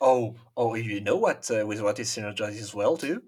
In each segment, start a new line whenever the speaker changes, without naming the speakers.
Oh, oh, you know what? Uh, with what is synergized as well too.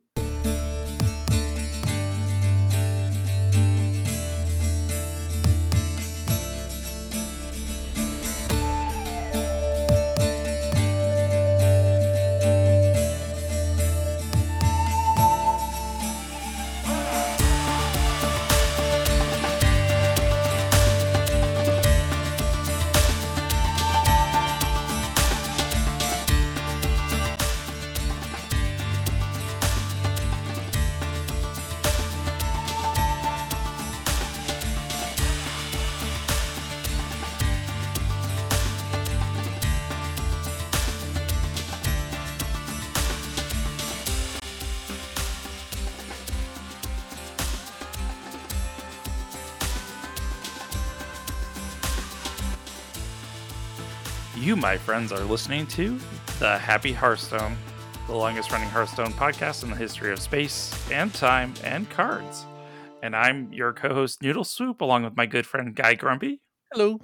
My friends, are listening to the Happy Hearthstone, the longest running Hearthstone podcast in the history of space and time and cards. And I'm your co host, Noodleswoop, along with my good friend GuyGrumpy.
Hello.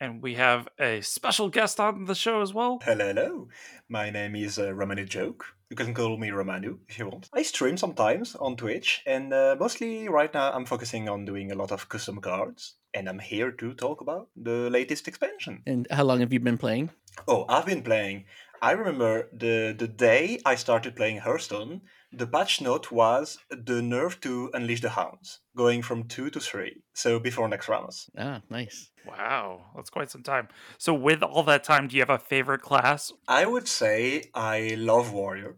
And we have a special guest on the show as well.
Hello, hello. My name is uh, Ramanujoke. You can call me Ramanu if you want. I stream sometimes on Twitch, and uh, mostly right now I'm focusing on doing a lot of custom cards. And I'm here to talk about the latest expansion.
And how long have you been playing?
Oh, I've been playing. I remember the the day I started playing Hearthstone, the patch note was the nerf to unleash the hounds, going from two to three. So before Naxxramas.
Ah, nice.
Wow, that's quite some time. So, with all that time, do you have a favorite class?
I would say I love warrior.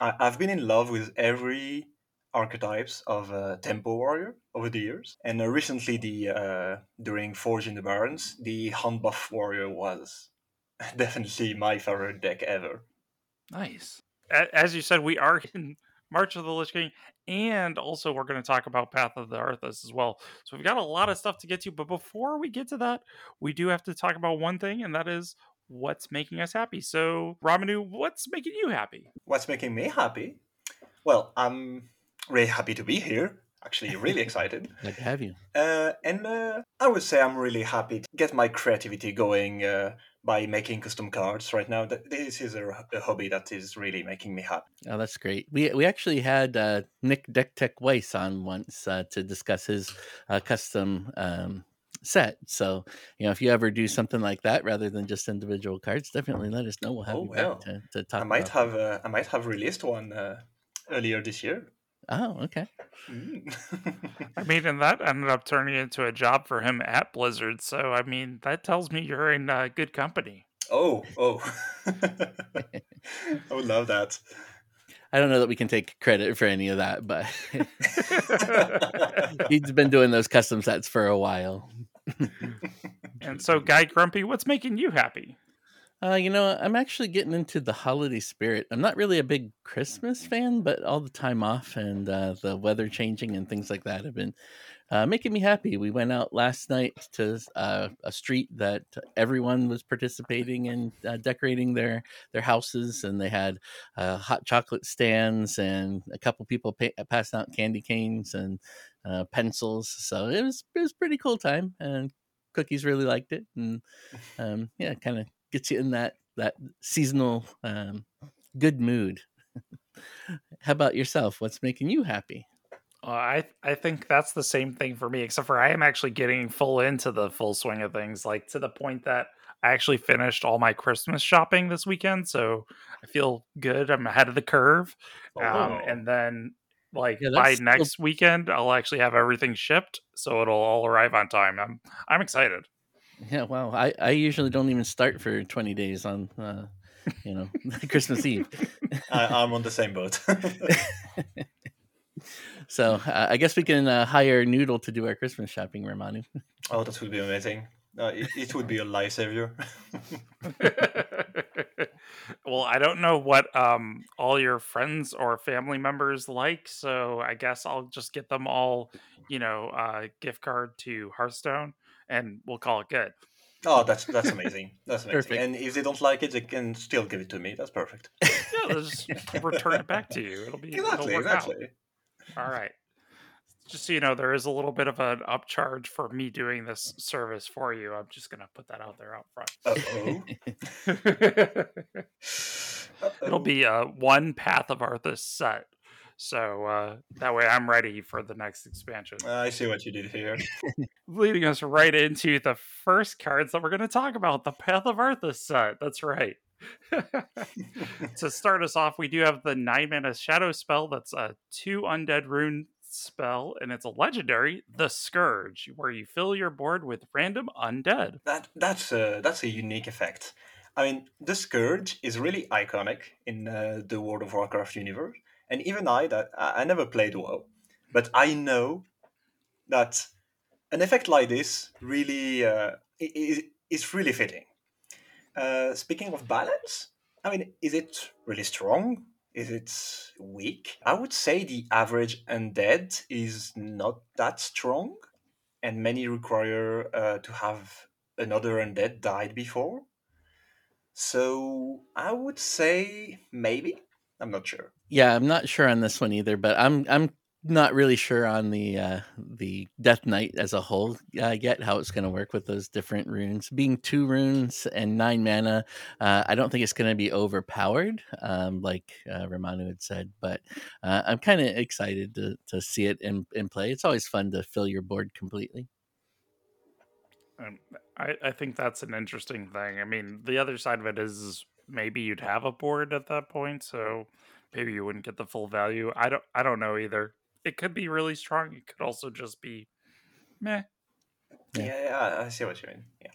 I, I've been in love with every archetypes of uh, tempo warrior over the years, and uh, recently the uh, during Forged in the Barrens, the hunt buff warrior was definitely my favorite deck ever.
Nice. As you said, we are in March of the Lich King, and also we're going to talk about Path of the Arthas as well. So we've got a lot of stuff to get to, but before we get to that, we do have to talk about one thing, and that is what's making us happy. So, Ramanu, what's making you happy?
What's making me happy? Well, I'm really happy to be here. Actually, really excited.
To have you.
Uh, and uh, I would say I'm really happy to get my creativity going uh, by making custom cards right now. This is a, a hobby that is really making me happy.
Oh, that's great. We we actually had uh, Nick Deck Tech Weiss on once uh, to discuss his uh, custom um, set. So you know, if you ever do something like that rather than just individual cards, definitely let us know. We'll have
Oh,
you
well.
back to, to talk.
I might
about
have uh, I might have released one uh, earlier this year.
That. Oh, okay.
Mm.
I mean, and that ended up turning into a job for him at Blizzard. So, I mean, that tells me you're in uh, good company.
oh, oh. I would love that.
I don't know that we can take credit for any of that, but he's been doing those custom sets for a while.
and so, GuyGrumpy, what's making you happy?
Uh, you know, I'm actually getting into the holiday spirit. I'm not really a big Christmas fan, but all the time off and uh, the weather changing and things like that have been uh, making me happy. We went out last night to uh, a street that everyone was participating in uh, decorating their their houses, and they had uh, hot chocolate stands and a couple people pa- passing out candy canes and uh, pencils. So it was it was pretty cool time, and cookies really liked it, and um, yeah, kind of gets you in that that seasonal um, good mood. How about yourself? What's making you happy?
Uh, I I think that's the same thing for me, except for I am actually getting full into the full swing of things, like to the point that I actually finished all my Christmas shopping this weekend, so I feel good. I'm ahead of the curve, um,
Oh.
and then like
Yeah,
by
that's still-
next weekend, I'll actually have everything shipped, so it'll all arrive on time. I'm I'm excited.
Yeah, wow. I, I usually don't even start for 20 days on, uh, you know, Christmas Eve.
I, I'm on the same boat.
So uh, I guess we can uh, hire Noodle to do our Christmas shopping, Ramanu.
oh, that would be amazing. Uh, it, it would be a lifesaver.
well, I don't know what um all your friends or family members like, so I guess I'll just get them all, you know, uh gift card to Hearthstone and we'll call it good.
oh, that's that's amazing. That's amazing.
Perfect.
And if they don't like it, they can still give it to me. That's perfect.
Yeah, they'll just return it back to you. It'll be
exactly,
it'll work
exactly.
out. All right. Just so you know, there is a little bit of an upcharge for me doing this service for you. I'm just gonna put that out there out front.
Uh oh.
It'll be uh, one Path of Arthas set. So uh, that way I'm ready for the next expansion.
I see what you did here.
Leading us right into the first cards that we're going to talk about the Path of Arthas set. That's right. to start us off, we do have the nine mana shadow spell that's a two undead rune spell, and it's a legendary, the Scourge, where you fill your board with random undead.
That that's a that's a unique effect. I mean, the Scourge is really iconic in uh, the World of Warcraft universe, and even I that I, never played WoW, but I know that an effect like this really uh, is is really fitting. Uh, speaking of balance, I mean, is it really strong? Is it weak? I would say the average undead is not that strong, and many require uh, to have another undead died before. So I would say maybe. I'm not sure.
Yeah, I'm not sure on this one either, but I'm I'm not really sure on the uh, the Death Knight as a whole uh, yet how it's going to work with those different runes. Being two runes and nine mana, uh, I don't think it's going to be overpowered, um, like uh, Ramanu had said. But uh, I'm kind of excited to to see it in in play. It's always fun to fill your board completely.
Um, I, I think that's an interesting thing. I mean, the other side of it is maybe you'd have a board at that point, so maybe you wouldn't get the full value. I don't I don't know either it could be really strong. It could also just be meh.
Yeah, yeah, yeah I see what you mean. Yeah.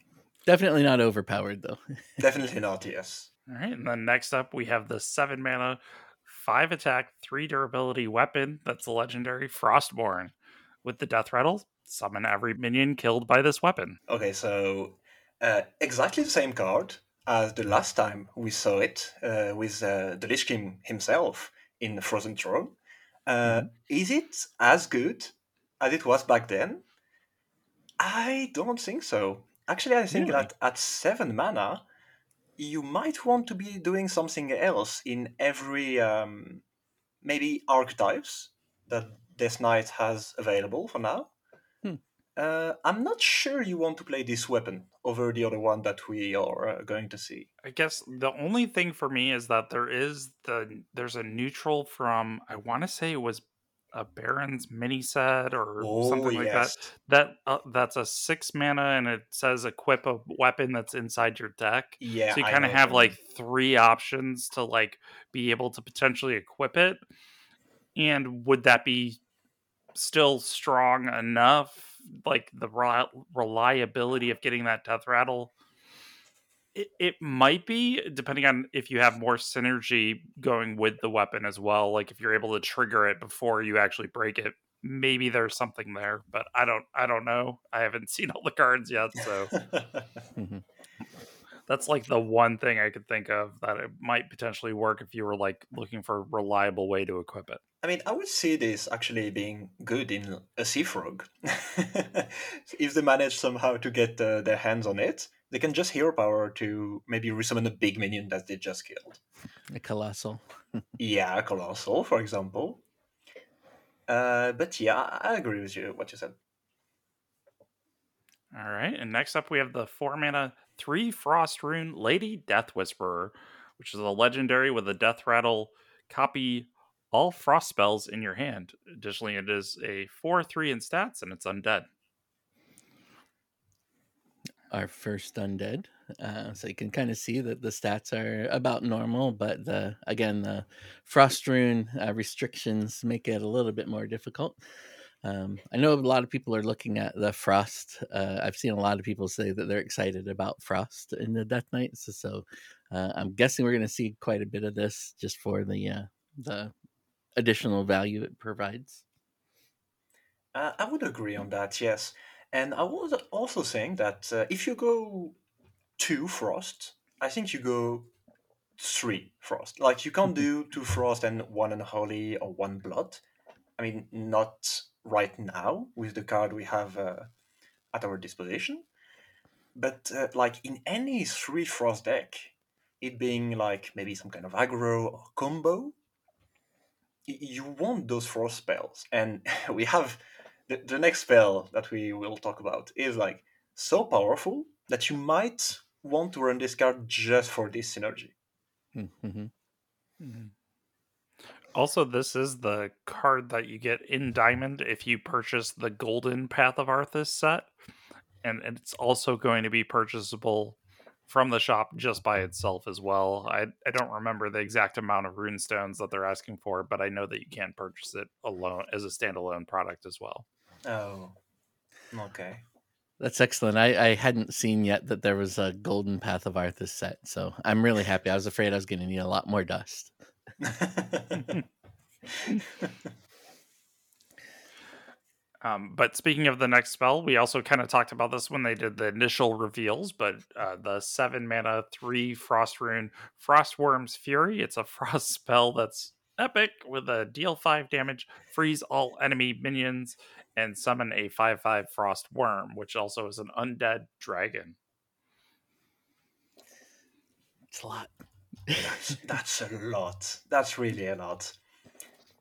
Definitely not overpowered though.
Definitely not, yes.
All right, and then next up we have the seven mana, five attack, three durability weapon that's a legendary Frostmourne. With the death rattle, summon every minion killed by this weapon.
Okay, so uh, exactly the same card as the last time we saw it uh, with uh, the Lich King himself in Frozen Throne. Uh, mm-hmm. Is it as good as it was back then? I don't think so. Actually, I think really? that at seven mana, you might want to be doing something else in every um, maybe archetypes that Death Knight has available for now. Uh, I'm not sure you want to play this weapon over the other one that we are uh, going to see.
I guess the only thing for me is that there is the there's a neutral from I want to say it was a Barrens mini set or
oh,
something like
yes.
that. That uh, that's a six mana and it says equip a weapon that's inside your deck.
Yeah,
so you kind of have like three options to like be able to potentially equip it. And would that be still strong enough like the reliability of getting that death rattle it, it might be depending on if you have more synergy going with the weapon as well like if you're able to trigger it before you actually break it maybe there's something there but i don't i don't know. I haven't seen all the cards yet so. Mm-hmm that's like the one thing I could think of that it might potentially work if you were like looking for a reliable way to equip it.
I mean, I would see this actually being good in a sea frog. if they manage somehow to get uh, their hands on it, they can just hero power to maybe resummon a big minion that they just killed.
A colossal.
yeah, a colossal, for example. Uh, but yeah, I agree with you what you said.
All right, and next up we have the four mana three frost rune Lady Death Whisperer, which is a legendary with a death rattle. Copy all frost spells in your hand. Additionally, it is a 4 3 in stats and it's undead.
Our first undead. Uh, so you can kind of see that the stats are about normal, but the again, the frost rune uh, restrictions make it a little bit more difficult. Um, I know a lot of people are looking at the Frost. Uh, I've seen a lot of people say that they're excited about Frost in the Death Knights. So uh, I'm guessing we're going to see quite a bit of this just for the uh, the additional value it provides.
Uh, I would agree on that. Yes, and I was also saying that uh, if you go two Frost, I think you go three Frost. Like you can't do two Frost and one Unholy or one Blood. I mean, not right now with the card we have uh, at our disposition. But uh, like in any three frost deck, it being like maybe some kind of aggro or combo, you want those frost spells. And we have the, the next spell that we will talk about is like so powerful that you might want to run this card just for this synergy.
Mm-hmm.
Mhm. Also, this is the card that you get in Diamond if you purchase the Golden Path of Arthas set, and, and it's also going to be purchasable from the shop just by itself as well. I I don't remember the exact amount of rune stones that they're asking for, but I know that you can purchase it alone as a standalone product as well.
Oh, okay.
That's excellent. I, I hadn't seen yet that there was a Golden Path of Arthas set, so I'm really happy. I was afraid I was going to need a lot more dust.
Um, but speaking of the next spell, we also kind of talked about this when they did the initial reveals. But uh, the seven mana, three frost rune, Frostwyrm's Fury. It's a frost spell that's epic with a deal five damage, freeze all enemy minions, and summon a five five Frostwyrm, which also is an undead dragon.
It's a lot.
That's that's a lot. That's really a lot.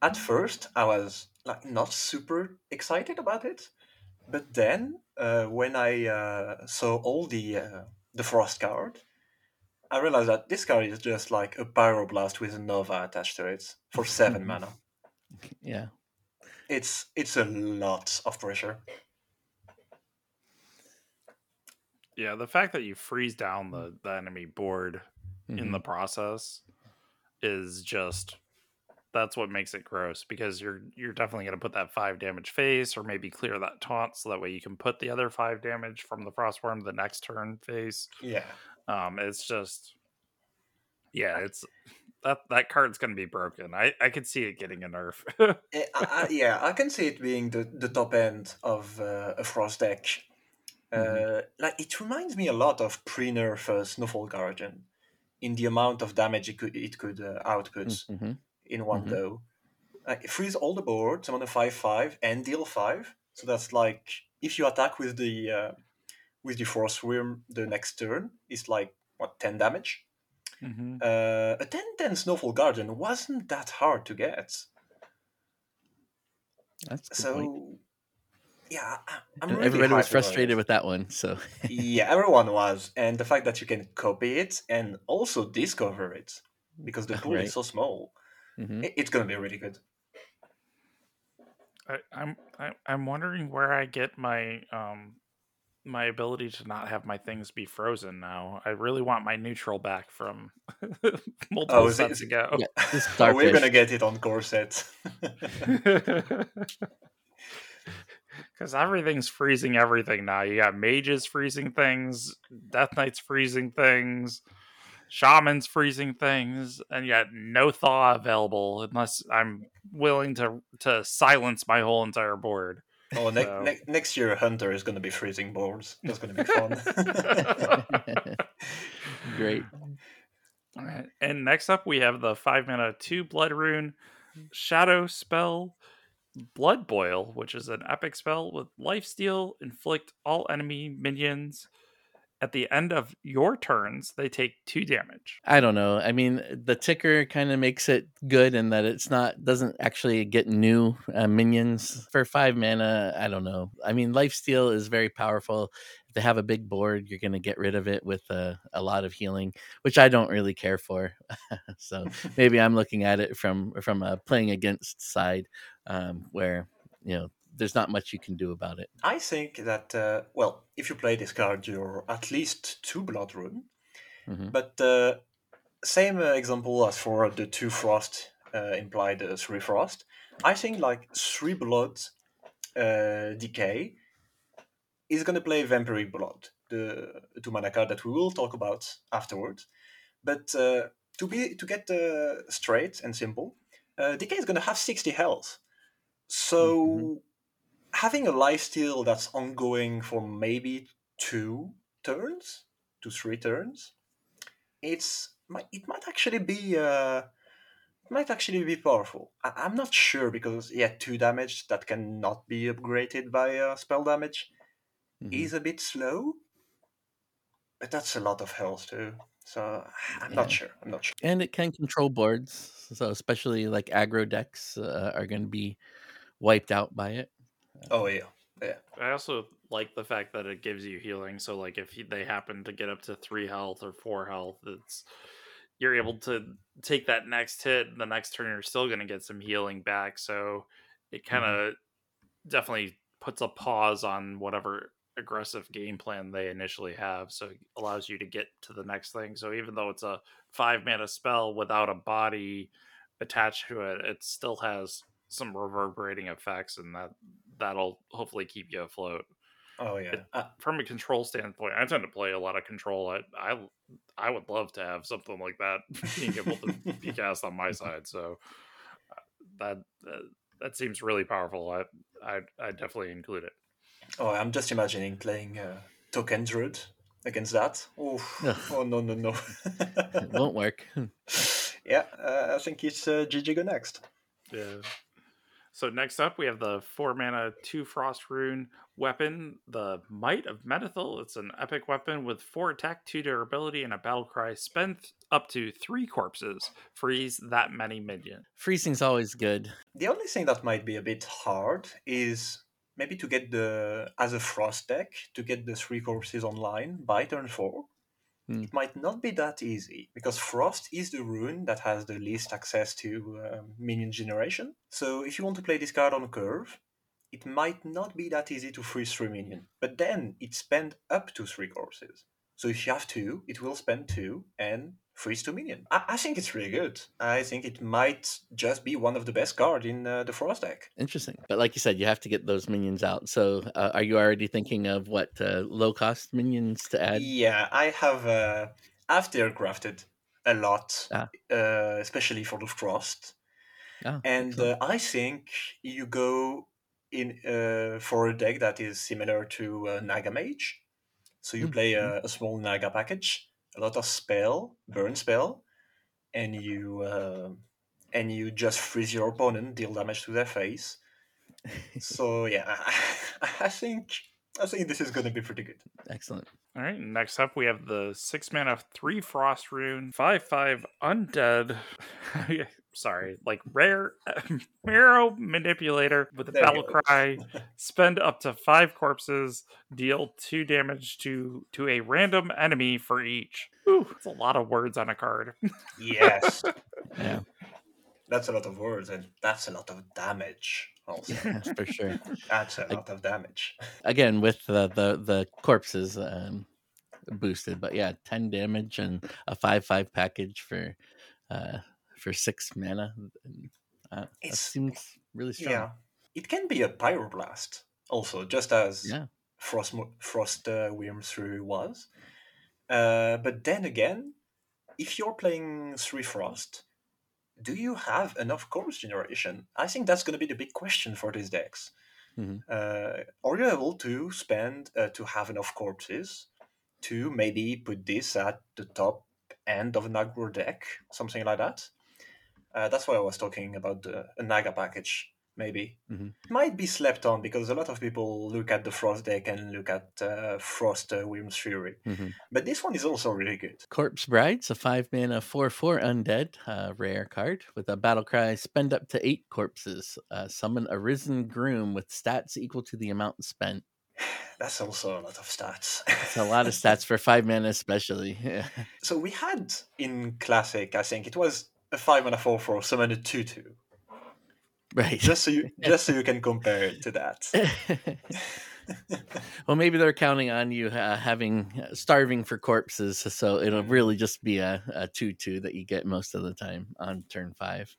At first, I was like not super excited about it, but then uh, when I uh, saw all the uh, the frost card, I realized that this card is just like a pyroblast with a nova attached to it for 7 mana.
Yeah.
It's it's a lot of pressure.
Yeah, the fact that you freeze down the, the enemy board in the process is just that's what makes it gross because you're you're definitely going to put that five damage face or maybe clear that taunt so that way you can put the other five damage from the Frostwyrm the next turn face
Yeah.
um it's just yeah it's that that card's going to be broken i i could see it getting a nerf
Eh, I, I, yeah, I can see it being the, the top end of uh, a frost deck. Uh,
Mhm.
Like it reminds me a lot of pre-nerf uh, Snowfall Guardian in the amount of damage it could it could uh, output
hmm
in one
Mhm.
go. It frees all the board, summon a five five, and deal five. So that's like if you attack with the uh, with the force worm the next turn, it's like what ten damage.
Mhm.
Uh, a 10-10 Snowfall Guardian wasn't that hard to get.
That's
so
point.
Yeah I- i'm really
everybody was frustrated with that one. So
yeah everyone was and the fact that you can copy it and also discover it because the pool
Right.
is so small
Mhm.
it's gonna be really good
I, i'm I, i'm wondering where i get my um my ability to not have my things be frozen now i really want my neutral back from multiple
Oh, is it-
sets ago
yeah,
Oh, we're gonna get it on corset
Because everything's freezing everything now. You got mages freezing things, death knights freezing things, shamans freezing things, and yet no thaw available unless I'm willing to to silence my whole entire board.
oh ne-
So-
ne- next year hunter is gonna be freezing boards that's gonna be fun
Great.
Alright, And next up, we have the five mana two blood rune shadow spell, blood boil, which is an epic spell with life steal. Inflict all enemy minions at the end of your turns. They take two damage.
I don't know. I mean, the ticker kind of makes it good in that it's not doesn't actually get new uh, minions for five mana. I don't know. I mean, lifesteal is very powerful. If they have a big board, you're going to get rid of it with a, a lot of healing, which I don't really care for. so maybe I'm looking at it from from a playing against side, um, where you know there's not much you can do about it.
i think that uh, well if you play this card you're at least two blood rune
Mhm.
But uh, same uh, example as for the two frost uh, implied uh, three frost. I think like three blood uh, DK is gonna play vampiric blood, the two mana card that we will talk about afterwards. But uh, to be to get uh, straight and simple, uh, DK is gonna have sixty health. So
Mhm.
having a life steal that's ongoing for maybe two turns to three turns it's it might actually be uh it might actually be powerful I, i'm not sure because yeah two damage that cannot be upgraded by uh, spell damage
Mhm.
is a bit slow but that's a lot of health too so i'm
Yeah.
not sure i'm not sure
and it can control boards so especially like aggro decks uh, are going to be wiped out by it
oh uh, yeah yeah.
I also like the fact that it gives you healing. So, like, if they happen to get up to three health or four health, it's you're able to take that next hit. The next turn, you're still going to get some healing back. So it mm-hmm. kind of definitely puts a pause on whatever aggressive game plan they initially have. So it allows you to get to the next thing. So even though it's a five mana spell without a body attached to it, it still has some reverberating effects, and that that'll hopefully keep you afloat.
Oh yeah.
It-
Uh,
From a control standpoint, I tend to play a lot of control. I I, I would love to have something like that being able to be cast on my side. So uh, that that, that seems really powerful. I I I definitely include it.
oh, I'm just imagining playing uh, Token Druid against that. Oh, oh no no no.
it won't work.
yeah, uh, I think it's uh, GG go next.
Yeah. So next up, we have the four mana, two frost rune weapon, the Might of Menethil. It's an epic weapon with four attack, two durability, and a battle cry. Spend up to three corpses. Freeze that many minions.
Freezing's always good.
The only thing that might be a bit hard is maybe to get the as a frost deck to get the three corpses online by turn four.
Hmm.
It might not be that easy because frost is the rune that has the least access to um, minion generation. So if you want to play this card on a curve, it might not be that easy to freeze three minion. But then it spend up to three corpses. So if you have two, it will spend two and freeze two minion. I, I think it's really good. I think it might just be one of the best cards in uh, the Frost deck.
Interesting. But like you said, you have to get those minions out. So uh, are you already thinking of what uh, low cost minions to add?
Yeah, I have uh, I've crafted a lot,
Ah.
uh, especially for the Frost.
Ah,
and uh, I think you go in uh, for a deck that is similar to uh, Naga Mage. So you
Mm,
play a, a small Naga package, a lot of spell, burn spell, and you uh, and you just freeze your opponent, deal damage to their face. so yeah, I think I think this is going to be pretty good.
Excellent.
All right. Next up, we have the six mana, three frost rune, five five undead. Sorry, like rare marrow manipulator with a
There
battle cry. Spend up to five corpses. Deal two damage to to a random enemy for each. Ooh, it's a lot of words on a card.
Yes,
Yeah,
that's a lot of words, and that's a lot of damage. Also,
for sure.
that's a lot of damage.
Again, with the the, the corpses um, boosted, but yeah, ten damage and a five five package for uh, for six mana. Uh,
It's-
seems really strong.
Yeah, it can be a pyroblast also, just as
Yeah.
Frost Frost uh, through was. Uh, but then again, if you're playing three Frost, do you have enough corpse generation? I think that's going to be the big question for these decks.
Mhm.
Uh, are you able to spend uh, to have enough corpses to maybe put this at the top end of an aggro deck, something like that? Uh, that's why I was talking about the a Naga package. Maybe
Mhm.
it might be slept on because a lot of people look at the Frost deck and look at uh, Frost uh, Fury,
Mhm.
but this one is also really good.
Corpse Bride's a five mana four four undead uh, rare card with a battle cry. Spend up to eight corpses. Uh, summon a risen groom with stats equal to the amount spent.
That's also a lot of stats.
It's a lot of stats for five mana, especially. Yeah.
so we had in classic, I think it was a five and a four four summon a two two.
Right.
Just so you just so you can compare it to that.
well, maybe they're counting on you uh, having uh, starving for corpses, so it'll
Mm.
really just be a, a two-two that you get most of the time on turn five.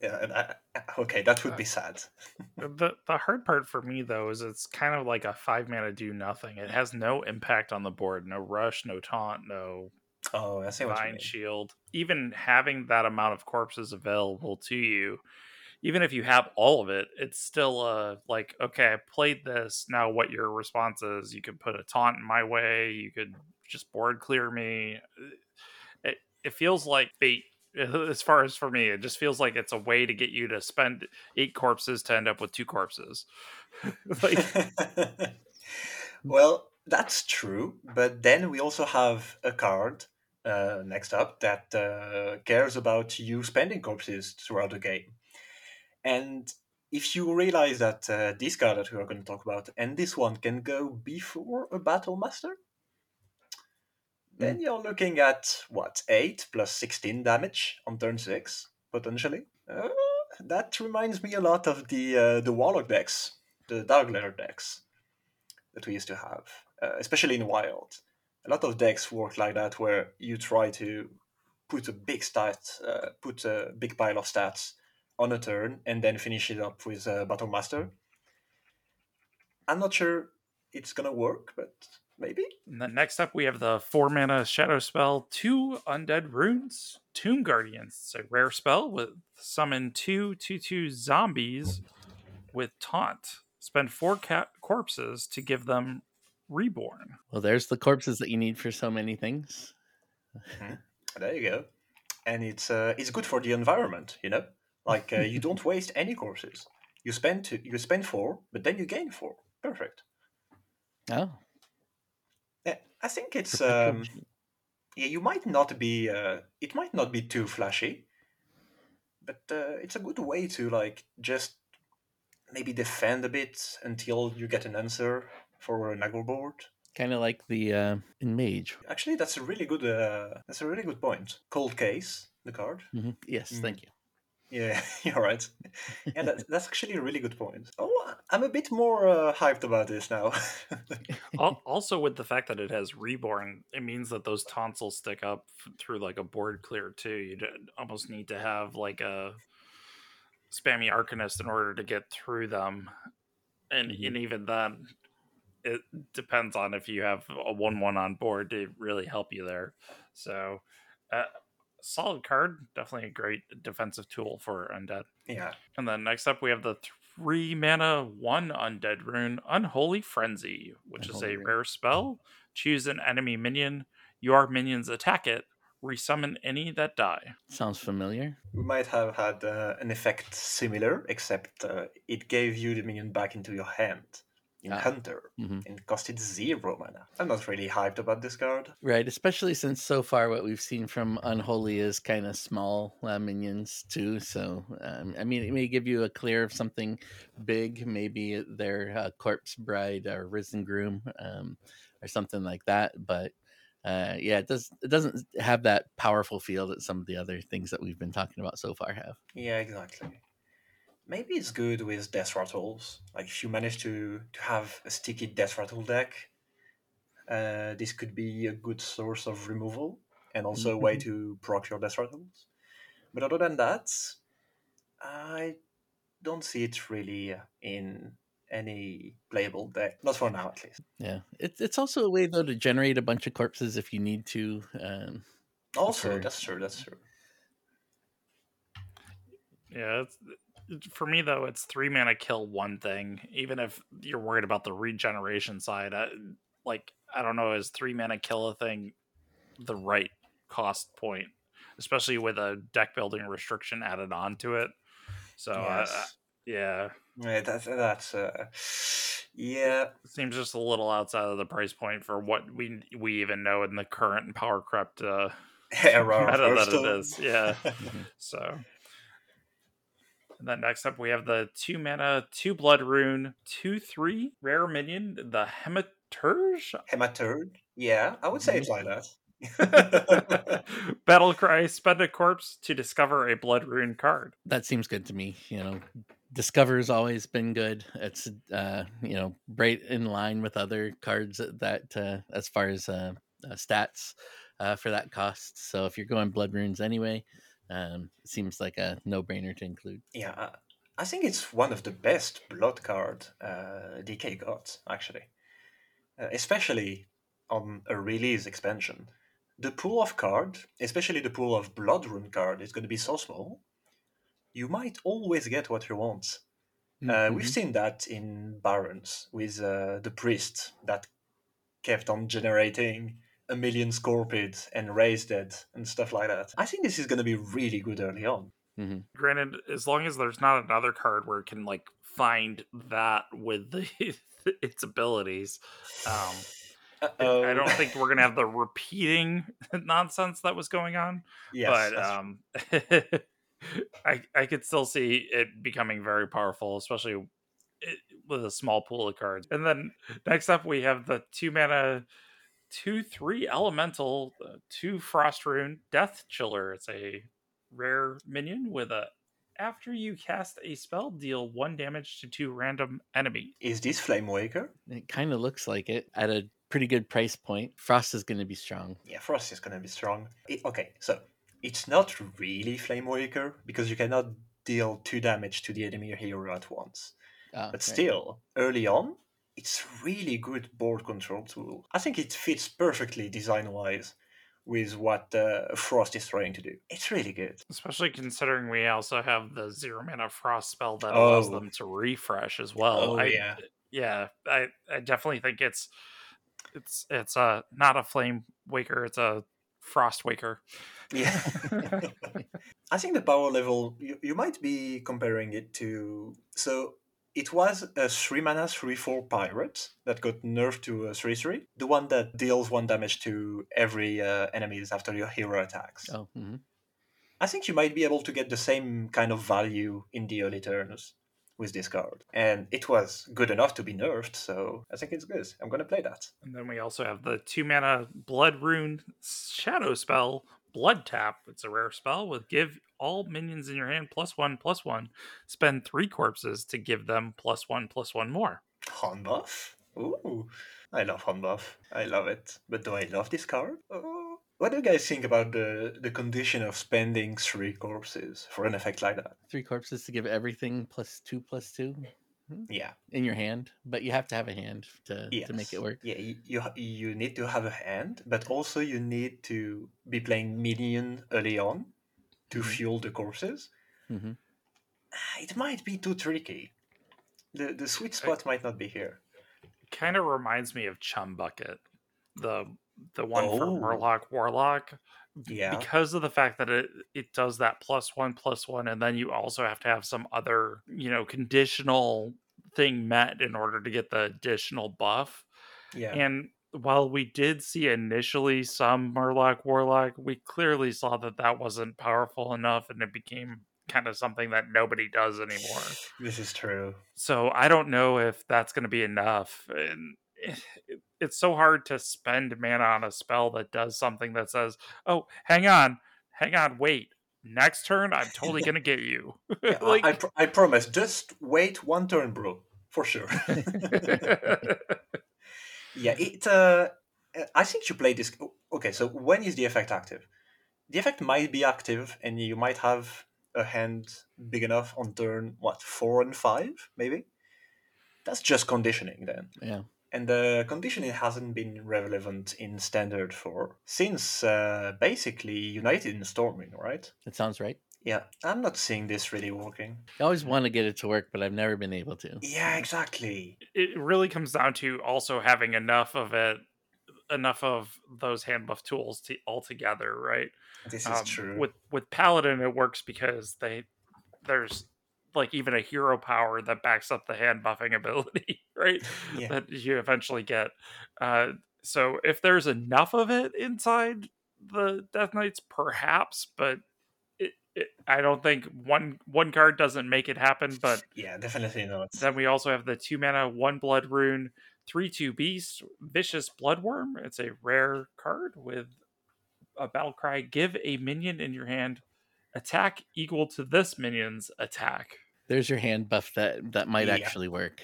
Yeah, and I, okay, that would be sad.
the the hard part for me though is it's kind of like a five mana do nothing. It has no impact on the board. No rush, no taunt, no
Oh, I see what
divine shield. Even having that amount of corpses available to you, even if you have all of it, it's still uh like okay, I played this. Now what your response is? You could put a taunt in my way. You could just board clear me. It it feels like fate. As far as for me, it just feels like it's a way to get you to spend eight corpses to end up with two corpses. like
well, that's true, but then we also have a card uh, next up that uh, cares about you spending corpses throughout the game. And if you realize that uh, this card that we are going to talk about and this one can go before a battle master, then you're looking at what eight plus sixteen damage on turn six potentially. Uh, that reminds me a lot of the uh, the warlock decks, the dark letter decks that we used to have, uh, especially in wild. A lot of decks work like that, where you try to put a big stat, uh, put a big pile of stats on a turn, and then finish it up with a battle master. I'm not sure it's gonna work, but maybe.
Next up, we have the four mana shadow spell, two undead runes, Tomb Guardians. It's a rare spell with summon two two two zombies with taunt. Spend four cat corpses to give them reborn.
Well, there's the corpses that you need for so many things.
There you go. And it's uh, it's good for the environment, you know. Like uh, you don't waste any corpses. You spend two, you spend four, but then you gain four. Perfect.
Oh,
Yeah, I think it's um, yeah. You might not be uh, it might not be too flashy, but uh, it's a good way to like just maybe defend a bit until you get an answer for a Nagel board.
kind of like the uh, in Mage.
Actually, that's a really good uh, that's a really good point. Cold case, the card.
hmm Yes, thank you.
Yeah, you're right. Yeah, that, that's actually a really good point. Oh, I'm a bit more uh, hyped about this now.
Also, with the fact that it has reborn, it means that those tonsils stick up through like a board clear too. You d- almost need to have like a spammy arcanist in order to get through them, and
Mhm.
and even then, it depends on if you have a one-one on board to really help you there. So, uh, solid card, definitely a great defensive tool for undead.
yeah,
And then next up, we have the three mana, one undead rune, Unholy Frenzy, which is a
Rune.
rare spell. Choose an enemy minion. Your minions attack it. Resummon any that die.
Sounds familiar.
we might have had uh, an effect similar, except uh, it gave you the minion back into your hand in
Ah.
Hunter
Mhm.
and costed zero mana. I'm not really hyped about this card.
Right, especially since so far what we've seen from Unholy is kind of small uh, minions too. So, um, I mean, it may give you a clear of something big, maybe their uh, Corpse Bride or Risen Groom um, or something like that. But uh, yeah, it does. It doesn't have that powerful feel that some of the other things that we've been talking about so far have.
Yeah, exactly. Maybe it's good with death rattles. Like if you manage to to have a sticky death rattle deck, uh, this could be a good source of removal and also a way to proc your death rattles. But other than that, I don't see it really uh, in any playable deck. Not for now, at least.
Yeah, it's it's also a way though to generate a bunch of corpses if you need to. Um,
Also,
Sure.
that's true. That's true.
Yeah, it's, for me though, it's three mana kill one thing. Even if you're worried about the regeneration side, I, like I don't know, is three mana kill a thing the right cost point, especially with a deck building restriction added onto it. So uh, yeah,
Yeah, that's that's uh, yeah.
seems just a little outside of the price point for what we we even know in the current power crept uh,
Era
that it
Hearthstone.
Yeah. So, and then next up we have the two mana, two blood rune, two three rare minion, the Hematurge.
Hematurge, Yeah, I would say it's like that.
Battle cry: Spend a corpse to discover a blood rune card.
that seems good to me. You know, Discover's always been good. It's uh, you know right in line with other cards that- that uh, as far as uh, uh, stats uh, for that cost. So if you're going blood runes anyway, um, seems like a no brainer to include.
Yeah, I- I think it's one of the best blood card uh, DK got actually, uh, especially on a release expansion. The pool of card, especially the pool of blood rune card, is going to be so small. You might always get what you want. Uh, we've
Mhm.
seen that in Barrens with uh, the priest that kept on generating a million Scorpid and raised it and stuff like that. I think this is going to be really good early on.
Mhm.
Granted, as long as there's not another card where it can like find that with the, its abilities. Um,
Uh-oh.
I don't think we're gonna have the repeating nonsense that was going on.
Yes,
but um I I could still see it becoming very powerful, especially it, with a small pool of cards. And then next up we have the two mana two three elemental, uh, two frost rune, death chiller. It's a rare minion with a after you cast a spell, deal one damage to two random enemy.
Is this Flame Waker?
It kind of looks like it at a pretty good price point. Frost is going to be strong.
Yeah, Frost is gonna be strong. It- okay, so it's not really Flame Waker because you cannot deal two damage to the enemy hero at once.
Oh,
But
right.
still, early on, it's really good board control tool. I think it fits perfectly design wise with what uh, Frost is trying to do. It's really good.
Especially considering we also have the zero mana frost spell that allows
Oh.
them to refresh as well.
Oh,
I,
yeah.
yeah, I, I definitely think it's it's it's a not a flame waker, it's a frost waker.
Yeah. I think the power level, you, you might be comparing it to. So it was a 3 mana 3 4 pirate that got nerfed to a 3 3. The one that deals 1 damage to every uh, enemies after your hero attacks.
Oh, mhm.
I think you might be able to get the same kind of value in the early turns with this card. And it was good enough to be nerfed, so I think it's good. I'm gonna play that.
And then we also have the two mana blood rune shadow spell, Blood Tap. It's a rare spell with give all minions in your hand plus one plus one. Spend three corpses to give them plus one plus one more.
Hand buff? Ooh. I love hand buff. I love it. But do I love this card? Oh. What do you guys think about the, the condition of spending three corpses for an effect like that?
three corpses to give everything plus two plus two hmm.
Yeah.
in your hand, but you have to have a hand to, to make it work.
Yeah, you, you you need to have a hand, but also you need to be playing minion early on to
Mhm.
fuel the corpses.
hmm
Ah, It might be too tricky. The the sweet spot might not be here.
Kind of reminds me of Chum Bucket, the the one for
Oh.
Murloc Warlock.
Yeah.
because of the fact that it it does that plus one plus one and then you also have to have some other you know conditional thing met in order to get the additional buff
Yeah.
and while we did see initially some murloc warlock we clearly saw that that wasn't powerful enough and it became kind of something that nobody does anymore
This is true.
so i don't know if that's going to be enough and it's so hard to spend mana on a spell that does something that says oh hang on hang on wait next turn i'm totally going to get you
Yeah,
like
I, pr- I promise. Just wait one turn, bro, for sure. yeah, it. Uh, I think you play this. Okay, so when is the effect active? The effect might be active, and you might have a hand big enough on turn what four and five, maybe. That's just conditioning then,
Yeah.
and the conditioning hasn't been relevant in standard for since uh, basically United in Stormwind, right?
That sounds right.
Yeah, I'm not seeing this really working.
I always want to get it to work, but I've never been able to.
Yeah, exactly.
it really comes down to also having enough of it enough of those hand buff tools to all together right
This is
Um,
true.
with with paladin it works because they there's like even a hero power that backs up the hand buffing ability right
yeah.
that you eventually get uh so if there's enough of it inside the death knights perhaps but it, it, i don't think one one card doesn't make it happen but
yeah, definitely not.
then we also have the two mana, one blood rune, three two beast, vicious bloodworm. It's a rare card with a battle cry. Give a minion in your hand attack equal to this minion's attack.
There's your hand buff that that might
Yeah.
actually work.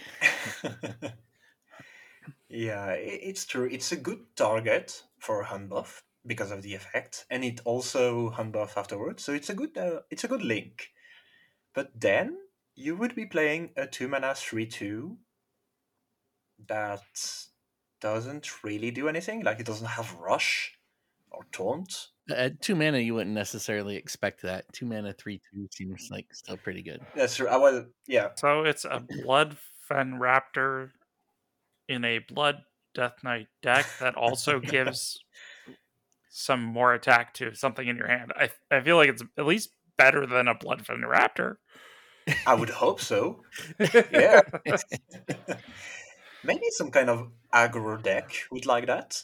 yeah, it's true. It's a good target for a hand buff because of the effect, and it also hand buff afterwards. So it's a good uh, it's a good link. But then you would be playing a two mana three two that doesn't really do anything. Like it doesn't have rush or taunt.
At two mana, you wouldn't necessarily expect that. Two mana, three two seems like still pretty good.
That's true. I was yeah.
So it's a blood fen raptor in a blood death knight deck that also gives some more attack to something in your hand. I I feel like it's at least better than a blood fen raptor.
I would hope so. Yeah. Maybe some kind of aggro deck would like that.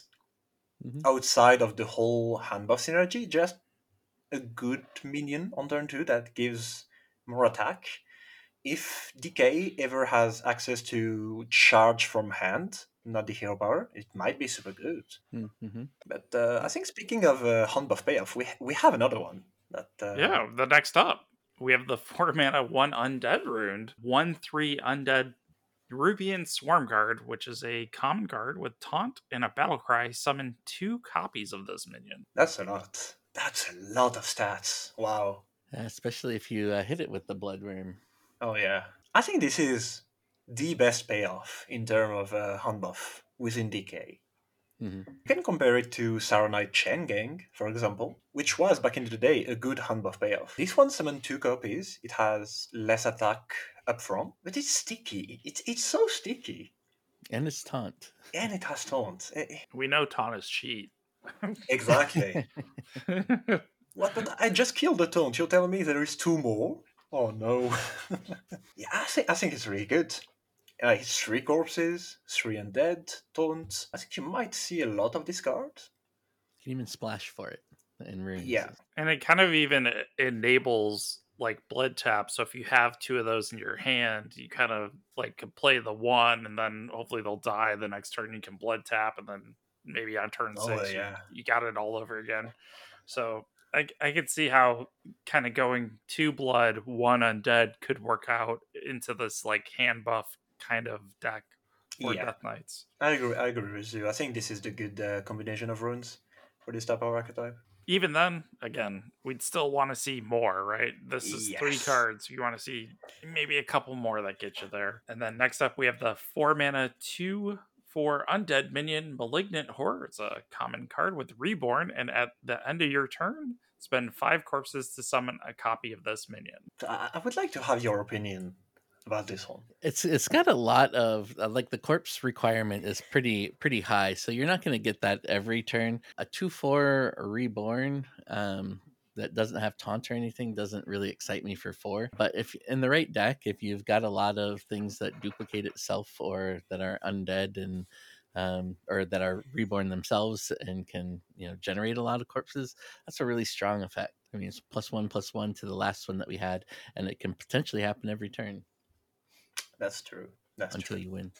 Mhm.
Outside of the whole hand buff synergy, just a good minion on turn two that gives more attack. If DK ever has access to charge from hand, not the hero power, it might be super good.
Mm-hmm.
But uh, I think speaking of uh, hand buff payoff, we we have another one. That uh,
yeah, the next up, we have the four mana one undead rune, one three undead Rubian Swarm Guard, which is a common guard with taunt and a battle cry. Summon two copies of this minion.
that's a lot. That's a lot of stats. Wow.
especially if you uh, hit it with the bloodworm.
Oh yeah. I think this is the best payoff in terms of uh, hand buff within DK.
Mhm.
You can compare it to Saronite Chain Gang, for example, which was back in the day a good hand buff payoff. This one summoned two copies. It has less attack upfront, but it's sticky. It's it's so sticky,
And it's taunt.
and it has taunt. Eh, eh,
We know taunt is cheat.
Exactly. what? But I just killed the taunt. You're telling me there is two more? Oh no. yeah, I think I think it's really good. Uh, it's three corpses, three undead, taunt. I think you might see a lot of this card.
You can even splash for it in runes.
Yeah.
and it kind of even enables like blood tap. So if you have two of those in your hand, you kind of like can play the one, and then hopefully they'll die the next turn. You can blood tap, and then maybe on turn
Oh,
six, you- you, got it all over again. So I I could see how kind of going two blood, one undead could work out into this like hand buff kind of deck for
Yeah.
Death Knights.
I agree. I agree with you. I think this is the good uh, combination of runes for this type of archetype.
even then, again, we'd still want to see more, right? This is three
Yes.
cards. You want to see maybe a couple more that get you there. And then next up, we have the four mana, two for undead minion, Malignant Horror. It's a common card with Reborn. And at the end of your turn, spend five corpses to summon a copy of this minion.
I would like to have your opinion about this one.
It's it's got a lot of uh, like the corpse requirement is pretty pretty high, so you're not going to get that every turn. A two four reborn um, that doesn't have taunt or anything doesn't really excite me for four. But if in the right deck, if you've got a lot of things that duplicate itself or that are undead and um, or that are reborn themselves and can you know generate a lot of corpses, that's a really strong effect. I mean, it's plus one plus one to the last one that we had, and it can potentially happen every turn
That's true. That's
until
true.
you win.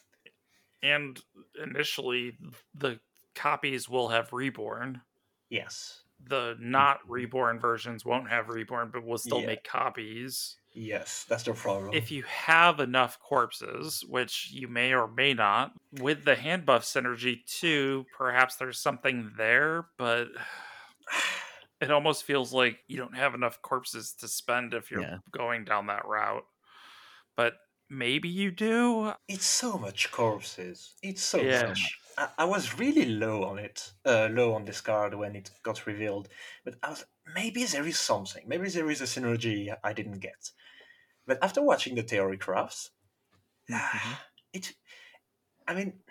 And initially, the copies will have Reborn.
Yes.
The not Reborn versions won't have Reborn, but will still
Yeah.
make copies.
Yes, that's the problem.
if you have enough corpses, which you may or may not, with the hand buff synergy too, perhaps there's something there, but it almost feels like you don't have enough corpses to spend if you're
Yeah.
going down that route. But maybe you do.
It's so much corpses. It's so
Yeah.
much. I, I was really low on it, uh, low on this card when it got revealed. But I was maybe there is something. Maybe there is a synergy I didn't get. But after watching the theory crafts,
Mhm.
it, I mean,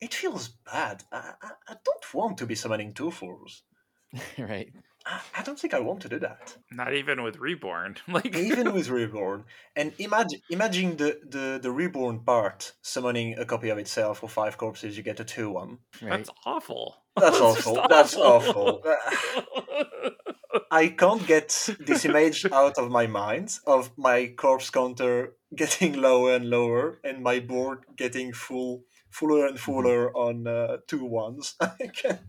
it feels bad. I, I, I don't want to be summoning two fours.
right.
I, I don't think I want to do that.
Not even with Reborn. Like
even with reborn and imagine imagine the, the the reborn part summoning a copy of itself for five corpses you get a two one
Right.
that's awful.
That's
just
awful. That's awful. i can't get this image out of my mind of my corpse counter getting lower and lower and my board getting full fuller and fuller on uh, two ones
and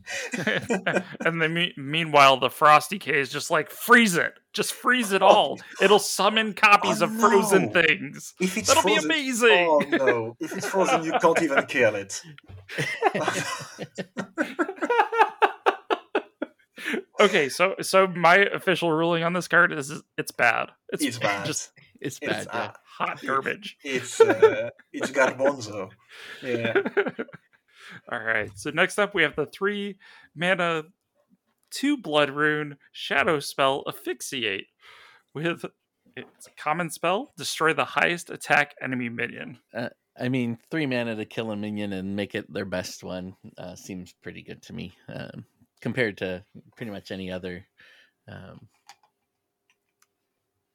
then me- meanwhile, the Frost DK is just like freeze it, just freeze it all. It'll summon copies
Oh,
of frozen
no.
things.
if it's
That'll
frozen,
be amazing.
oh no if it's frozen you can't even kill it
okay, so so my official ruling on this card is it's bad. It's,
it's bad
just
it's
It's,
bad. yeah.
Uh,
hot garbage.
It's uh, it's garbanzo. Yeah.
All right. So next up, we have the three mana, two blood rune shadow spell asphyxiate with it's a common spell destroy the highest attack enemy minion.
I mean, three mana to kill a minion and make it their best one uh, seems pretty good to me, um, compared to pretty much any other um,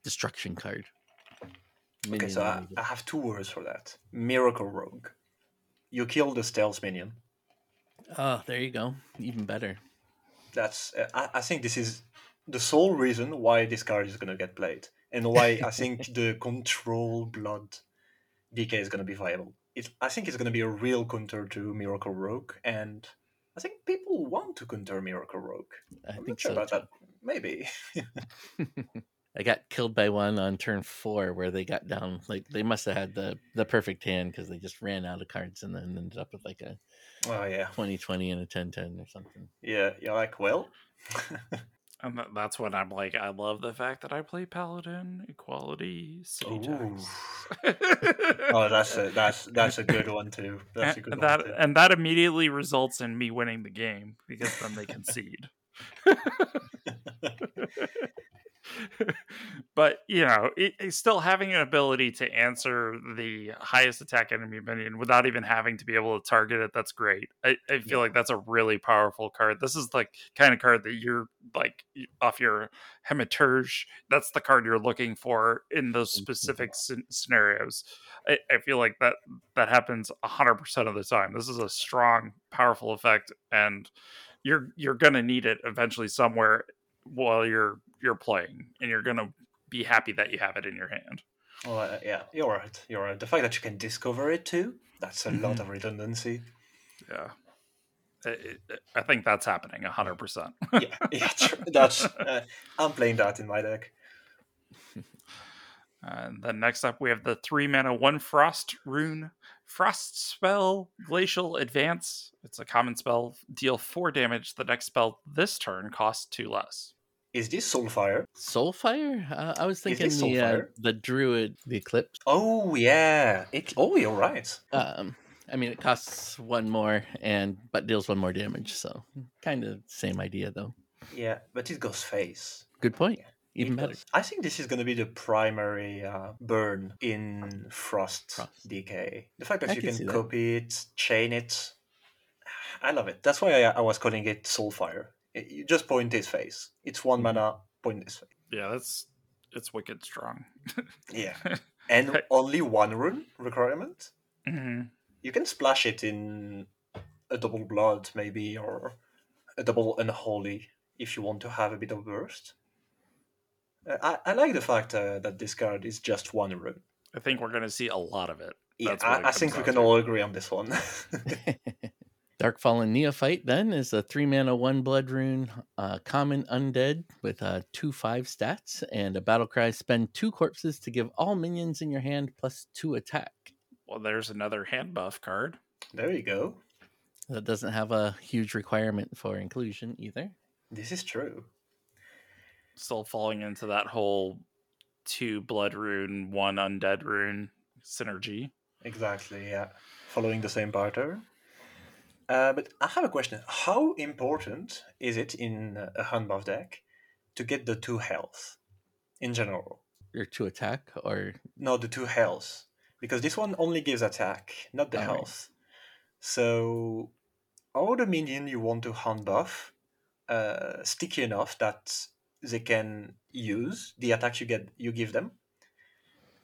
destruction card.
Okay, so I. I have two words for that. Miracle Rogue. You kill the stealth minion.
oh, there you go. Even better.
That's uh, I, I think this is the sole reason why this card is gonna get played, and why I think the control blood DK is gonna be viable. it, I think it's going to be a real counter to Miracle Rogue, and I think people want to counter Miracle Rogue.
I
I'm
think
not sure
so.
about
too.
that. Maybe.
I got killed by one on turn four where they got down. Like they must have had the the perfect hand because they just ran out of cards and then ended up with like a
oh yeah,
20-20 and a 10-10 or something.
yeah. You're like, well,
And tha- that's when I'm like, I love the fact that I play Paladin, Equality, City
Ooh.
Tax.
oh, that's a that's that's a good one too. That's a good
and
one
that
too.
and that immediately results in me winning the game because then they concede. but you know, it, it's still having an ability to answer the highest attack enemy minion without even having to be able to target it. That's great. I, I feel
Yeah.
like that's a really powerful card. This is like kind of card that you're like off your Hematurge. That's the card you're looking for in those specific scen- scenarios. I, I feel like that that happens hundred percent of the time. This is a strong, powerful effect, and you're you're gonna need it eventually somewhere while you're you're playing, and you're gonna be happy that you have it in your hand.
Well, uh, yeah, you're right. You're right. The fact that you can discover it too, that's a lot
Mhm.
of redundancy.
Yeah, I- think that's happening hundred percent.
Yeah, yeah true. that's. Uh, I'm playing that in my deck.
And then next up, we have the three mana, one frost rune, frost spell, glacial advance. It's a common spell, deal four damage. The next spell this turn costs two less.
Is this Soulfire?
Soulfire? Uh, I was thinking the uh, the druid, the eclipse.
Oh yeah. It. Oh, you're right.
Um, I mean, it costs one more and but deals one more damage. So kind of same idea though.
Yeah, but it goes face.
Good point. Even
It
better.
I think this is going to be the primary uh, burn in Frost,
Frost.
DK. The fact that
I
you
can
can,
see that.
copy it, chain it. I love it. That's why I, I was calling it Soulfire. It- You just point his face. It's one
Mhm.
mana, point his face.
Yeah, that's it's wicked strong.
Yeah. And only one rune requirement.
hmm
You can splash it in a double blood, maybe, or a double unholy if you want to have a bit of burst. Uh, I, I like the fact uh, that this card is just one rune.
I think we're gonna see a lot of it.
Yeah,
That's it
I, I think we can
to.
all agree on this one.
Dark Fallen Neophyte then is a three mana one blood rune, uh, common undead with uh, two five stats and a battle cry. Spend two corpses to give all minions in your hand plus two attack.
Well, there's another hand buff card.
there you go.
That doesn't have a huge requirement for inclusion either.
This is true.
Still falling into that whole two blood rune, one undead rune synergy.
Exactly, yeah. Following the same pattern. Uh, but I have a question. How important is it in a hand buff deck to get the two health in general?
Or two attack, or
No, the two health. Because this one only gives attack, not the
Alright.
health. So, all the minion you want to hand buff uh, sticky enough that they can use the attacks you get you give them.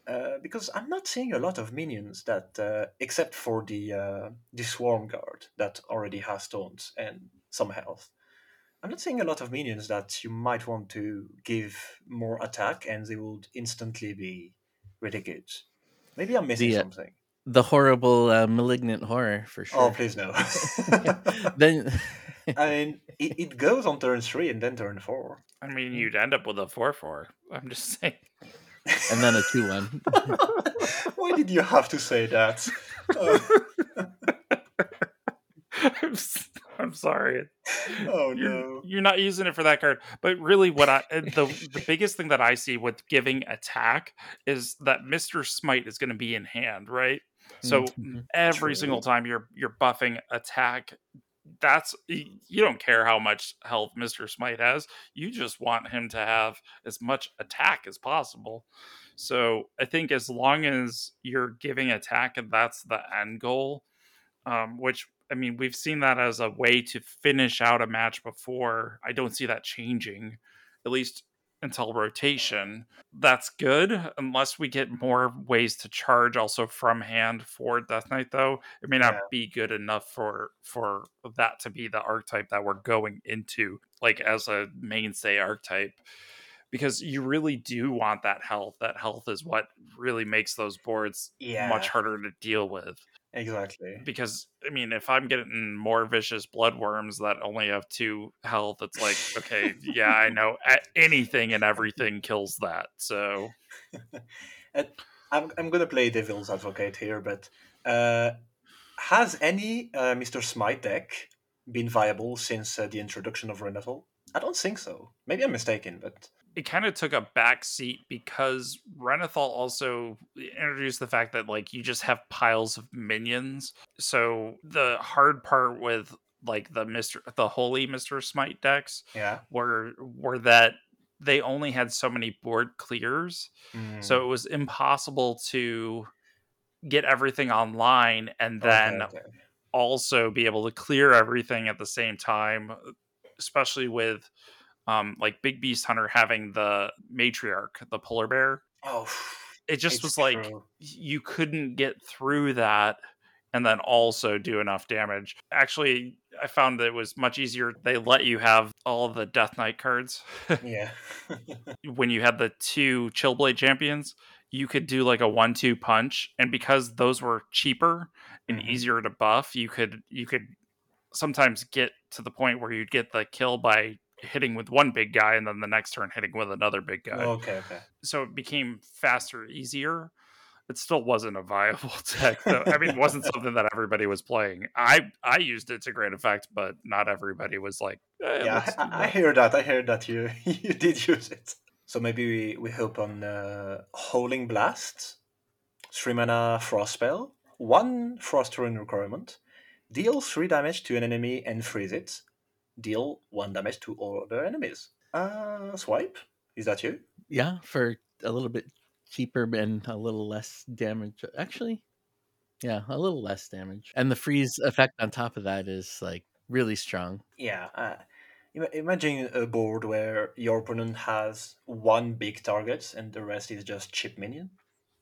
Uh, because I'm not seeing a lot of minions that, uh, except for the uh, the swarm guard that already has stones and some health. I'm not seeing a lot of minions that you might want to give more attack and they would instantly be really good. Maybe I'm missing
The, uh,
something.
the horrible uh, malignant horror for sure.
Oh, please no.
then
I mean, it, it goes on turn three and then turn four.
I mean, you'd end up with a four four. I'm just saying.
And then a two one.
Why did you have to say that? Uh,
I'm, s- I'm sorry.
oh
You're,
no.
you're not using it for that card. But really, what I uh, the the biggest thing that I see with giving attack is that Mister Smite is going to be in hand, right? So
Mhm.
every
True.
single time you're you're buffing attack, that's you don't care how much health Mister Smite has. You just want him to have as much attack as possible. So I think as long as you're giving attack and that's the end goal, um, which I mean we've seen that as a way to finish out a match before. I don't see that changing, at least until rotation. That's good, unless we get more ways to charge also from hand for Death Knight. Though it may not
Yeah.
be good enough for for that to be the archetype that we're going into, like as a mainstay archetype because you really do want that health. That health is what really makes those boards
Yeah.
much harder to deal with.
Exactly.
because I mean, if I'm getting more vicious bloodworms that only have two health, it's like, okay, yeah, I know anything and everything kills that. So
I'm, I'm gonna play devil's advocate here, but uh, has any uh, Mr. Smite deck been viable since uh, the introduction of Renathal? I don't think so. Maybe I'm mistaken, but
it kind of took a back seat because Renathal also introduced the fact that like you just have piles of minions. So the hard part with like the Mr. the holy Mr. Smite decks
yeah.
were were that they only had so many board clears.
Mm,
So it was impossible to get everything online and
okay,
then
okay.
also be able to clear everything at the same time, especially with um, like Big Beast Hunter having the matriarch, the polar bear.
Oh,
It just was like you couldn't get through that and then also do enough damage. Actually, I found that it was much easier. They let you have all the Death Knight cards.
yeah.
when you had the two Chillblade champions, you could do like a one-two punch, and because those were cheaper and
Mhm.
easier to buff, you could you could sometimes get to the point where you'd get the kill by hitting with one big guy and then the next turn hitting with another big guy.
okay, okay.
So it became faster, easier. It still wasn't a viable deck though. I mean, it wasn't something that everybody was playing. I I used it to great effect, but not everybody was like, eh,
yeah, I, I hear that. I hear that you you did use it. So maybe we, we hope on uh, Howling Blast, three mana frost spell, one frost rune requirement, deal three damage to an enemy and freeze it. Deal one damage to all other enemies. Uh, swipe. Is that you?
Yeah, for a little bit cheaper and a little less damage. Actually, yeah, a little less damage. And the freeze effect on top of that is like really strong.
Yeah. Uh, imagine a board where your opponent has one big target and the rest is just chip minion.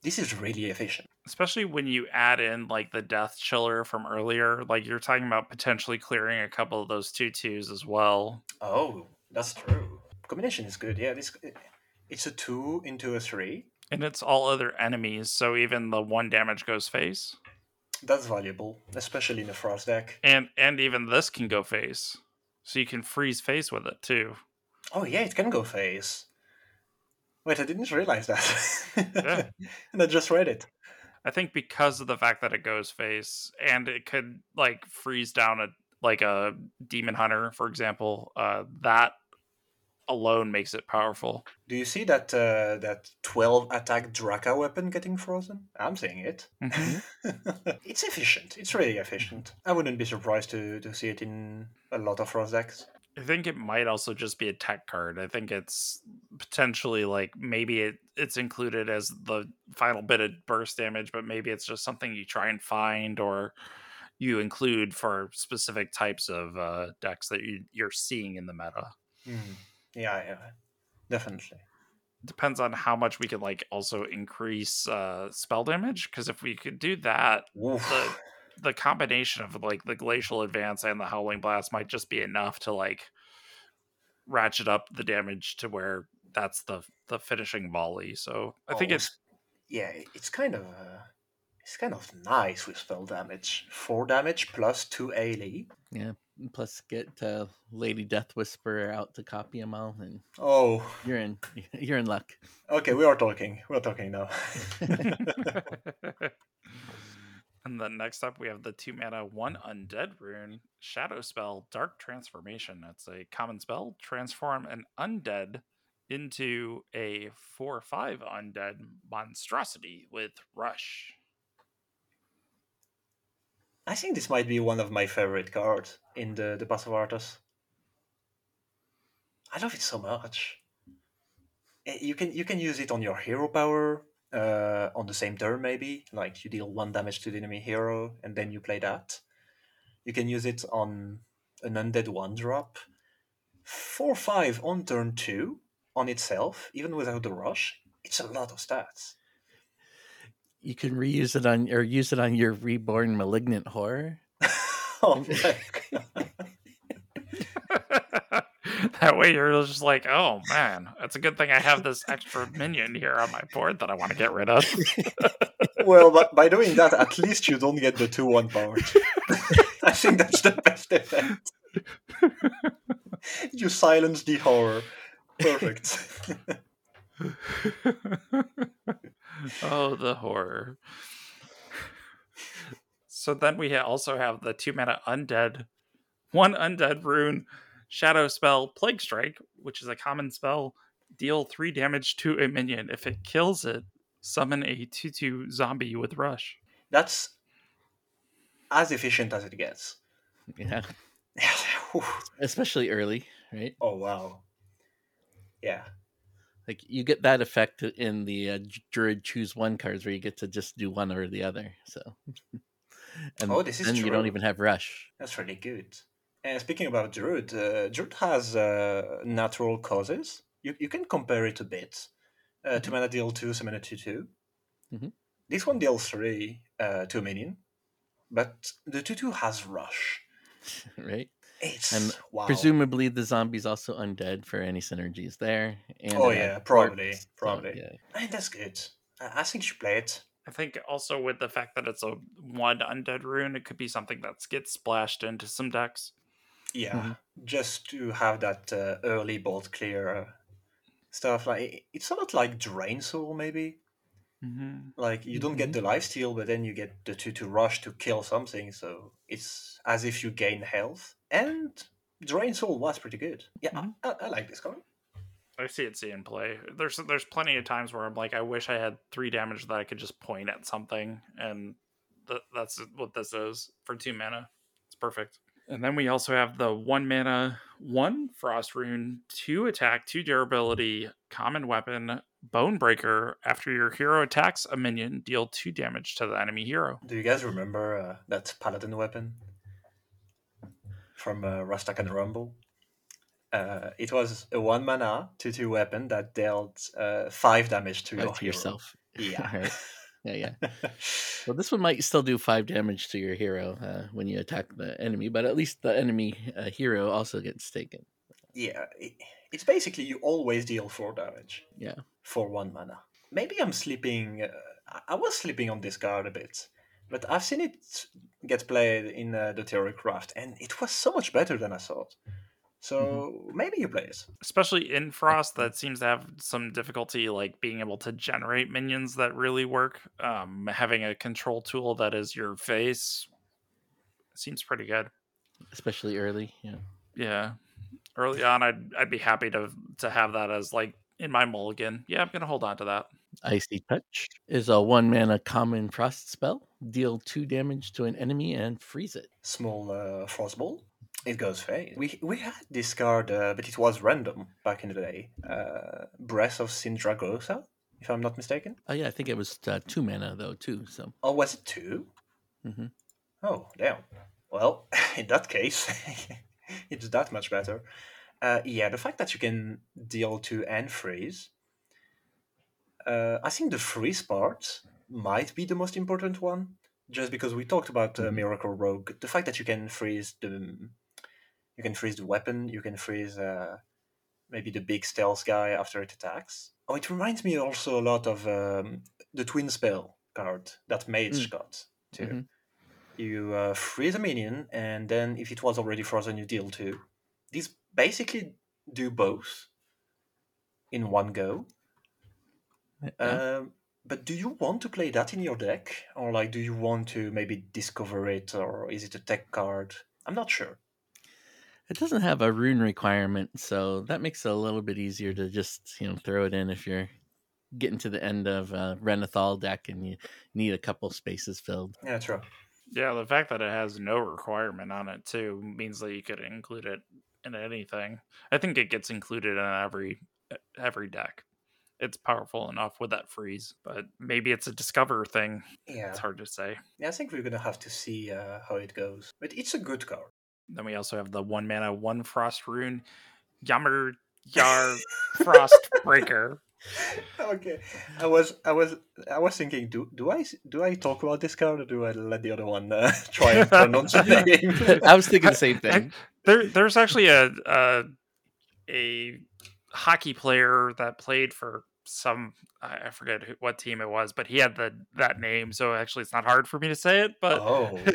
This is really efficient.
especially when you add in like the death chiller from earlier like you're talking about potentially clearing a couple of those two twos as well
Oh, that's true. Combination is good. Yeah, this it's a two into a three.
and it's all other enemies so even the one damage goes face
That's valuable, especially in a frost deck.
and and even this can go face so you can freeze face with it too
Oh yeah, it can go face. Wait, I didn't realize that.
Yeah.
and I just read it.
i think because of the fact that it goes face and it could like freeze down a like a demon hunter for example uh that alone makes it powerful
Do you see that uh, that twelve attack Draka weapon getting frozen? I'm seeing it.
Mhm.
it's efficient. It's really efficient. I wouldn't be surprised to, to see it in a lot of frost decks.
I think it might also just be a tech card. I think it's potentially like maybe it, it's included as the final bit of burst damage, but maybe it's just something you try and find or you include for specific types of uh, decks that you, you're seeing in the meta.
Hmm. Yeah, yeah, definitely.
Depends on how much we could like also increase uh, spell damage. Because if we could do that,
Oof.
the the combination of like the glacial advance and the howling blast might just be enough to like ratchet up the damage to where that's the the finishing volley. So I think
Oh,
it's
yeah, it's kind of uh, it's kind of nice with spell damage. Four damage plus two ALE.
Yeah. Plus, get uh, Lady Death Whisperer out to copy them all, and
Oh,
you're in you're in luck.
okay, we are talking. We're talking now.
and then next up we have the two mana one undead rune shadow spell dark transformation. It's a common spell. Transform an undead into a four five undead monstrosity with rush.
I think this might be one of my favorite cards in the the Path of Arthas. I love it so much. Eh, You can you can use it on your hero power uh, on the same turn, maybe. Like you deal one damage to the enemy hero, and then you play that. You can use it on an undead one drop. Four five on turn two on itself, even without the rush. It's a lot of stats.
You can reuse it on or use it on your reborn malignant horror.
oh my god.
that way you're just like, oh man, it's a good thing I have this extra minion here on my board that I want to get rid of.
well, but by doing that, at least you don't get the two one part. I think that's the best effect. you silence the horror. Perfect.
oh, the horror. So then we also have the two mana undead, one undead rune, shadow spell, plague strike, which is a common spell. Deal three damage to a minion. If it kills it, summon a 2 2 zombie with rush.
That's as efficient as it gets.
Yeah,
Whew.
especially early, right?
oh wow. Yeah.
Like you get that effect in the uh, Druid choose one cards where you get to just do one or the other. So, and
Oh, this is
then you don't even have rush.
That's really good. And speaking about Druid, uh, Druid has uh, natural causes. You, you can compare it a bit. Uh, two mana deal two, two mana two two.
Mhm.
This one deals three uh, to a minion, but the two two has rush.
right?
It's
And
wow.
Presumably, the zombie's also undead for any synergies there. And
Oh,
it
yeah,
has
probably,
so,
probably.
yeah.
Eh, that's good. I, I think you should play it.
I think also with the fact that it's a one undead rune, it could be something that gets splashed into some decks.
Yeah,
Mhm.
just to have that uh, early bolt clear uh, stuff. Like it's a lot like Drain Soul, maybe.
Mm-hmm.
Like you don't get the life steal, but then you get the two to rush to kill something. So it's as if you gain health. And Drain Soul was pretty good. Yeah,
Mhm.
I, I like this card.
I see it see seeing play. There's there's plenty of times where I'm like, I wish I had three damage that I could just point at something, and th- that's what this is for two mana. It's perfect. And then we also have the one mana, one frost rune, two attack, two durability, common weapon, bone breaker. After your hero attacks a minion, deal two damage to the enemy hero.
Do you guys remember uh, that paladin weapon from uh, Rastakhan's Rumble? Uh, it was a one mana two two weapon that dealt uh, five damage to
Right
your
to
hero.
yourself.
Yeah.
Yeah, yeah. Well, this one might still do five damage to your hero uh, when you attack the enemy, but at least the enemy uh, hero also gets taken.
yeah, it, it's basically you always deal four damage.
Yeah.
For one mana. Maybe I'm sleeping. Uh, I- I was sleeping on this card a bit, but I've seen it get played in uh, the theory craft, and it was so much better than I thought. So maybe you play it.
especially in frost that seems to have some difficulty like being able to generate minions that really work um having a control tool that is your face seems pretty good
especially early. Yeah.
yeah early on i'd i'd be happy to to have that as like in my mulligan yeah i'm gonna hold on to that
Icy Touch is a one mana common frost spell. Deal two damage to an enemy and freeze it.
Small uh, frostbolt. It goes fade. We we had this card, uh, but it was random back in the day. Uh, Breath of Sindragosa, if I'm not mistaken.
Oh yeah, I think it was uh, two mana though too. So
Oh, was it 2
Mhm.
Oh, damn. Well, in that case, it's that much better. Uh, yeah, the fact that you can deal two and freeze. Uh, I think the freeze part might be the most important one, just because we talked about uh,
Mhm.
Miracle Rogue. The fact that you can freeze the, you can freeze the weapon, you can freeze uh, maybe the big stealth guy after it attacks. Oh, it reminds me also a lot of um, the twin spell card that Mage
Mm.
got too.
Mhm.
You uh, freeze a minion, and then if it was already frozen, you deal two. These basically do both in one go.
yeah.
Um, but do you want to play that in your deck, or like, do you want to maybe discover it, or is it a tech card? I'm not sure.
It doesn't have a rune requirement, so that makes it a little bit easier to just you know throw it in if you're getting to the end of a Renathal deck and you need a couple spaces filled.
Yeah, true.
yeah the fact that it has no requirement on it too means that you could include it in anything i think it gets included in every every deck it's powerful enough with that freeze but maybe it's a discover thing
Yeah,
it's hard to say
yeah. I think we're gonna have to see uh, how it goes. But it's a good card.
Then we also have the one mana, one frost rune, Yammer Yar Frost Breaker.
okay, I was, I was, I was thinking, do do I do I talk about this card, or do I let the other one uh, try and pronounce the name?
I was thinking the same thing.
There, there's actually a, a a hockey player that played for some I forget who, what team it was, but he had the that name, so actually it's not hard for me to say it. But
oh,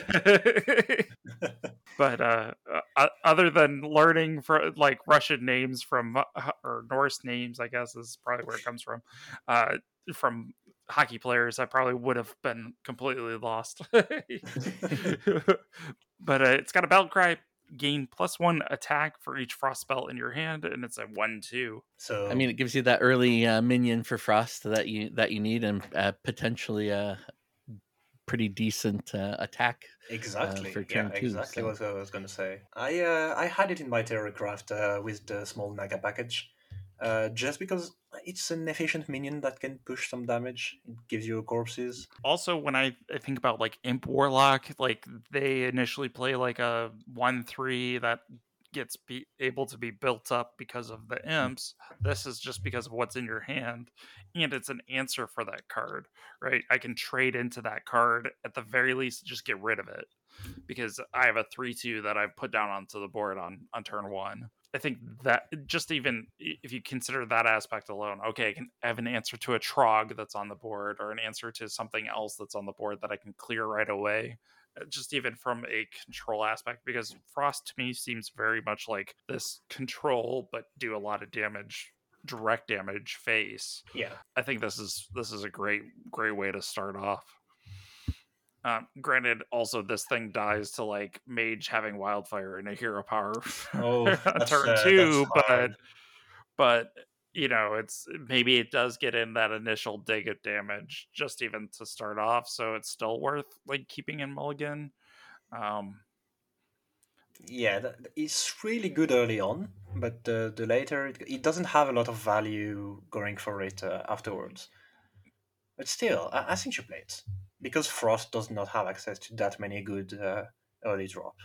but uh, uh, other than learning for like Russian names from uh, or Norse names, I guess is probably where it comes from. Uh, from hockey players, I probably would have been completely lost. but uh, it's got a belt cry gain plus one attack for each frost spell in your hand, and it's a one-two.
so
I mean, it gives you that early uh, minion for frost that you that you need, and uh, potentially a pretty decent uh, attack.
exactly,
for
yeah,
two,
exactly
so-
what I was going to say. I uh, I had it in my theorycraft uh, with the small Naga package, uh, just because it's an efficient minion that can push some damage. It gives you corpses.
Also, when I, think about like Imp Warlock, like they initially play like a one-three that gets be able to be built up because of the imps. This is just because of what's in your hand, and it's an answer for that card, right? I can trade into that card at the very least, just get rid of it because I have a three-two that I've put down onto the board on on turn one. I think that just even if you consider that aspect alone, okay, I can have an answer to a trog that's on the board or an answer to something else that's on the board that I can clear right away. uh, Just even from a control aspect, because Frost to me seems very much like this control, but do a lot of damage, direct damage face.
Yeah,
I think this is this is a great great way to start off. Um, granted, also this thing dies to like mage having wildfire and a hero power
Oh,
turn
uh,
two, but but you know it's maybe it does get in that initial dig of damage just even to start off, so it's still worth like keeping in mulligan. Um,
yeah, that, it's really good early on, but the the later it, it doesn't have a lot of value going for it uh, afterwards. But still, I, I think you play it because Frost does not have access to that many good uh, early drop.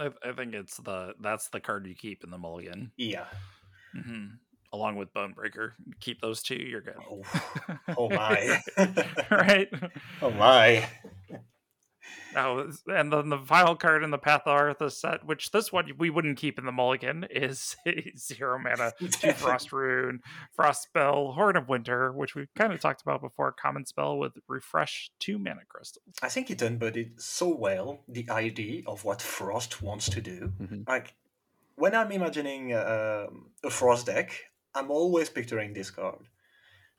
I, I think it's the that's the card you keep in the mulligan,
Yeah.
hmm along with Bonebreaker. Keep those two, you're good.
Oh, oh my.
right.
oh my.
Now, and then the final card in the Path of Arthas set, which this one we wouldn't keep in the mulligan, is zero mana, two frost rune, frost spell, Horn of Winter, which we kind of talked about before. Common spell with refresh two mana crystals.
I think it embodied so well the idea of what Frost wants to do.
Mhm.
Like, when I'm imagining uh, a Frost deck, I'm always picturing this card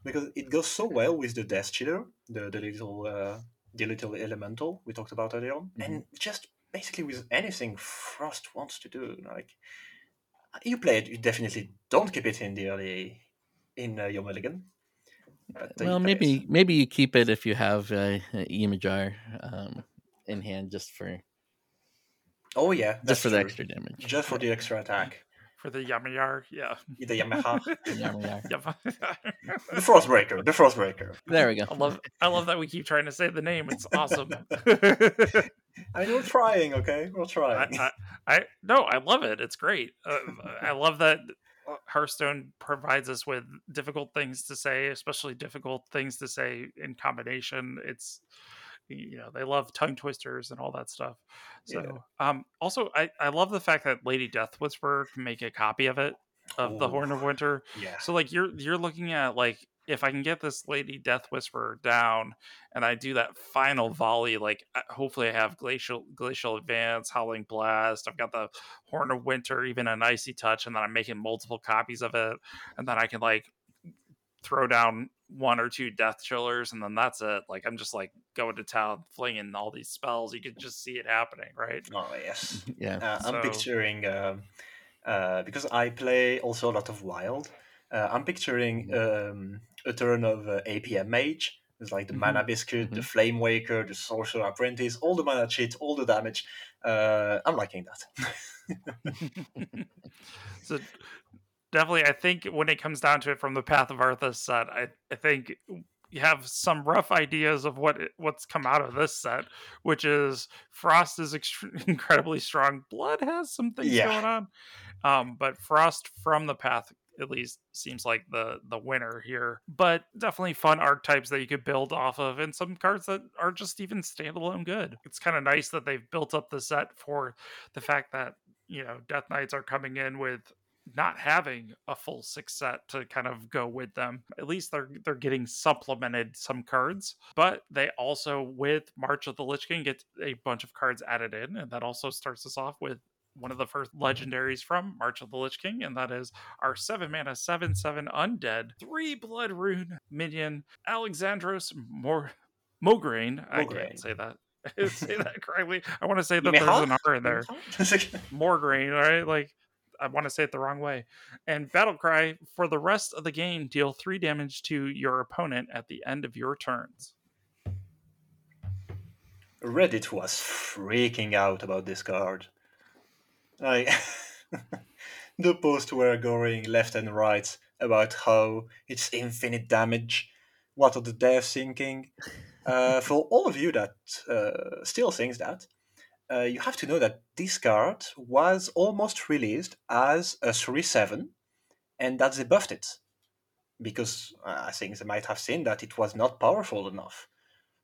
because it goes so well with the Death Cheater, the the little uh, the little elemental we talked about earlier on, and just basically with anything Frost wants to do. Like, you play it, you definitely don't keep it in the early in uh, your mulligan. Uh,
well,
play it.
maybe maybe you keep it if you have uh, Ymirjar um, in hand just for
Oh yeah,
just for the extra damage.
Just for the extra attack.
For the Yamayar, yeah.
The Yamaha.
Yama
Yep.
the Frostbreaker. The Frostbreaker.
There we go.
I love I love that we keep trying to say the name. It's awesome.
I mean, we're trying, okay? We're
I. I, I no, I love it. It's great. Uh, I love that Hearthstone provides us with difficult things to say, especially difficult things to say in combination. It's you know they love tongue twisters and all that stuff. So, um, also I I love the fact that Lady Death Whisperer can make a copy of it of the Horn of Winter.
yeah.
So like you're you're looking at like if I can get this Lady Death Whisperer down and I do that final volley, like hopefully I have glacial glacial advance, howling blast. I've got the Horn of Winter, even an icy touch, and then I'm making multiple copies of it, and then I can like throw down one or two death chillers, and then that's it. Like I'm just like going to town, flinging all these spells. You could just see it happening, right?
Oh, yes.
Yeah.
Uh, I'm
So-
picturing, um uh, because I play also a lot of Wild, uh, I'm picturing um, a turn of uh, APM Mage. It's like the
Mhm.
Mana Biscuit, the Flame Waker, the Sorcerer Apprentice, all the mana cheat, all the damage. Uh, I'm liking that.
so definitely i think when it comes down to it from the path of arthas set i, I think you have some rough ideas of what it, what's come out of this set which is frost is ext- incredibly strong. Blood has some things
Yeah.
going on. Um, but frost from the path at least seems like the the winner here. But definitely fun archetypes that you could build off of and some cards that are just even standalone good. It's kind of nice that they've built up the set for the fact that you know death knights are coming in with not having a full six set to kind of go with them. At least they're they're getting supplemented some cards, but they also with March of the Lich King get a bunch of cards added in, and that also starts us off with one of the first legendaries from March of the Lich King, and that is our seven mana, seven seven undead, three blood rune minion, Alexandros Mor Mograine. I can't say that. say that correctly. I want to say that there's an R in there. Mograine, right? Like I want to say it the wrong way. And battle cry for the rest of the game, deal three damage to your opponent at the end of your turns.
Reddit was freaking out about this card. Like, the posts were going left and right about how it's infinite damage. What are the devs thinking? Uh, for all of you that uh, still thinks that, uh, you have to know that this card was almost released as a 3 7, and that they buffed it. Because uh, I think they might have seen that it was not powerful enough.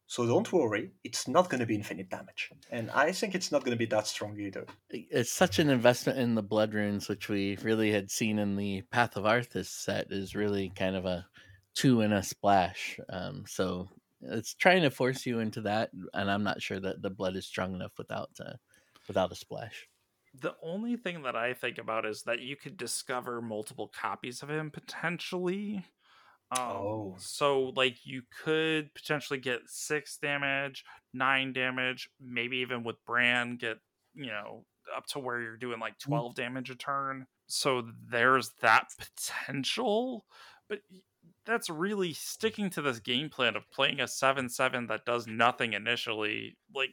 So don't worry, it's not going to be infinite damage. And I think it's not going to be that strong either.
It's such an investment in the blood runes, which we really had seen in the Path of Arthas set, is really kind of a two in a splash. Um, so it's trying to force you into that, and I'm not sure that the blood is strong enough without uh, without a splash.
The only thing that I think about is that you could discover multiple copies of him potentially. Um,
Oh.
So, like, you could potentially get six damage, nine damage, maybe even with Brann, get, you know, up to where you're doing like 12 damage a turn. So, there's that potential. But y- that's really sticking to this game plan of playing a 7 7 that does nothing initially, like,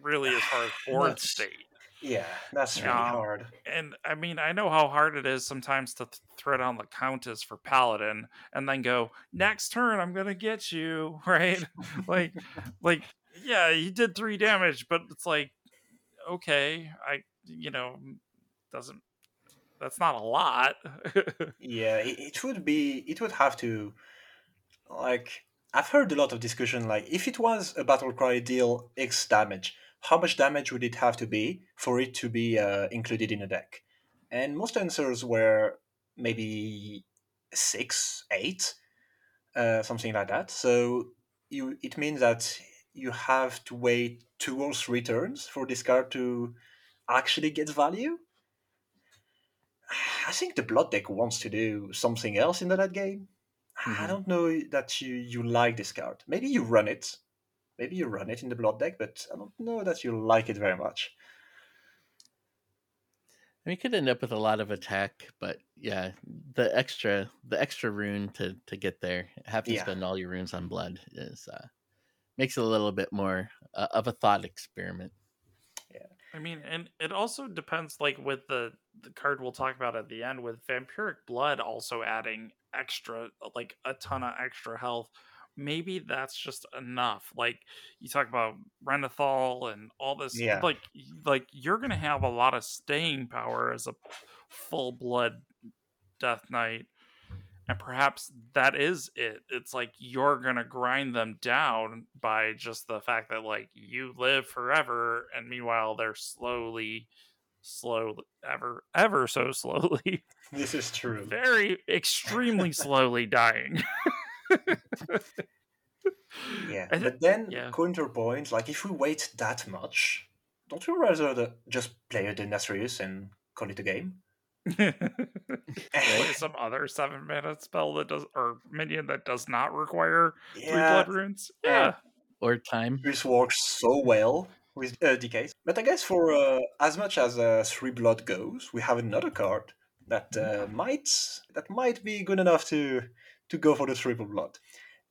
really as far as board state
Yeah, that's really
Yeah.
hard.
and I mean, I know how hard it is sometimes to th- throw down the Countess for Paladin and then go, next turn, I'm going to get you, right? like, like, yeah, you did three damage, but it's like, okay, I, you know, doesn't, that's not a lot.
Yeah, it, would be. It would have to. Like, I've heard a lot of discussion. Like, if it was a battle cry deal X damage, how much damage would it have to be for it to be uh, included in a deck? And most answers were maybe six, eight, uh, something like that. So you, it means that you have to wait two or three turns for this card to actually get value. I think the blood deck wants to do something else in that game. I
Mhm.
don't know that you you like this card. Maybe you run it. Maybe you run it in the blood deck, but I don't know that you like it very much.
I you could end up with a lot of attack, but yeah, the extra the extra rune to to get there, have to
Yeah.
spend all your runes on blood is uh, makes it a little bit more uh, of a thought experiment.
I mean, and it also depends, like with the the card we'll talk about at the end, with Vampiric Blood also adding extra, like a ton of extra health. Maybe that's just enough. Like you talk about Renathal and all this,
Yeah.
like like you're gonna have a lot of staying power as a full blood Death Knight. And perhaps that is it. It's like you're gonna grind them down by just the fact that like you live forever, and meanwhile they're slowly, slowly, ever, ever so slowly,
This is true.
very extremely slowly dying.
Yeah,
thi-
but then
yeah.
counterpoint, like if we wait that much, don't we rather just play a Denathrius and call it a game?
Play some other seven mana spell that does or minion that does not require three blood runes. Yeah.
Or time.
this works so well with uh, decays. But I guess for uh, as much as uh, three blood goes, we have another card that uh, might that might be good enough to to go for the triple blood.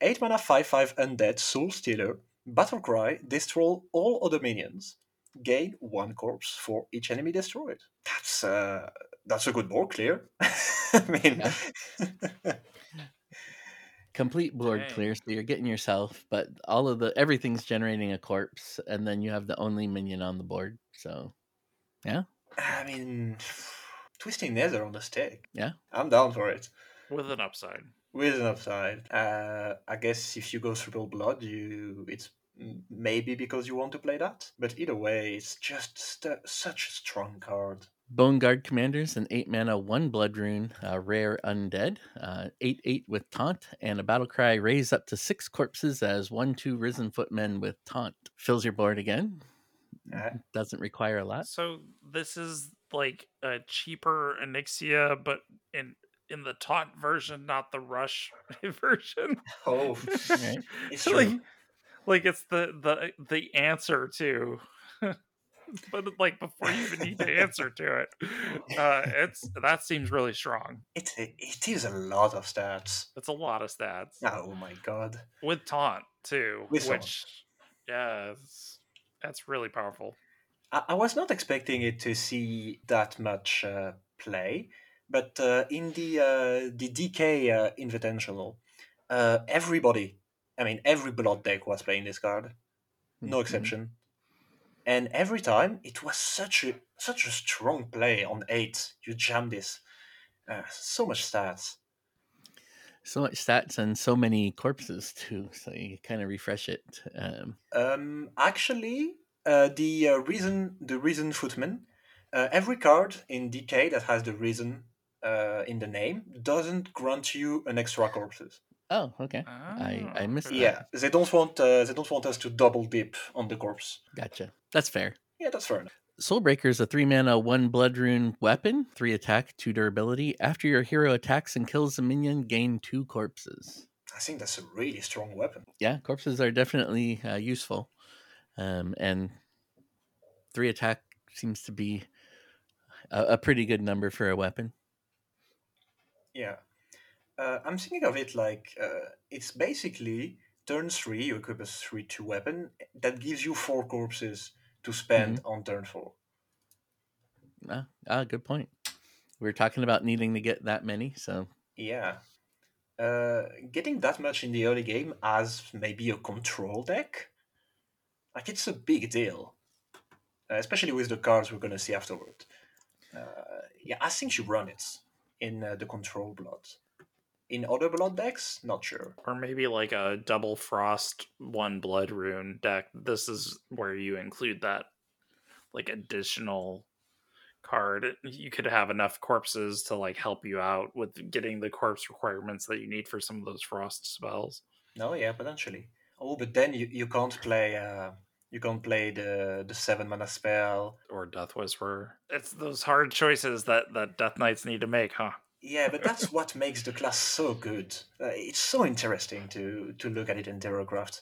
Eight mana, five five undead soul stealer. Battle cry: destroy all other minions. Gain one corpse for each enemy destroyed. That's uh, that's a good board clear. I mean,
Complete board
Dang.
clear, so you're getting yourself, but all of the everything's generating a corpse, and then you have the only minion on the board. So yeah.
I mean, twisting nether on the stick.
Yeah.
I'm down for it.
With an upside.
with an upside. Uh, I guess if you go through triple blood, you it's maybe because you want to play that. But either way, it's just st- such a strong card.
Bone Guard Commanders, an 8 mana, 1 Blood Rune, uh, rare undead, uh, 8 8 with Taunt, and a battle cry raise up to 6 corpses as 1 2 Risen Footmen with Taunt. Fills your board again.
Uh,
Doesn't require a lot.
So this is like a cheaper Onyxia, but in in the taunt version, not the rush version.
oh,
Right.
it's
like,
true.
like it's the the the answer to but like before you even need to answer to it uh it's that seems really strong
It, it is a lot of stats.
it's a lot of stats
Oh my god.
with taunt too
With taunt.
which yeah it's, that's really powerful
I, I was not expecting it to see that much uh, play, but uh, in the uh, the DK uh, Invitational, uh, everybody, I mean, every blood deck was playing this card, no
Mhm.
exception. And every time it was such a such a strong play on eight. You jam this, uh, so much stats.
So much stats and so many corpses too. So you kind of refresh it. Um,
Um, actually, uh, the uh, risen the risen footman, uh, every card in DK that has the risen uh, in the name doesn't grant you an extra corpses.
oh, okay. I- I missed
okay.
that.
Yeah, they don't want uh, they don't want us to double dip on the corpse.
Gotcha. That's fair.
Yeah, that's fair enough.
Soulbreaker is a three mana, one blood rune weapon, three attack, two durability. After your hero attacks and kills a minion, gain two corpses.
I think that's a really strong weapon.
Yeah, corpses are definitely uh, useful. Um, and three attack seems to be a, a pretty good number for a weapon.
Yeah, uh, I'm thinking of it like uh, it's basically turn three. You equip a three two weapon that gives you four corpses to spend on turn four.
Ah, ah, good point. We were talking about needing to get that many, so
Yeah. Uh, getting that much in the early game as maybe a control deck, like it's a big deal, uh, especially with the cards we're going to see afterward. Uh, yeah, I think you run it in uh, the control blood. In other blood decks, not sure.
or maybe like a double frost one blood rune deck this is where you include that like additional card you could have enough corpses to like help you out with getting the corpse requirements that you need for some of those frost spells
No, yeah, potentially. Oh, but then you, you can't play uh, you can't play the the seven mana spell.
or death whisperer it's those hard choices that that death knights need to make huh
Yeah, but that's what makes the class so good. Uh, it's so interesting to to look at it in theorycraft.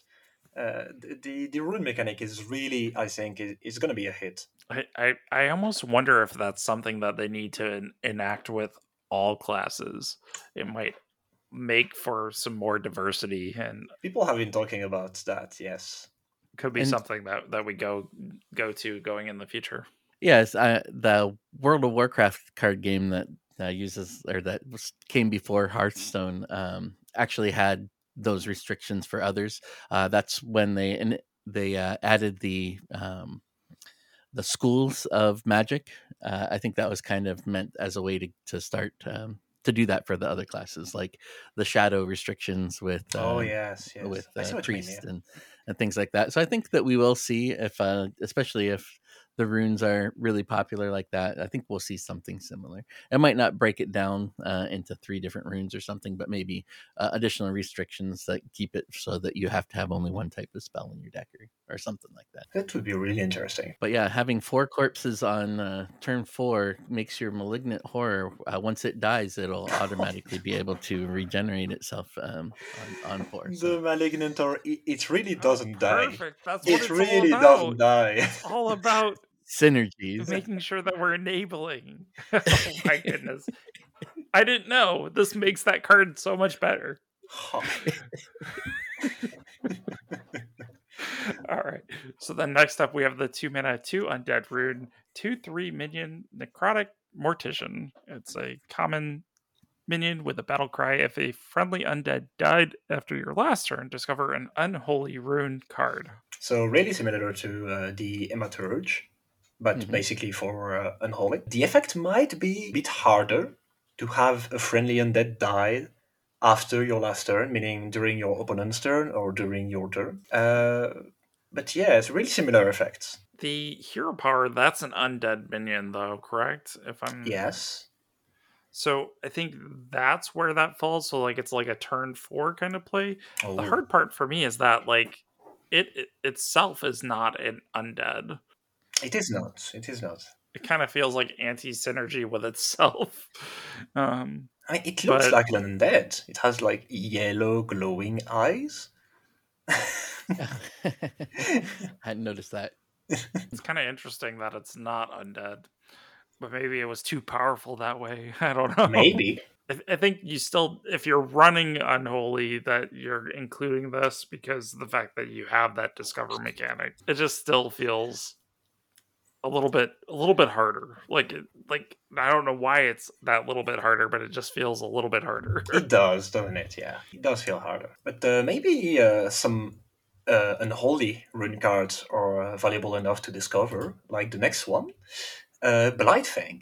Uh, the, the the rune mechanic is really, I think, is, is going to be a hit.
I, I i almost wonder if that's something that they need to en- enact with all classes it might make for some more diversity and
People have been talking about that. Yes.
could be
And-
something that that we go go to going in the future.
yes, uh, the World of Warcraft card game that uh, uses or that was, came before Hearthstone um, actually had those restrictions for others. Uh, that's when they and they uh, added the um, the schools of magic. Uh, I think that was kind of meant as a way to to start um, to do that for the other classes, like the shadow restrictions with
oh
um,
yes, yes.
with
I
uh,
mean,
priest
yeah.
and and things like that. So I think that we will see if, uh, especially if the runes are really popular like that. I think we'll see something similar. It might not break it down uh, into three different runes or something, but maybe uh, additional restrictions that keep it so that you have to have only one type of spell in your deck or, or something like that.
That would be really interesting.
But yeah, having four corpses on uh, turn four makes your malignant horror. Uh, once it dies, it'll automatically be able to regenerate itself um, on, on four. So.
The malignant or it, it really doesn't die.
Perfect. That's what
It
it's
really
all about.
doesn't die.
It's all about
Synergies.
making sure that we're enabling. oh my goodness. I didn't know. This makes that card so much better. All right. So then next up we have the two mana, two undead rune, two three minion necrotic mortician. It's a common minion with a battle cry. If a friendly undead died after your last turn, discover an unholy rune card.
So really similar to uh, the Hematurge, but
Mhm.
basically for uh, Unholy. The effect might be a bit harder to have a friendly undead die after your last turn, meaning during your opponent's turn or during your turn. Uh, but yeah, it's really similar effects.
The hero power, that's an undead minion, though, correct? If I'm
Yes.
So I think that's where that falls. So like it's like a turn four kind of play.
Oh.
The hard part for me is that like it, it itself is not an undead.
It is not. It is not.
It kind of feels like anti synergy with itself. Um,
I mean, it looks
But-
like an undead. It has like yellow glowing eyes.
I hadn't noticed that.
it's kind of interesting that it's not undead, but maybe it was too powerful that way. I don't know.
Maybe.
I, I think you still, if you're running unholy, that you're including this because the fact that you have that discover mechanic, it just still feels a little bit, a little bit harder. Like, like I don't know why it's that little bit harder, but it just feels a little bit harder.
It does, doesn't it? Yeah, it does feel harder. But uh, maybe uh, some uh, unholy rune cards are uh, valuable enough to discover, like the next one, uh, Blightfang,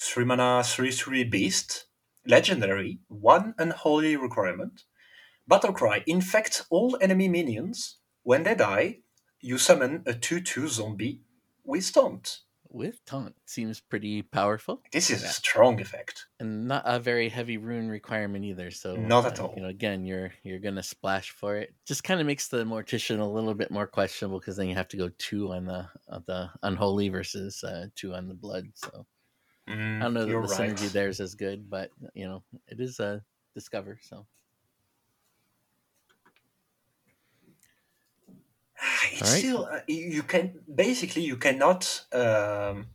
three mana, three three beast, legendary, one unholy requirement. Battlecry infect all enemy minions. When they die, you summon a two two zombie with taunt.
With taunt seems pretty powerful
This is a strong effect.
and not a very heavy rune requirement either. So
Not at
uh,
all.
You know, again, you're you're gonna splash for it. Just kind of makes the mortician a little bit more questionable because then you have to go two on the on the unholy versus uh, two on the blood. So
Mm,
I don't know that the
right.
synergy there is as good, but you know, it is a discover. So
it's
Alright.
still uh, you can basically you cannot um,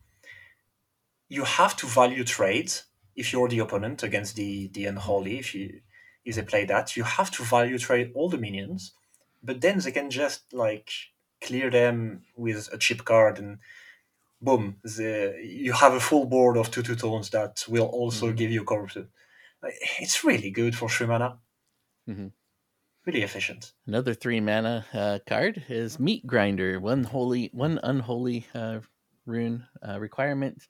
you have to value trade if you're the opponent against the the unholy if you if they play that you have to value trade all the minions but then they can just like clear them with a chip card and boom the, you have a full board of two two tones that will also
Mhm.
give you corrupted it's really good for three mana
Mhm.
Really efficient
another three mana uh, card is Meat Grinder, one holy, one unholy uh, rune uh, requirement.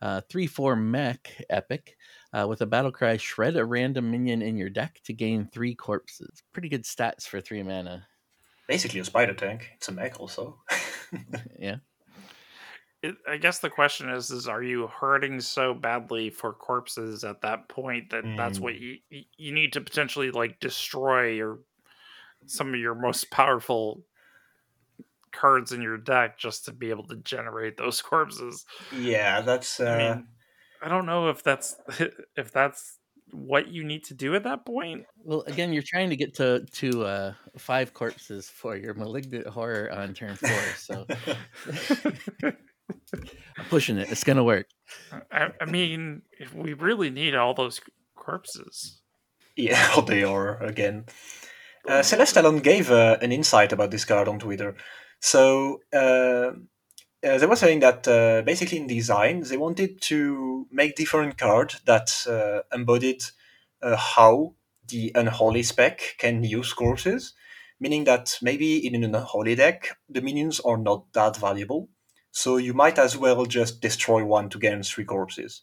Uh, three four mech epic uh, with a battle cry. Shred a random minion in your deck to gain three corpses. Pretty good stats for three mana.
basically a spider tank it's a mech also
Yeah.
it, I guess the question is: is are you hurting so badly for corpses at that point that that's
Mm.
what you you you need to potentially like destroy your some of your most powerful cards in your deck just to be able to generate those corpses?
Yeah, that's. Uh,
I mean, I don't know if that's if that's what you need to do at that point.
Well, again, you're trying to get to to uh, five corpses for your malignant horror on turn four. So I'm pushing it. It's gonna work.
I, I mean, if we really need all those corpses.
yeah, what they are again. Uh, Celestalon gave uh, an insight about this card on Twitter. So uh, uh, they were saying that uh, basically in design they wanted to make different cards that uh, embodied how the unholy spec can use corpses, meaning that maybe in an unholy deck the minions are not that valuable, so you might as well just destroy one to gain three corpses.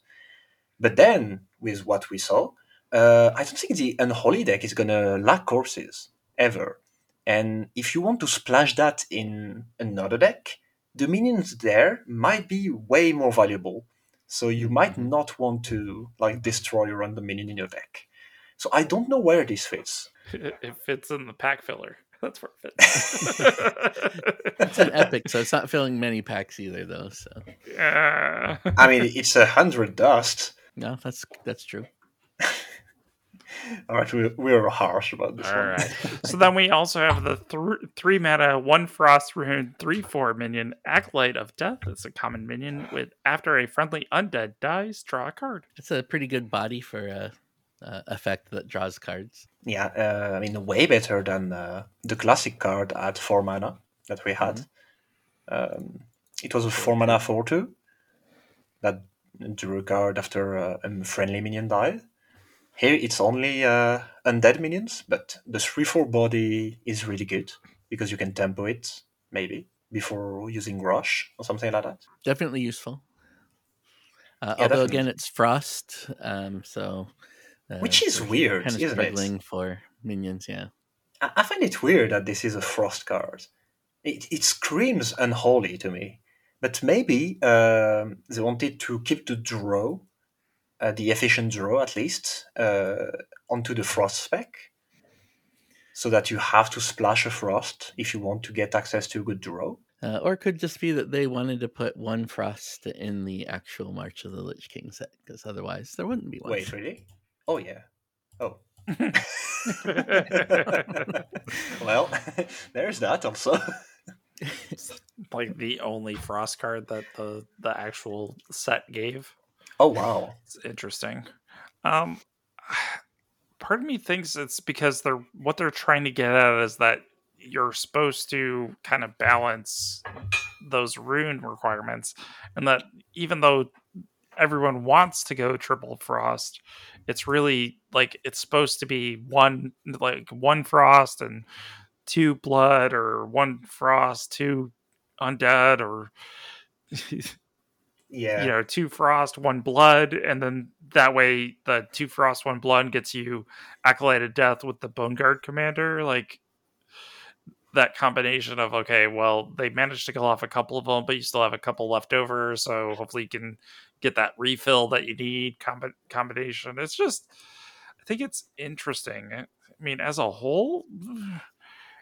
But then with what we saw, uh, I don't think the unholy deck is gonna lack corpses ever. And if you want to splash that in another deck, the minions there might be way more valuable. So you might
Mhm.
not want to like destroy a random minion in your deck. So I don't know where this fits.
It, it fits in the pack filler. That's where it fits.
It's an epic, so it's not filling many packs either, though. So
Yeah.
I mean, it's a hundred dust.
no, that's that's true.
All right, we, we're harsh about this
All
one.
right. so then we also have the th- three mana, one frost rune, three four minion, acolyte of death. It's a common minion with after a friendly undead dies, draw a card.
It's a pretty good body for a, a effect that draws cards.
Yeah, uh, I mean, way better than uh, the classic card at 4 mana that we had. Um, it was a 4 mana 4 2 that drew a card after uh, a friendly minion died. Here it's only uh, undead minions, but the 3 4 body is really good because you can tempo it, maybe, before using Rush or something like that.
Definitely useful. Uh,
Yeah,
although
definitely.
again, it's frost, um, so uh,
Which is weird,
Kind of
isn't it?
struggling for minions. Yeah.
I I find it weird that this is a frost card. It, it screams unholy to me. but maybe um, they wanted to keep the draw, uh, the efficient draw at least, uh, onto the frost spec, so that you have to splash a frost if you want to get access to a good draw.
Uh, or it could just be that they wanted to put one frost in the actual March of the Lich King set, because otherwise there wouldn't be one.
Wait, really? Oh yeah. Oh. well, there's that also.
It's like the only frost card that the the actual set gave.
Oh wow,
it's interesting. Um, part of me thinks it's because they're what they're trying to get at is that you're supposed to kind of balance those rune requirements, and that even though everyone wants to go triple frost, it's really like it's supposed to be one like one frost and two blood or one frost, two undead or
yeah.
you know two frost one blood and then that way the two frost one blood gets you acolyted death with the bone guard commander. Like that combination of okay well they managed to kill off a couple of them but you still have a couple left over so hopefully you can get that refill that you need comb- combination. It's just i think it's interesting. I mean as a whole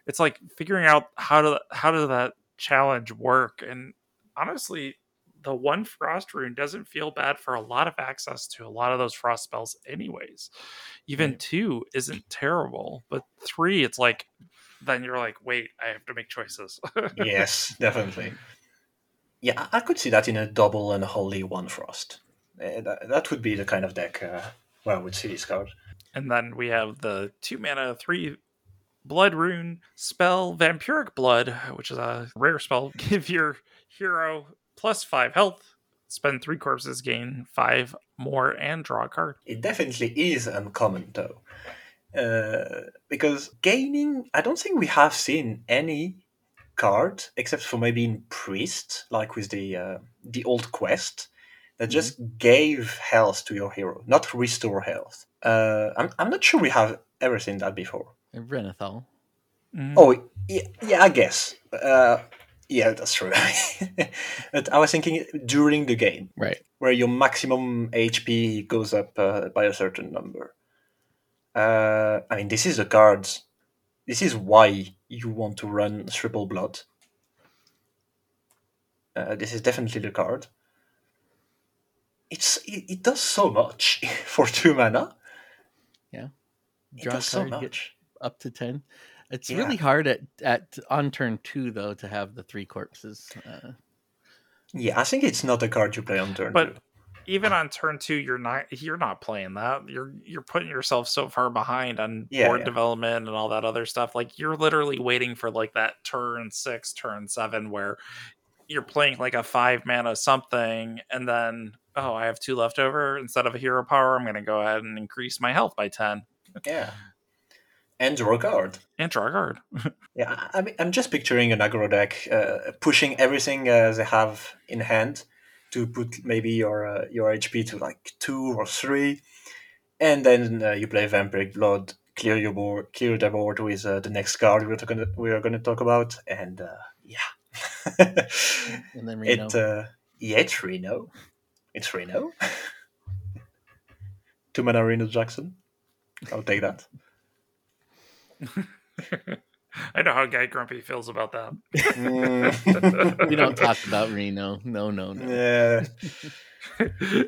it's like figuring out how to how does that challenge work? And honestly the one frost rune doesn't feel bad for a lot of access to a lot of those frost spells anyways even two isn't terrible but three it's like then you're like wait i have to make choices
yes, definitely. Yeah, I could see that in a double unholy one frost. That, that would be the kind of deck uh, where I would see this card.
and then we have the two mana three blood rune spell vampiric blood which is a rare spell give your hero plus five health spend three corpses gain five more and draw a card
It definitely is uncommon though, uh, because gaining. I don't think we have seen any card except for maybe in priest, like with the uh, the old quest, that just gave health to your hero, not restore health. Uh, I'm I'm not sure we have ever seen that before.
Renathal.
Mm.
Oh, yeah, yeah I guess. Uh, yeah, that's true. but I was thinking during the game,
Right.
where your maximum HP goes up uh, by a certain number. Uh, I mean, this is the cards. This is why you want to run triple blood. Uh, this is definitely the card. It's it, it does so much for two mana.
Yeah.
It
Draw a
does so much.
up to 10. It's
Yeah.
really hard at, at on turn two, though, to have the three corpses. Uh,
Yeah, I think it's not a card you play on turn
but
two.
even on turn two you're not you're not playing that you're you're putting yourself so far behind on
Yeah,
board
yeah.
development and all that other stuff like you're literally waiting for like that turn six turn seven where you're playing like a five mana something and then oh i have two left over instead of a hero power i'm going to go ahead and increase my health by 10
Yeah. And draw a card.
and draw card
Yeah, I I mean, I'm just picturing an aggro deck uh, pushing everything uh, they have in hand to put maybe your uh, your HP to like two or three, and then uh, you play Vampiric Blood, clear your board, clear the board with uh, the next card we're talking we are going to talk about, and uh, yeah,
and then Reno.
it uh, yeah it's Reno, it's Reno. Two mana Reno Jackson, I'll take that.
i know how guy grumpy feels about that
Mm.
we don't talk about Reno. No, no, no.
Yeah.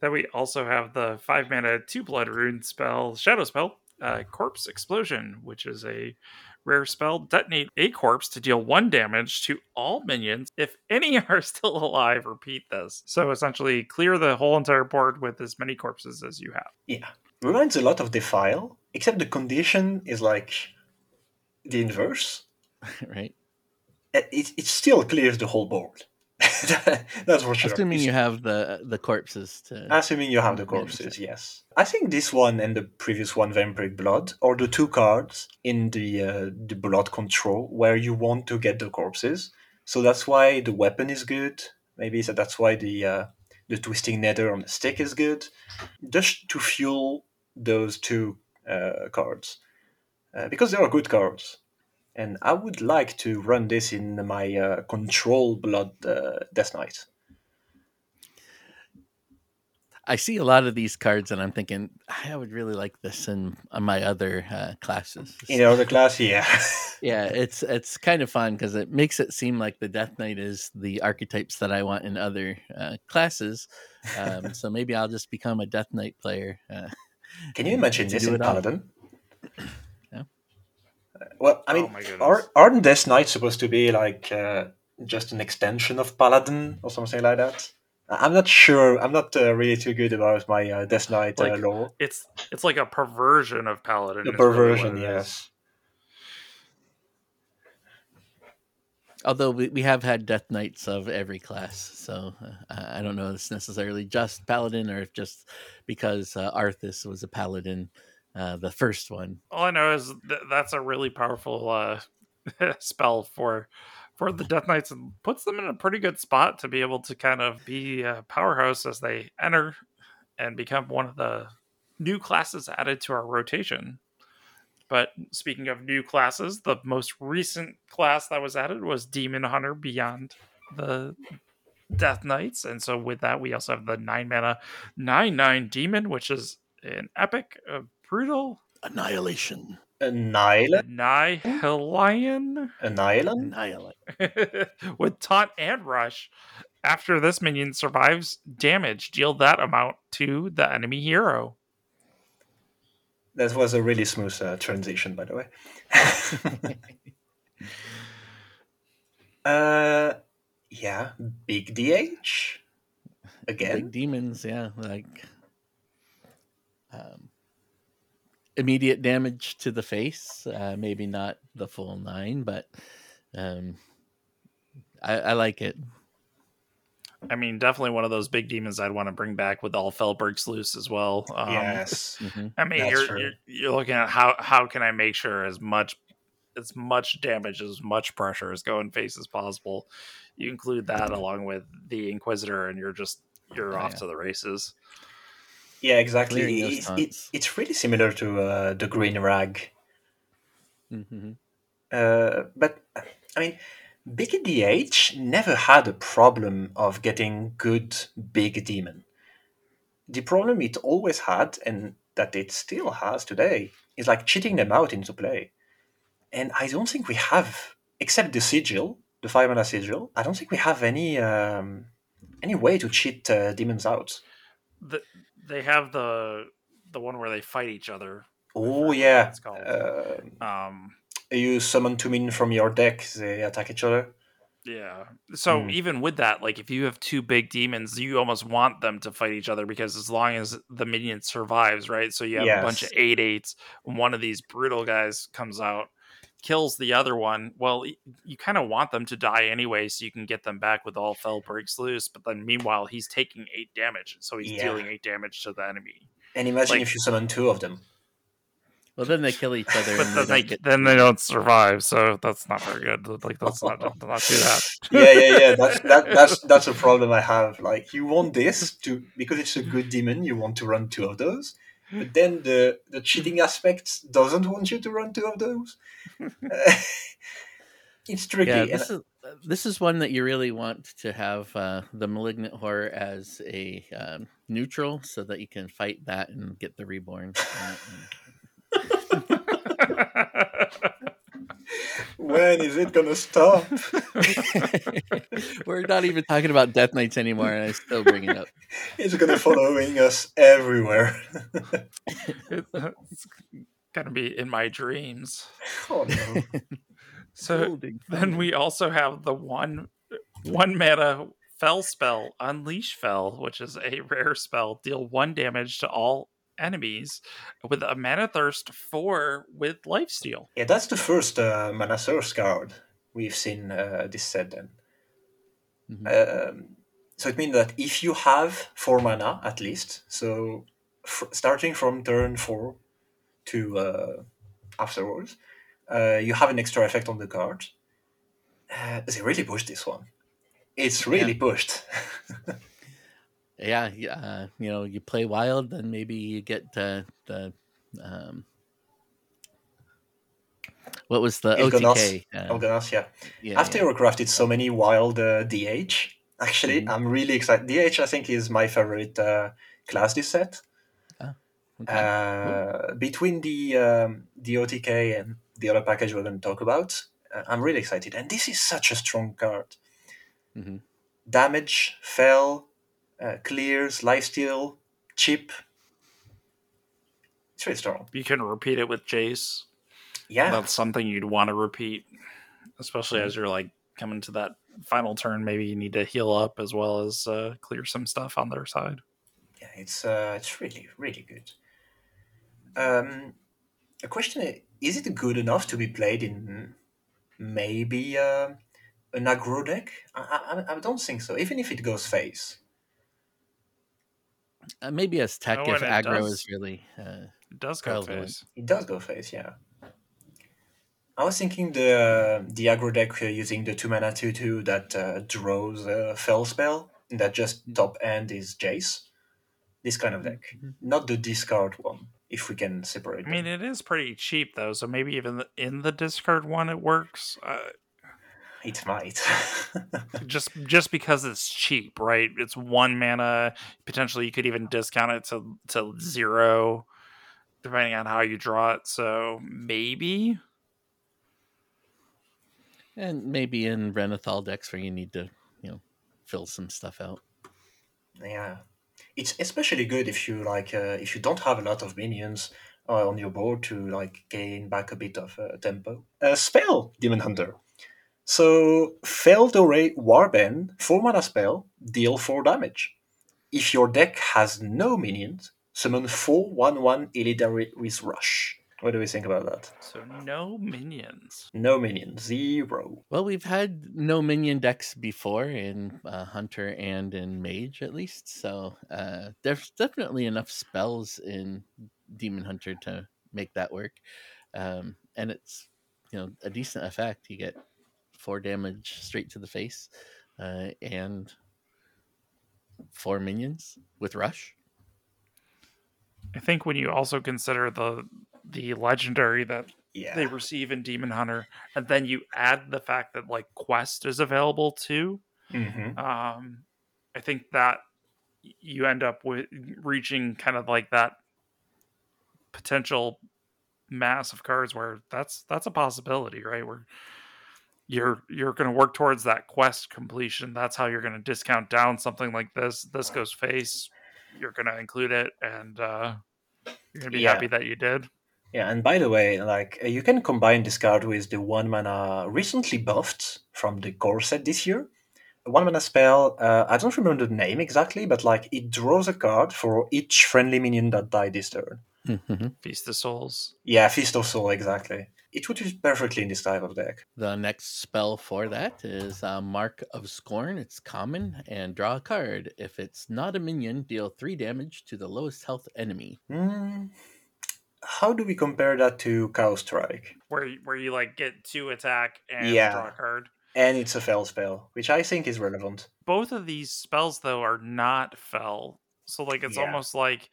then we also have the five mana two blood rune spell, shadow spell, uh, corpse explosion, which is a rare spell. Detonate a corpse to deal one damage to all minions. If any are still alive, repeat this. So essentially, clear the whole entire board with as many corpses as you have.
Yeah. Reminds a lot of Defile, except the condition is like the inverse.
right?
It, it still clears the whole board. That's for sure.
Assuming
It's-
you have the the corpses to.
Assuming you have the corpses, yes. I think this one and the previous one, Vampiric Blood, are the two cards in the uh, the blood control where you want to get the corpses. So that's why the weapon is good. Maybe so that's why the uh, the twisting nether on the stick is good, just to fuel those two uh, cards uh, because they are good cards. and I would like to run this in my uh, Control Blood uh, Death Knight.
I see a lot of these cards, and I'm thinking I would really like this in on my other uh, classes.
In other class, yeah.
yeah, it's it's kind of fun because it makes it seem like the Death Knight is the archetypes that I want in other uh, classes. Um, so maybe I'll just become a Death Knight player. Uh,
Can you imagine this
do
in. Paladin?
Yeah.
Well, I
Oh
mean,
my goodness.
are, aren't Death Knights supposed to be like uh, just an extension of Paladin or something like that? I- I'm not sure. I'm not uh, really too good about my uh, Death Knight uh,
Like,
lore.
It's it's like a perversion of paladin.
A
is really what
perversion, yes.
Although we, we have had Death Knights of every class, so uh, I don't know if it's necessarily just Paladin or if just because uh, Arthas was a Paladin, uh, the first one.
All I know is th- that's a really powerful uh, spell for for the Death Knights and puts them in a pretty good spot to be able to kind of be a powerhouse as they enter and become one of the new classes added to our rotation. But speaking of new classes, the most recent class that was added was Demon Hunter Beyond the Death Knights. And so with that, we also have the nine mana, nine nine demon, which is an epic, uh, brutal,
Annihilation.
Annihilate?
Nihilion
Annihilate?
Annihilate.
with taunt and rush. After this minion survives damage, deal that amount to the enemy hero.
That was a really smooth uh, transition, by the way. uh, yeah, big DH again.
Big demons, yeah, like um, immediate damage to the face. Uh, maybe not the full nine, but um, I, I like it.
I mean, definitely one of those big demons I'd want to bring back with all Fel Breaks Loose as well. Um,
yes.
Mhm.
I mean, you're, you're you're looking at how how can I make sure as much as much damage, as much pressure as go in face as possible. You include that along with the Inquisitor, and you're just you're
Oh,
off
yeah.
to the races.
Yeah, exactly.
Clearing those
It's, it, it's really similar to uh, the Green Rag.
mm-hmm.
Uh, but, I mean, Big DH never had a problem of getting good Big Demon. The problem it always had, and that it still has today, is like cheating them out into play. And I don't think we have, except the Sigil, the five mana Sigil, I don't think we have any um, any way to cheat uh, demons out.
The, they have the the one where they fight each other.
Oh yeah,
it's called.
uh,
Um,
you summon two minions from your deck, they attack each other.
Yeah. So
Mm.
even with that, like if you have two big demons, you almost want them to fight each other because as long as the minion survives, right? So you have a bunch of
Yes.
eight eights, and one of these brutal guys comes out, kills the other one. Well, you kind of want them to die anyway, so you can get them back with all fell breaks loose. But then meanwhile, he's taking eight damage, so he's
Yeah.
dealing eight damage to the enemy.
And imagine
Like-
if you summon two of them.
Well, then they kill each other.
But
and
then
they
they
don't get
then they don't survive, so that's not very good. Like let's not not do that.
yeah, yeah, yeah. That's that, that's that's a problem I have. Like you want this to because it's a good demon, you want to run two of those. But then the the cheating aspect doesn't want you to run two of those. it's tricky.
yeah,
and-
this is this is one that you really want to have uh, the malignant horror as a um, neutral, so that you can fight that and get the reborn. On it,
when is it gonna stop?
We're not even talking about Death Knights anymore, and I still bring it up.
It's gonna following us everywhere.
Uh, it's gonna be in my dreams.
oh no.
So then we also have the one one mana fell spell, Unleash Fel, which is a rare spell. Deal one damage to all enemies with a mana thirst four with lifesteal.
Yeah, that's the first uh, Mana thirst card we've seen uh, this set then.
Mhm.
Um, so it means that if you have four mana at least, so f- starting from turn four to uh, afterwards, uh, you have an extra effect on the card. Uh, they really pushed this one. It's really pushed.
yeah, yeah, uh, you know, you play wild, then maybe you get uh, the um, What was the
Il'gynoth.
OTK? Uh,
Il'gynoth, yeah.
yeah,
After
yeah.
crafted so many wild uh, DH, actually,
Mhm.
I'm really excited. DH, I think, is my favorite uh, class this set.
Okay.
Uh, between the um, the OTK and the other package we're going to talk about, uh, I'm really excited. And this is such a strong card.
Mhm.
Damage, fell, uh, clears, lifesteal, chip. It's really strong.
You can repeat it with Jace.
Yeah,
That's something you'd want to repeat, especially as you're like coming to that final turn. Maybe you need to heal up as well as uh, clear some stuff on their side.
yeah, it's uh, it's really really good. Um, a question: i- Is it good enough to be played in maybe uh, an aggro deck? I, I I don't think so. Even if it goes face.
Uh, maybe as tech
Oh,
if
and
aggro
does-
is really. Uh,
It does go
Prevalent.
face.
It does go face, yeah. I was thinking the the aggro deck using the two mana two two that uh, draws a fell spell and that just top end is Jace. This kind of deck,
Mhm.
not the discard one. If we can separate.
I mean,
them.
it is pretty cheap though, so maybe even in the discard one it works. Uh,
it might.
just just because it's cheap, right? It's one mana. Potentially, you could even discount it to to zero, depending on how you draw it. So maybe.
and maybe in Renathal decks where you need to, you know, fill some stuff out.
yeah, it's especially good if you like uh, if you don't have a lot of minions uh, on your board to like gain back a bit of uh, tempo. Uh, spell Demon Hunter. So Fel'dorei Warband, four mana spell, deal four damage. If your deck has no minions, summon four one one Illidari with Rush. What do we think about that?
So no minions.
No minions, zero.
Well, we've had no minion decks before in uh, Hunter and in Mage, at least. So uh, there's definitely enough spells in Demon Hunter to make that work, um, and it's you know a decent effect. You get four damage straight to the face, uh, and four minions with Rush.
I think when you also consider the the legendary that
Yeah.
they receive in Demon Hunter, and then you add the fact that like Quest is available too,
hmm
um, I think that you end up with reaching kind of like that potential mass of cards where that's that's a possibility, right? Where you're you're going to work towards that quest completion. That's how you're going to discount down something like this. This goes face. You're going to include it, and uh, you're going to be
Yeah.
happy that you did.
Yeah, and by the way, like uh, you can combine this card with the one mana recently buffed from the core set this year. A one mana spell. Uh, I don't remember the name exactly, but like it draws a card for each friendly minion that died this turn.
Mhm.
Feast of Souls.
Yeah, Feast of Soul, exactly. It would fit perfectly in this type of deck.
The next spell for that is uh, Mark of Scorn. It's common and draw a card. If it's not a minion, deal three damage to the lowest health enemy.
Hmm. How do we compare that to Chaos Strike?
where you, where you like get two attack and
Yeah.
draw a card.
And it's a fell spell, which I think is relevant.
Both of these spells though are not fell, so like it's
Yeah.
almost like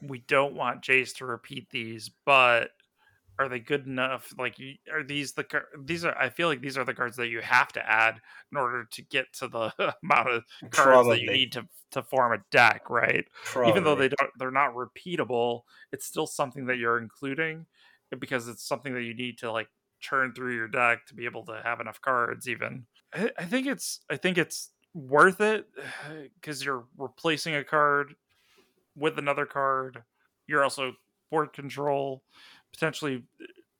we don't want Jace to repeat these, but are they good enough? Like, are these the car- these are? I feel like these are the cards that you have to add in order to get to the amount of cards that you need to to form a deck, right?
Probably.
even though they don't they're not repeatable it's still something that you're including eh, because it's something that you need to like churn through your deck to be able to have enough cards even i, I think it's i think it's worth it because you're replacing a card with another card you're also board control potentially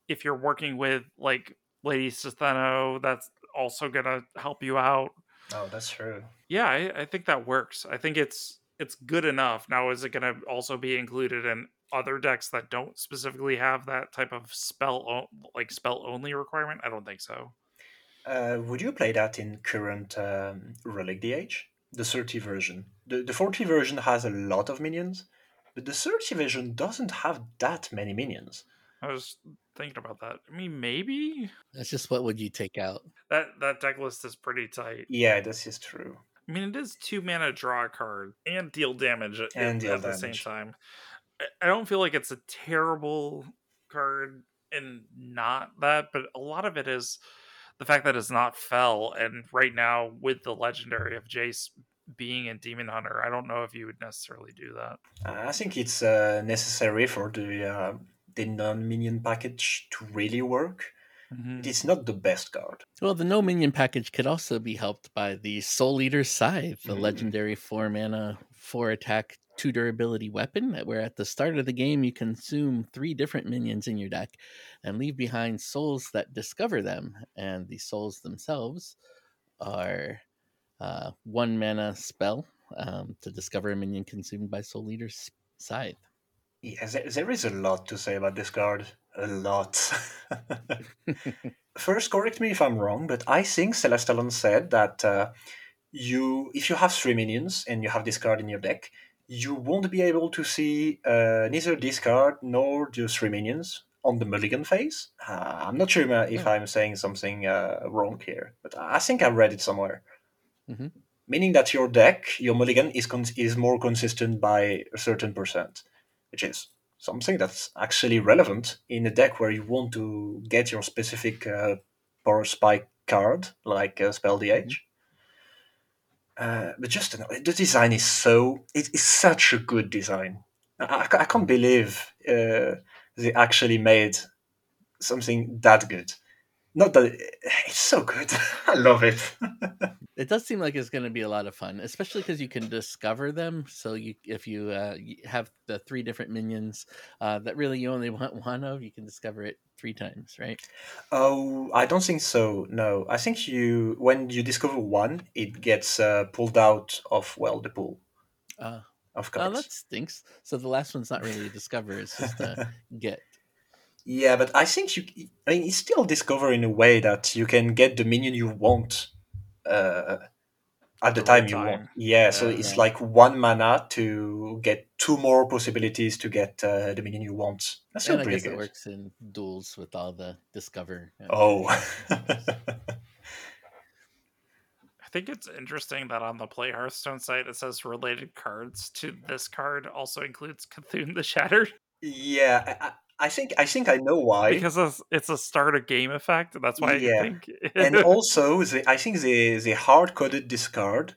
if you're working with like lady S'theno, that's also gonna help you out
Oh, that's true.
yeah, I, I think that works. I think it's it's good enough. Now, is it going to also be included in other decks that don't specifically have that type of spell o- like spell only requirement? I don't think so.
Uh, would you play that in current um, Relic DH? The 30 version. The, the 40 version has a lot of minions, but the 30 version doesn't have that many minions.
I was thinking about that. I mean, maybe
That's just what would you take out?
that that deck list is pretty tight.
Yeah, this is true.
I mean, it is two mana draw a card and deal damage at,
And
at
deal
the same time. I, I don't feel like it's a terrible card and not that, but a lot of it is the fact that it's not fell. And right now, with the legendary of Jace being in Demon Hunter, I don't know if you would necessarily do that.
I think it's uh, necessary for the uh, the non minion package to really work.
Mhm.
It is not the best card.
Well, the no minion package could also be helped by the Soul Eater Scythe, the
Mm.
legendary four mana, four attack, two durability weapon, where at the start of the game you consume three different minions in your deck and leave behind souls that discover them. And the souls themselves are uh, one mana spell um, to discover a minion consumed by Soul Eater's Scythe.
Yes, there- there is a lot to say about this card. A lot. First, correct me if I'm wrong, but I think Celestalon said that uh, you, if you have three minions and you have this card in your deck, you won't be able to see uh, neither this card nor the three minions on the mulligan phase. Uh, I'm not sure if
Oh.
I'm saying something uh, wrong here, but I think I read it somewhere.
Mhm.
Meaning that your deck, your mulligan, is con- is more consistent by a certain percent, which is something that's actually relevant in a deck where you want to get your specific uh, power spike card, like uh, Spell DH. Uh, but just the design is so it is such a good design. I, I- I can't believe uh, they actually made something that good. Not that it's so good. I love it.
It does seem like it's going to be a lot of fun, especially because you can discover them. So you, if you uh, have the three different minions uh, that really you only want one of, you can discover it three times, right?
Oh, I don't think so. No, I think you when you discover one, it gets uh, pulled out of well the pool
Uh,
of
oh,
cards.
that stinks. So the last one's not really a discover; it's just a get.
Yeah, but I think you. I mean, it's still discover in a way that you can get the minion you want uh, at the
The
time
right
you want.
time.
Yeah, so it's
Yeah.
like one mana to get two more possibilities to get uh, the minion you want. That's still
and I
pretty
guess it
good.
works in duels with all the discover.
Oh,
I think it's interesting that on the Play Hearthstone site it says related cards to this card also includes C'Thun the Shattered
yeah. I, I- think I think I know why.
because it's, a start a game effect. That's why
Yeah.
I think.
and also they, I think they they hard coded this card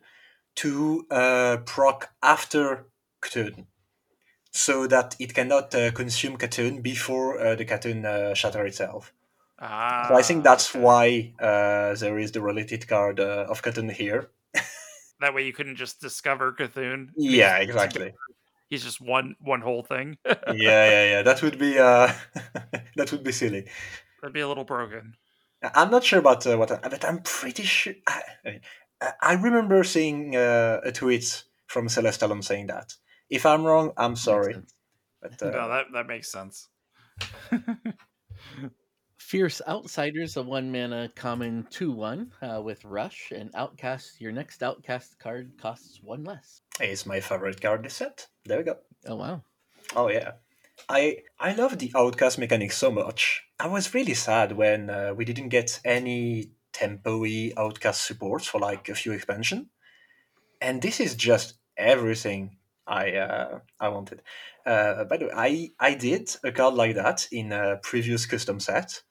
to uh, proc after C'Thun, so that it cannot uh, consume C'Thun before uh, the C'Thun uh, shatter itself.
ah,
So I think that's
okay.
why uh, there is the related card uh, of C'Thun here.
That way you couldn't just discover C'Thun.
Yeah, exactly.
He's just one one whole thing.
yeah, yeah, yeah. That would be uh, that would be silly.
That'd be a little broken.
I'm not sure about uh, what, but I'm pretty sure. I, I- I remember seeing uh, a tweet from Celestalon saying that. If I'm wrong, I'm sorry. But uh,
no, that that makes sense.
Fierce Outsiders, a one mana common 2 1 uh, with Rush, and Outcast. Your next Outcast card costs one less.
it's my favorite card this set. There we go.
Oh, wow.
Oh yeah, I I love the outcast mechanic so much. I was really sad when uh, we didn't get any tempo-y outcast supports for like a few expansion, and this is just everything I uh, I wanted. Uh, by the way, I I did a card like that in a previous custom set.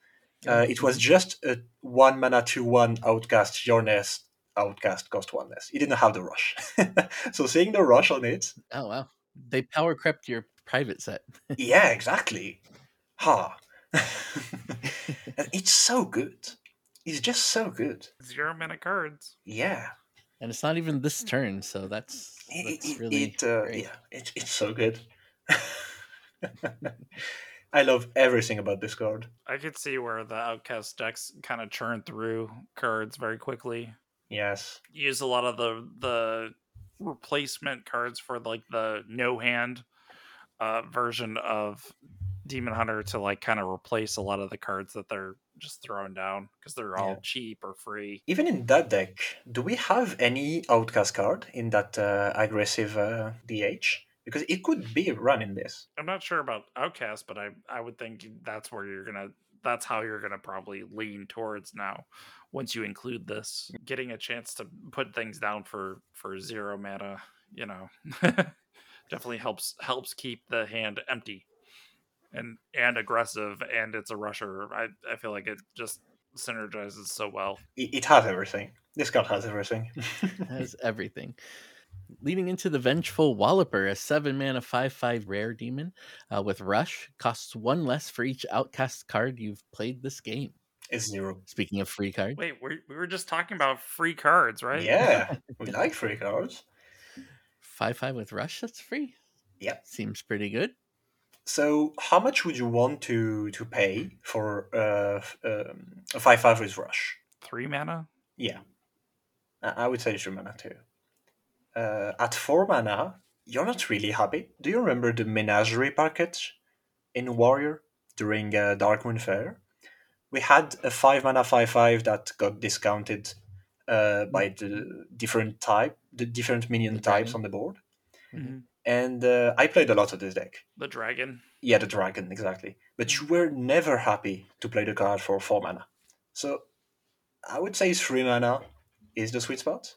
Uh, it was just a one mana two one outcast your nest outcast cost one less. It didn't have the rush, so seeing the rush on it
Oh, wow. They power crept your private set.
yeah, exactly. Ha. And it's so good. It's just so good.
Zero mana cards.
Yeah.
And it's not even this turn, so that's,
It,
that's
it,
really
it, uh,
great.
yeah, it, it's so good. I love everything about this card.
I could see where the outcast decks kind of churn through cards very quickly.
Yes.
Use a lot of the the replacement cards for like the no hand uh, version of Demon Hunter to like kind of replace a lot of the cards that they're just throwing down because they're all
Yeah.
cheap or free.
Even in that deck, do we have any outcast card in that uh, aggressive uh, DH? Because it could be run in this.
I'm not sure about Outcast, but I I would think that's where you're gonna that's how you're gonna probably lean towards now. Once you include this, mm. getting a chance to put things down for for zero mana, you know, definitely helps helps keep the hand empty. and and aggressive, and it's a rusher. I I feel like it just synergizes so well.
It, it has everything. This card has everything.
has everything. Leading into the Vengeful Walloper, a 7 mana 5 5 rare demon uh, with Rush, costs one less for each outcast card you've played this game.
It's zero.
Speaking of free cards.
Wait, we we were just talking about free cards, right?
Yeah, we like free cards.
5 5 with Rush, that's free.
Yep.
Seems pretty good.
So, how much would you want to to pay for uh, um, a five five with rush?
Three mana.
Yeah, I would say three mana too. Uh, at four mana, you're not really happy. Do you remember the Menagerie package in Warrior during uh, Darkmoon Faire? We had a five mana five five that got discounted uh, by the different type, the different minion
The
types on the board,
Mm-hmm.
and uh, I played a lot of this deck.
The dragon.
Yeah, the dragon, exactly. But you were never happy to play the card for four mana. So I would say three mana is the sweet spot.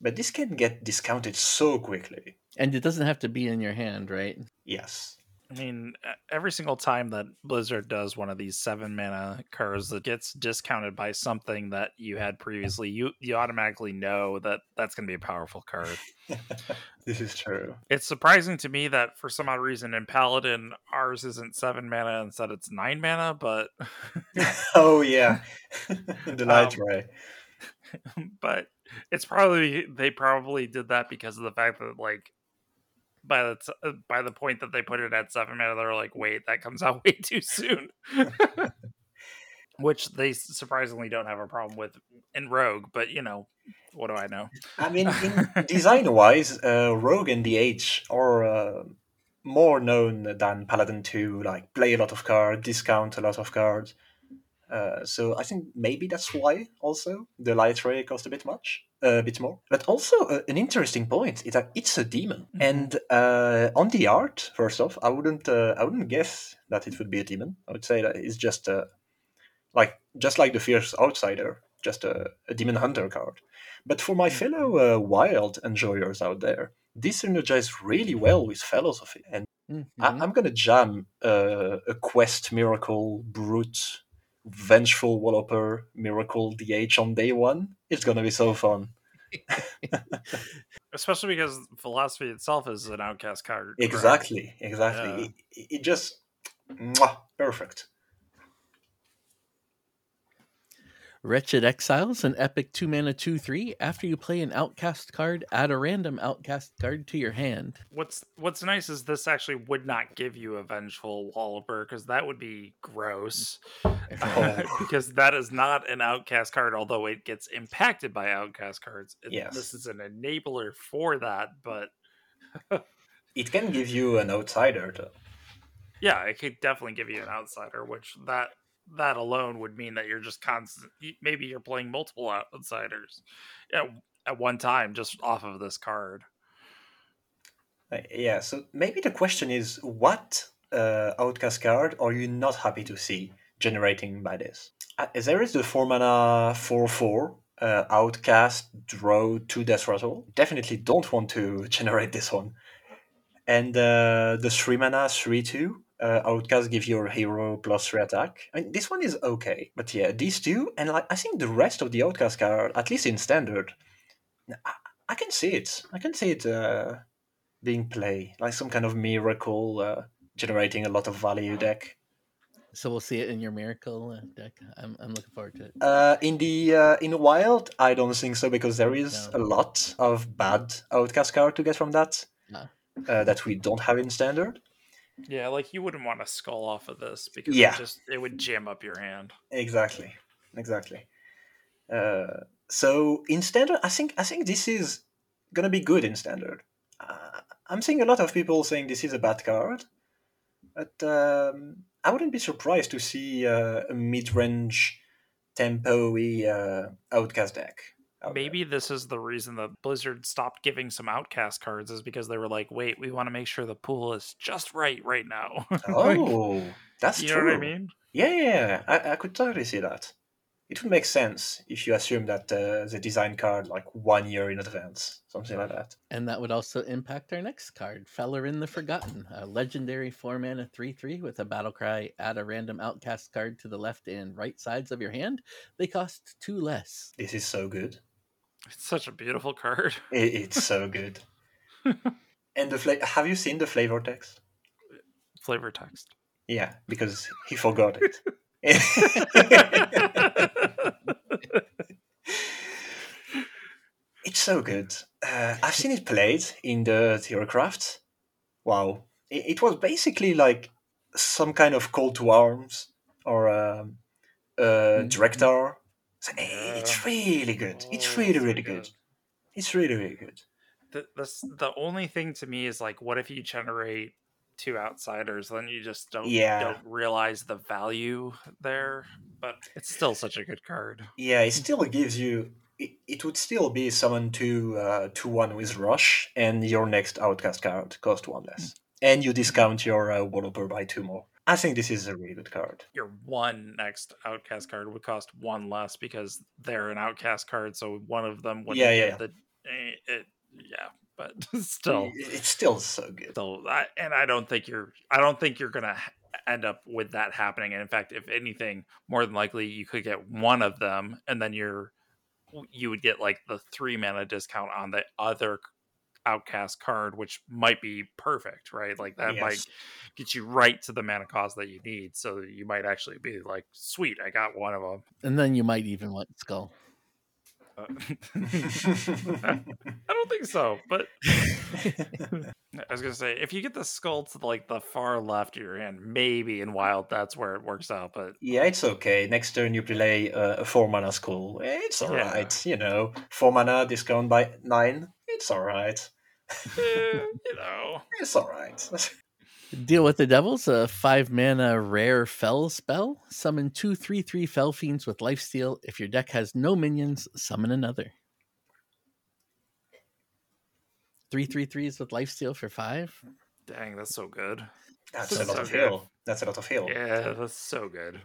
But this can get discounted so quickly.
And it doesn't have to be in your hand, right?
Yes.
I mean, every single time that Blizzard does one of these seven mana cards that gets discounted by something that you had previously, you you automatically know that that's going to be a powerful card.
this is true.
It's surprising to me that for some odd reason in Paladin ours isn't seven mana instead it's nine mana, but
oh, yeah. the light
Um,
ray.
but it's probably they probably did that because of the fact that like by the t- uh, by the point that they put it at seven mana, they're like, wait, that comes out way too soon. Which they surprisingly don't have a problem with in Rogue, but you know, what do I know?
I mean, in design wise, uh, Rogue and DH are uh, more known than Paladin 2, like play a lot of cards, discount a lot of cards. Uh, so I think maybe that's why also the light ray cost a bit much, uh, a bit more. But also uh, an interesting point is that it's a demon,
Mhm.
and uh, on the art, first off, I wouldn't, uh, I wouldn't guess that it would be a demon. I would say that it's just a, like just like the fierce outsider, just a, a demon hunter card. But for my fellow uh, wild enjoyers out there, this synergizes really well with Felosophy, and
Mhm.
I, I'm gonna jam uh, a quest miracle brute vengeful walloper miracle DH on day one. It's gonna be so fun.
Especially because Felosophy itself is an outcast card. correct?
Exactly, exactly. It, it just mwah, perfect.
Wretched Exiles, an epic 2 mana 2 3. After you play an outcast card, add a random outcast card to your hand.
What's What's nice is this actually would not give you a vengeful Walloper because that would be gross. Because that is not an outcast card, although it gets impacted by outcast cards. It-
Yes.
This is an enabler for that, but
It can give you an outsider though.
yeah, it could definitely give you an outsider, which that that alone would mean that you're just constant. Maybe you're playing multiple outsiders at, at one time just off of this card.
Uh, Yeah, so maybe the question is what uh, outcast card are you not happy to see generating by this? Uh, there is the 4 mana 4 4 uh, outcast draw 2 death rattle. Definitely don't want to generate this one. And uh, the 3 mana 3 2 uh, outcast give your hero plus 3 attack. I mean, this one is okay, but yeah, these two, and like, I think the rest of the outcast card, at least in standard, I, I can see it. I can see it. Uh, being play like some kind of miracle uh, generating a lot of value deck
So we'll see it in your Miracle uh, deck. I'm, I'm looking forward to it.
uh, in the uh, in the wild i don't think so because there is
No.
a lot of bad outcast card to get from that
Ah.
uh, that we don't have in standard
Yeah, like you wouldn't want to skull off of this because
Yeah.
it just it would jam up your hand.
exactly exactly uh, so in standard i think i think this is gonna be good in standard uh, i'm seeing a lot of people saying this is a bad card but um, i wouldn't be surprised to see uh, a mid-range tempo-y uh, outcast deck out there.
Maybe this is the reason that Blizzard stopped giving some outcast cards is because they were like, wait, we want to make sure the pool is just right right now. Like,
oh that's
you
true
know what I mean?
yeah yeah, yeah. I, I could totally see that it would make sense if you assume that uh, they design card like one year in advance, something like that.
And that would also impact our next card, Felerin the Forgotten, a legendary 4 mana 3 3 with a battle cry. Add a random outcast card to the left and right sides of your hand. They cost two less.
This is so good.
It's such a beautiful card.
It, it's so good. and the fla- have you seen the flavor text?
Flavor text.
Yeah, because he forgot it. it's so good. Uh, I've seen it played in the Theorycraft. Wow. It, it, was basically like some kind of call to arms or um, uh, mm-hmm. director. So, yeah. It's really good. It's oh, really, really good. good. It's really, really good.
The, the, the only thing to me is like, what if you generate two outsiders, then you just don't yeah. don't realize the value there. But it's still such a good card.
Yeah, it still gives you. It, it would still be summon two uh, two one with rush, and your next outcast card cost one less, and you discount your uh, Walloper by two more. I think this is a really good card.
Your one next outcast card would cost one less because they're an outcast card, so one of them would
yeah yeah
the, eh, it, yeah but still,
it's still so good.
So, I, and I don't think you're, I don't think you're gonna end up with that happening. And in fact, if anything, more than likely, you could get one of them, and then you're, you would get like the three mana discount on the other outcast card, which might be perfect, right? Like that yes. might get you right to the mana cost that you need. So you might actually be like, sweet, I got one of them.
And then you might even want skull.
Uh, I don't think so, but I was gonna say if you get the skull to like the far left of your hand, maybe in wild that's where it works out. But
yeah, it's okay. Next turn you play uh, a four mana skull. It's all yeah. right. You know, four mana discount by nine. It's all right.
you know,
it's all right.
Deal with the Devils, a five mana rare fel spell. Summon two three three Felfiends with lifesteal. If your deck has no minions, summon another. Three three threes with lifesteal for five.
Dang, that's so good.
That's, that's a lot so of heal. That's a lot of heal.
Yeah, that's so good.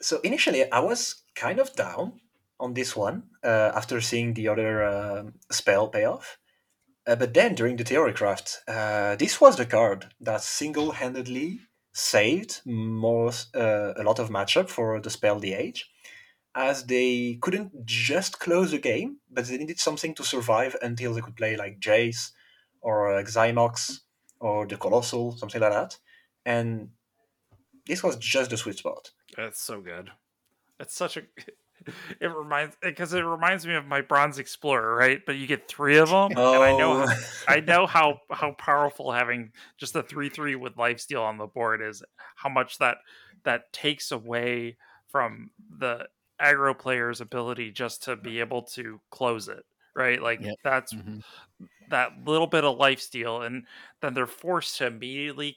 So initially, I was kind of down on this one uh, after seeing the other uh, spell payoff. Uh, but then during the Theorycraft, uh, this was the card that single-handedly saved most uh, a lot of matchup for the spell DH, as they couldn't just close the game, but they needed something to survive until they could play like Jace or uh, Xymox or the Colossal, something like that. And this was just the sweet spot.
That's so good. That's such a it reminds because it reminds me of my Bronze Explorer, right? But you get three of them, oh. and I know how, I know how how powerful having just a three three with life steal on the board is. How much that that takes away from the aggro player's ability just to be able to close it, right? Like yep. that's mm-hmm. that little bit of life steal, and then they're forced to immediately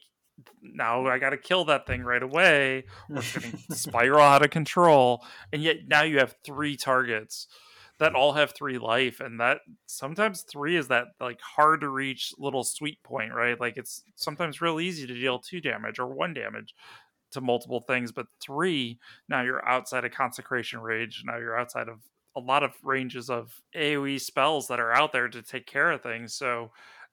now I got to kill that thing right away, or it's going to spiral out of control. And yet now you have three targets that all have three life, and that sometimes three is that like hard to reach little sweet point, right? Like it's sometimes real easy to deal two damage or one damage to multiple things, but three now you're outside of consecration rage. Now you're outside of a lot of ranges of AOE spells that are out there to take care of things. So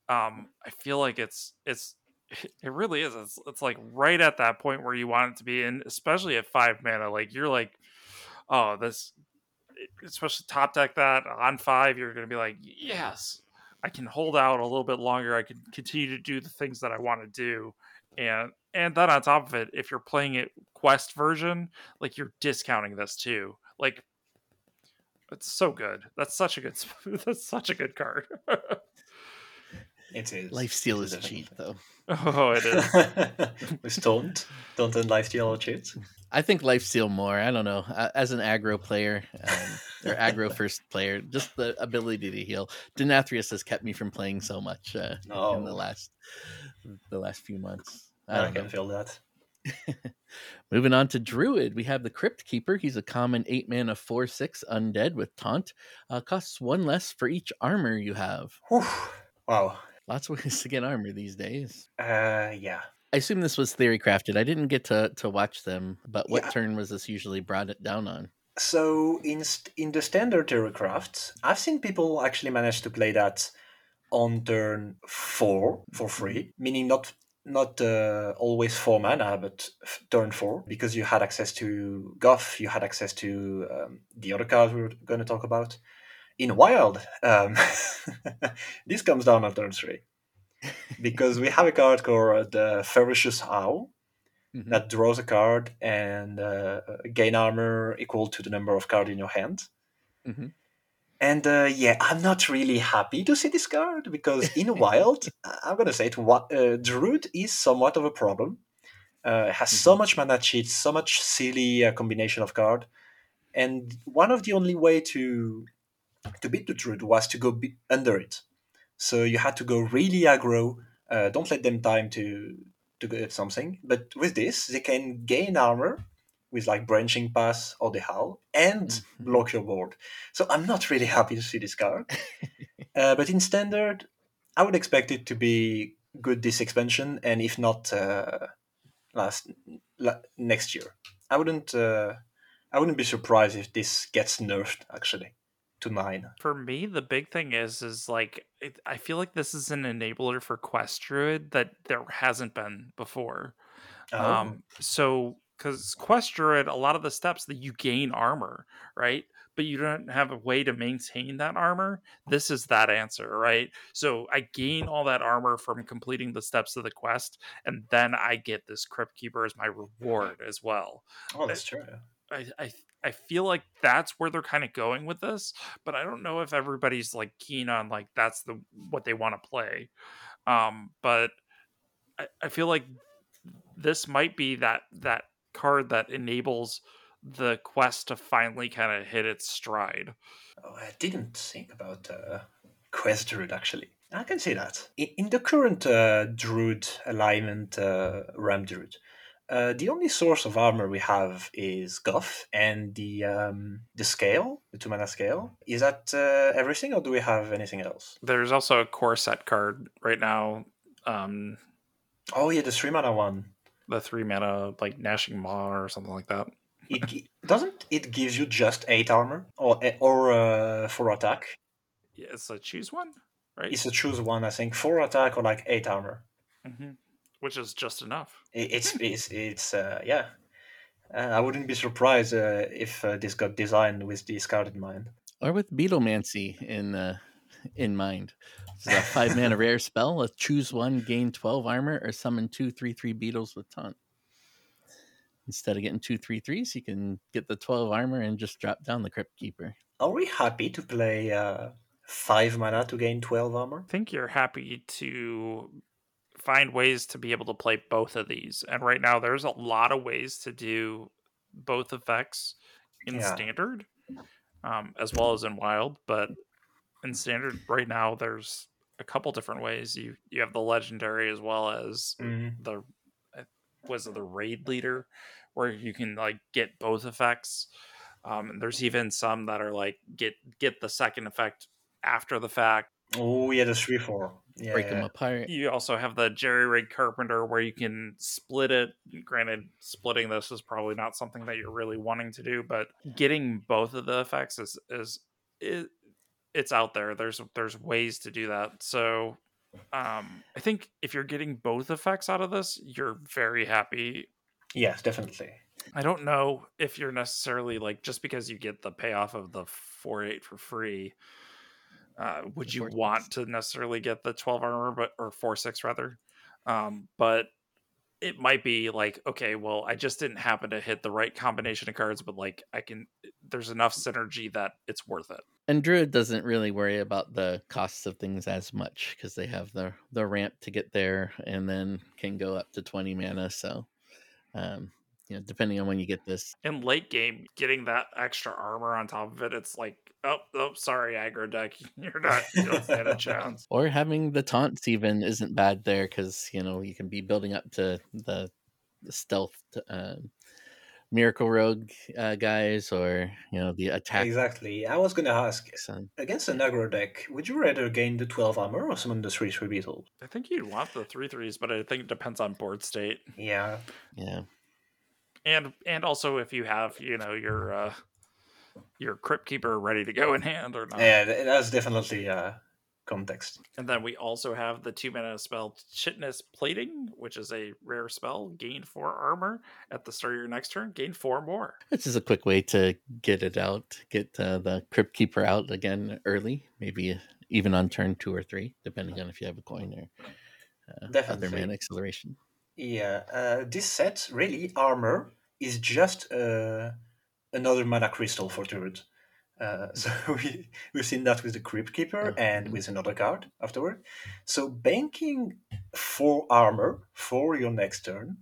um, I feel like it's it's it really is. It's, it's like right at that point where you want it to be, and especially at five mana, like you're like, oh, this, especially top deck that on five, you're going to be like, yes, I can hold out a little bit longer. I can continue to do the things that I want to do, and and then on top of it, if you're playing it quest version, like you're discounting this too. Like it's so good. That's such a good. That's such a good card.
it is.
Life steal is cheap though.
Oh, it is.
With don't don't and lifesteal or cheats.
I think Life Steal more. I don't know. As an aggro player um, or aggro first player, just the ability to heal. Denathrius has kept me from playing so much uh, oh. in the oh. last the last few months.
I, I can feel that.
Moving on to Druid, we have the Crypt Keeper. He's a common eight mana four six undead with taunt. Uh, costs one less for each armor you have.
Whew. Wow,
Lots of ways to get armor these days.
Uh, yeah.
I assume this was theory crafted. I didn't get to to watch them, but what yeah. turn was this usually brought it down on?
So in st- in the standard theorycraft, I've seen people actually manage to play that on turn four for free, meaning not not uh, always four mana, but f- turn four, because you had access to Guff, you had access to um, the other cards we are going to talk about. In Wild, um, this comes down on turn three, because we have a card called the Ferocious Howl
Mhm.
that draws a card and uh, gain armor equal to the number of cards in your hand.
Mhm.
And uh, yeah, I'm not really happy to see this card because in Wild, I'm gonna say it, wa- uh, Druid is somewhat of a problem. Uh, it has so much mana cheats, so much silly uh, combination of card, and one of the only way to to beat the Druid was to go be- under it. So you had to go really aggro. Uh, don't let them time to to get something. But with this, they can gain armor with like Branching Paths or the howl and
Mhm.
block your board. So I'm not really happy to see this card. uh, but in standard, I would expect it to be good this expansion, and if not, uh, last la- next year. I wouldn't. Uh, I wouldn't be surprised if this gets nerfed actually to nine.
For me, the big thing is is like it, I feel like this is an enabler for Quest Druid that there hasn't been before.
Oh.
Um, so because Quest Druid, a lot of the steps that you gain armor, right? But you don't have a way to maintain that armor. This is that answer, right? So I gain all that armor from completing the steps of the quest, and then I get this Crypt Keeper as my reward as well.
oh, that's true.
I I I feel like that's where they're kind of going with this, but I don't know if everybody's like keen on like that's the what they want to play. Um, but I, I feel like this might be that that card that enables the quest to finally kind of hit its stride.
Oh, I didn't think about uh, Quest Druid actually. I can see that. In, in the current uh, Druid alignment, uh, Ram Druid, uh, the only source of armor we have is Guff and the um, the scale, the two mana scale. Is that uh, everything, or do we have anything else?
There's also a core set card right now. Um,
Oh yeah, the three mana one.
the three mana like Gnashing Maw or something like that.
It doesn't it gives you just eight armor or or uh, four attack.
Yeah, it's a choose one, right?
It's a choose one, I think, four attack or like eight armor.
hmm Which is just enough.
It's it's it's uh, yeah. Uh, I wouldn't be surprised uh, if uh, this got designed with this card in mind.
Or with Beetlemancy in uh, in mind. It's a five mana rare spell. Let's choose one, gain twelve armor, or summon two three three beetles with taunt. Instead of getting two three threes, you can get the twelve armor and just drop down the Crypt Keeper.
Are we happy to play uh, five mana to gain twelve armor?
I think you're happy to find ways to be able to play both of these. And right now, there's a lot of ways to do both effects in
Yeah.
standard, um, as well as in wild. But in standard, right now, there's a couple different ways. You you have the legendary as well as
Mm,
the uh, was it the raid leader, where you can like get both effects. Um, and there's even some that are like get get the second effect after the fact.
Oh yeah, the three four. Yeah.
Break them apart.
You also have the Jerry Rig Carpenter where you can split it. Granted, splitting this is probably not something that you're really wanting to do, but getting both of the effects is is it, it's out there. There's there's ways to do that. So um I think if you're getting both effects out of this, you're very happy.
Yes, definitely.
I don't know if you're necessarily like just because you get the payoff of the 4 8 for free. Uh, would you want to necessarily get the 12 armor but or 4 6 rather um but it might be like okay well i just didn't happen to hit the right combination of cards but like i can there's enough synergy that it's worth it
And Druid doesn't really worry about the costs of things as much because they have the the ramp to get there, and then can go up to twenty mana. So, um, you know, depending on when you get this,
in late game getting that extra armor on top of it it's like oh oh sorry aggro deck you're not you don't stand a chance
or having the taunts even isn't bad there because you know you can be building up to the, the stealth uh, miracle rogue uh, guys or you know the attack
Exactly. I was gonna ask
son.
against an aggro deck, would you rather gain the twelve armor or summon the three three beetle?
i think you'd want the three threes but i think it depends on board state
Yeah.
yeah
and and also if you have you know your uh your Crypt Keeper ready to go in hand or not.
Yeah, that's definitely uh, context.
And then we also have the two mana spell Chitinous Plating, which is a rare spell. Gain four armor at the start of your next turn. Gain four more.
This is a quick way to get it out, get uh, the Crypt Keeper out again early, maybe even on turn two or three, depending on if you have a coin or uh, other mana acceleration.
Yeah, uh, this set really armor is just uh, another mana crystal for Druid. Uh, so we we've seen that with the Crypt Keeper and
Mhm.
with another card afterward. So banking four armor for your next turn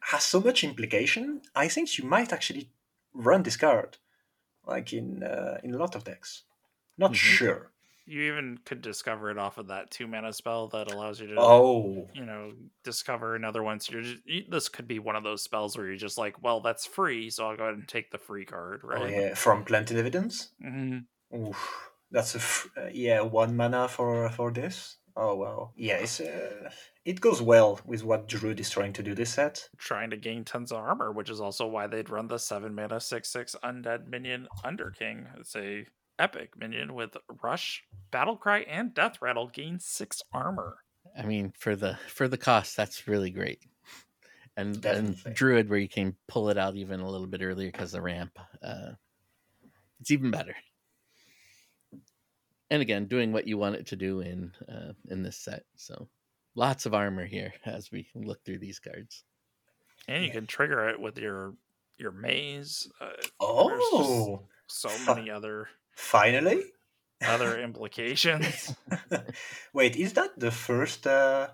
has so much implication. I think you might actually run this card, like in uh, in a lot of decks. Not
Mhm.
sure.
You even could discover it off of that two mana spell that allows you to,
Oh,
you know, discover another one. So you're just, you- this could be one of those spells where you're just like, well, that's free, so I'll go ahead and take the free card, right?
oh yeah, from Planted Evidence.
hmm
Oof, that's a f- uh, yeah one mana for for this. Oh wow, yeah, it's uh, it goes well with what Druid is trying to do this set.
Trying to gain tons of armor, which is also why they'd run the seven mana six six undead minion Underking. It's a epic minion with rush, battle cry, and death rattle. Gain six armor.
I mean, for the for the cost, that's really great. And
Definitely.
and Druid, where you can pull it out even a little bit earlier because the ramp, uh, it's even better. And again, doing what you want it to do in uh, in this set. So, lots of armor here as we look through these cards.
And you
Yeah.
can trigger it with your your maze. Uh,
Oh,
so many other
finally!
other implications.
Wait, is that the first uh,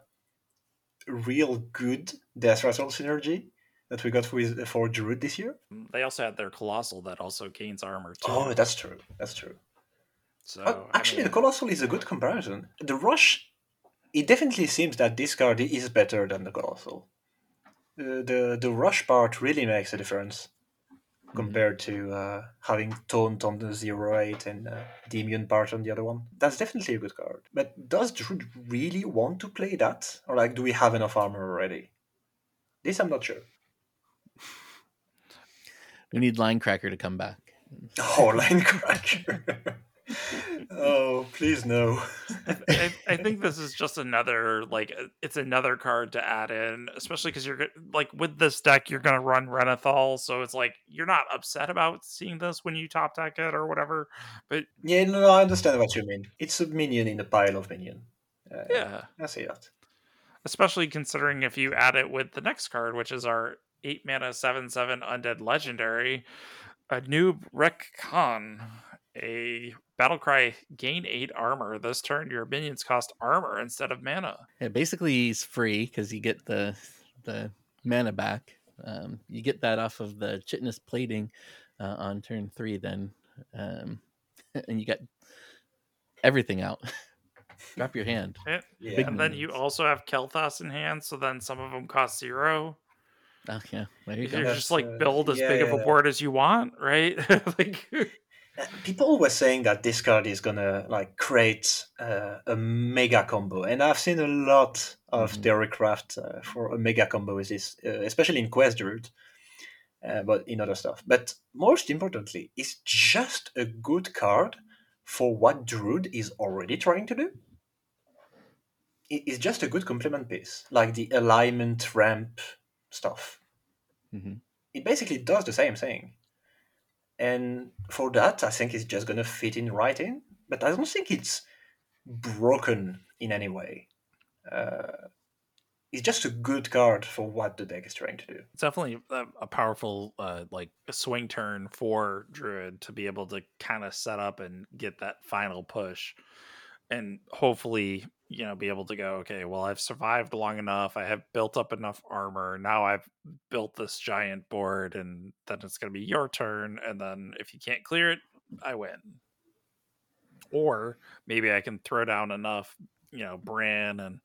real good Death Rattle synergy that we got with for Druid this year?
they also had their colossal that also gains armor too.
Oh, that's true. That's true.
so I
actually,
mean,
the Colossal is a good comparison. The Rush, it definitely seems that this card is better than the Colossal. Uh, the the Rush part really makes a difference compared to uh, having Taunt on the zero eight and uh, part on the other one. That's definitely a good card. But does Druid really want to play that, or like, do we have enough armor already? This I'm not sure.
We need Linecracker to come back.
Oh, Line Cracker. oh, please no.
I, I think this is just another like uh, it's another card to add in, especially because you're like with this deck you're gonna run Renathal, so it's like you're not upset about seeing this when you top deck it or whatever. But
Yeah, no, no, I understand what you mean. It's a minion in a pile of minion. Uh,
yeah,
I see that.
especially considering if you add it with the next card, which is our eight mana seven seven undead legendary, a noob Rek Khan, a battlecry gain eight armor. This turn your minions cost armor instead of mana.
Yeah, basically he's free because you get the the mana back. Um, you get that off of the chitinous plating uh, on turn three, then, um, and you get everything out. Drop your hand.
Yeah.
Yeah.
Big
And then you also have Kael'thas in hand, so then some of them cost zero.
Oh yeah, there you
You
go.
can
That's,
just like
uh,
build as
yeah,
big of a
yeah.
board as you want, right? like
People were saying that this card is gonna like create uh, a mega combo, and I've seen a lot of
Mhm.
theorycraft uh, for a mega combo with this, uh, especially in Quest Druid, uh, but in other stuff. But most importantly, it's just a good card for what Druid is already trying to do. It's just a good complement piece, like the alignment ramp stuff.
Mhm.
It basically does the same thing. And for that, I think it's just going to fit in right in. But I don't think it's broken in any way. Uh, it's just a good card for what the deck is trying to do.
it's definitely a, a powerful uh like swing turn for Druid to be able to kind of set up and get that final push. And hopefully, you know, be able to go, okay, well, I've survived long enough. I have built up enough armor. Now I've built this giant board, and then it's going to be your turn. And then if you can't clear it, I win. Or maybe I can throw down enough, you know, Bran and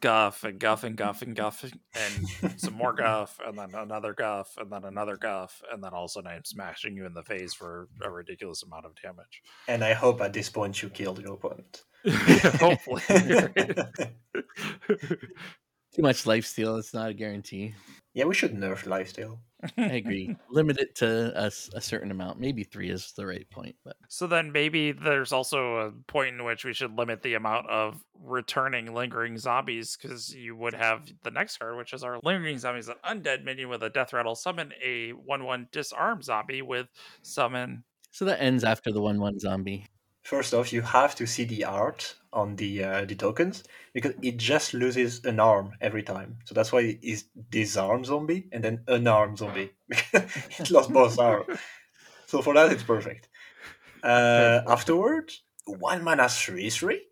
Guff and Guff and Guff and Guff and some more Guff and then another Guff and then another Guff and then all of a sudden I'm smashing you in the face for a ridiculous amount of damage.
And I hope at this point you killed your opponent.
Hopefully.
Too much lifesteal. It's not a guarantee.
Yeah, we should nerf lifesteal.
I agree. Limit it to a certain amount. Maybe three is the right point. But
So then maybe there's also a point in which we should limit the amount of returning lingering zombies because you would have the next card, which is our lingering zombies, an undead minion with a death rattle, summon a one one disarm zombie with summon.
so that ends after the one one zombie.
First off, you have to see the art on the uh, the tokens because it just loses an arm every time. So that's why it's disarm zombie and then unarmed zombie. it lost both arms. So for that, it's perfect. Uh, afterwards, one mana three three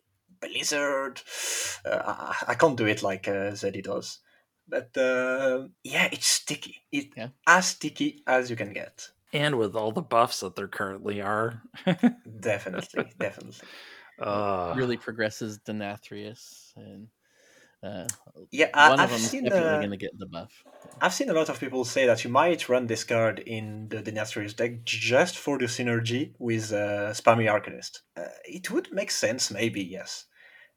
blizzard. Uh, I, I can't do it like uh, Zeddy does, but uh, yeah, it's sticky. It's
Yeah.
as sticky as you can get.
And with all the buffs that there currently are.
Definitely, definitely.
uh,
really progresses Denathrius, and uh,
Yeah, I,
one of
I've
them's
seen.
definitely
Uh,
going to get the buff.
I've seen a lot of people say that you might run this card in the Denathrius deck just for the synergy with uh, Spammy Arcanist. Uh, it would make sense, maybe, yes.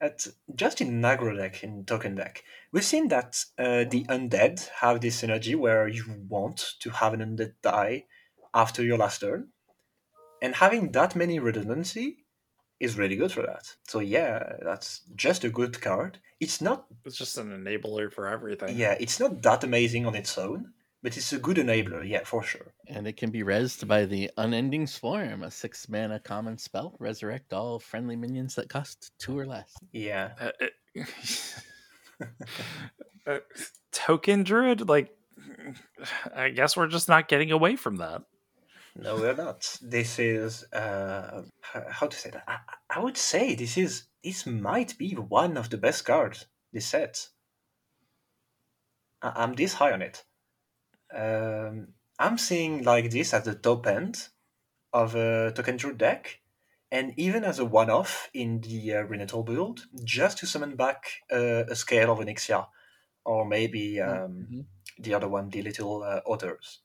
At, just in aggro deck, in token deck, we've seen that uh, the undead have this synergy where you want to have an undead die after your last turn. And having that many redundancy is really good for that. So yeah, that's just a good card. It's not
it's just an enabler for everything.
yeah, it's not that amazing on its own, but it's a good enabler, yeah, for sure.
And it can be rezzed by the Unending Swarm, a six mana common spell. Resurrect all friendly minions that cost two or less.
Yeah.
Uh, it- uh, token druid like i guess we're just not getting away from that
No, we're not. This is uh how to say that? I, I would say this is this might be one of the best cards this set. I, I'm this high on it. Um, I'm seeing like this at the top end of a token druid deck, and even as a one-off in the uh, Renathal build, just to summon back uh, a scale of Onyxia, or maybe um,
Mhm.
the other one, the little uh, otters.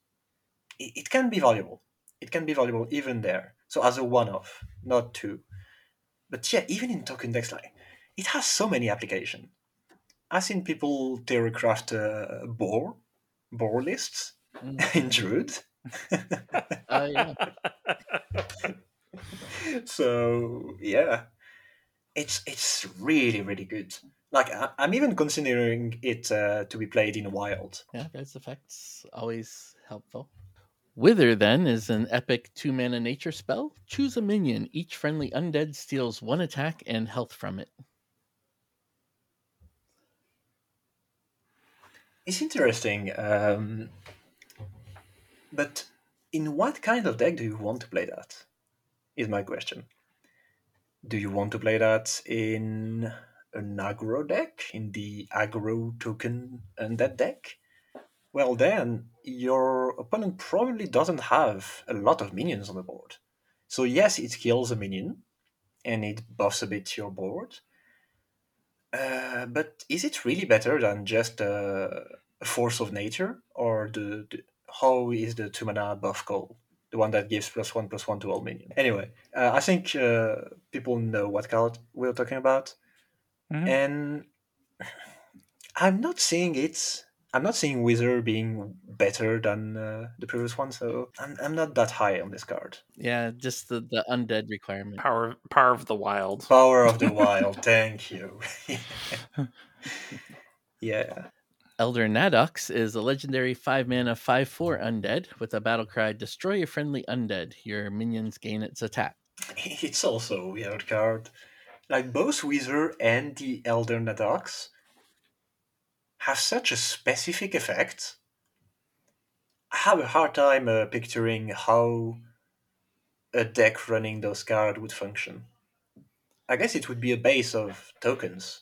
It, it can be valuable. It can be valuable even there. So as a one-off, not two. But yeah, even in token decks, like it has so many applications. I've seen people theorycraft uh, boar, boar lists
Mm.
in Druid.
Uh, yeah.
so yeah, it's it's really really good. Like I, I'm even considering it uh, to be played in wild.
Yeah, res effects always helpful. Wither then is an epic two mana nature spell. Choose a minion. Each friendly undead steals one attack and health from it.
It's interesting, um, but in what kind of deck do you want to play that? Is my question. Do you want to play that in an aggro deck, in the aggro token undead deck? Well, then your opponent probably doesn't have a lot of minions on the board. So yes, it kills a minion, and it buffs a bit your board. Uh, but is it really better than just uh, a force of nature, or the, the how is the two mana buff called? The one that gives plus one plus one to all minions. Anyway, uh, I think uh, people know what card we're talking about,
Mhm.
and I'm not seeing it. I'm not seeing Wither being better than uh, the previous one, so I'm, I'm not that high on this card.
Yeah, just the, the undead requirement.
power power of the wild
Power of the Wild, thank you. yeah.
Elder Nadox is a legendary 5 mana 5 4 undead with a battle cry Destroy a friendly undead. Your minions gain its attack.
It's also a weird card. Like both Wither and the Elder Nadox have such a specific effect. I have a hard time uh, picturing how a deck running those cards would function. I guess it would be a base of tokens.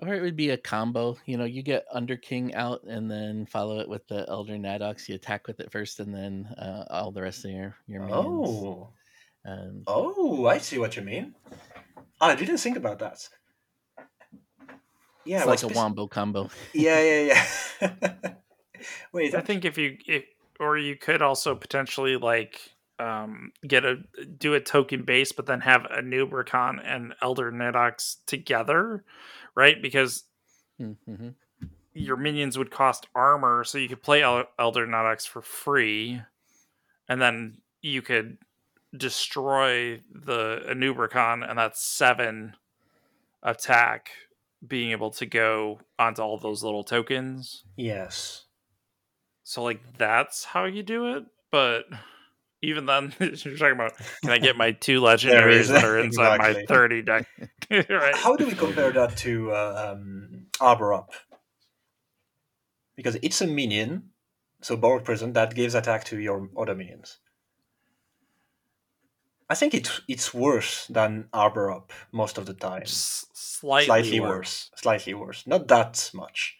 Or it would be a combo. You know, you get Under King out and then follow it with the Elder Nadox. You attack with it first and then uh, all the rest of your, your minions.
Oh,
Um,
oh, I see what you mean. I didn't think about that. Yeah,
it's
well,
like a wombo combo.
Yeah, yeah, yeah. Wait,
i think if you if or you could also potentially like um get a do a token base but then have Anub'Rekhan and elder Nadox together right because
Mm-hmm.
your minions would cost armor, so you could play El- Elder Nadox for free, and then you could destroy the Anub'Rekhan, and that's seven attack, being able to go onto all those little tokens.
Yes.
So, like, that's how you do it, but. Even then, you're talking about can I get my two legendaries that are inside
exactly.
my 30 deck? right.
How do we compare that to uh, um, Arbor Up? Because it's a minion, so Borrowed Prison, that gives attack to your other minions. I think it's it's worse than Arbor Up most of the time.
S- slightly,
Slightly
worse.
worse. Slightly worse. Not that much.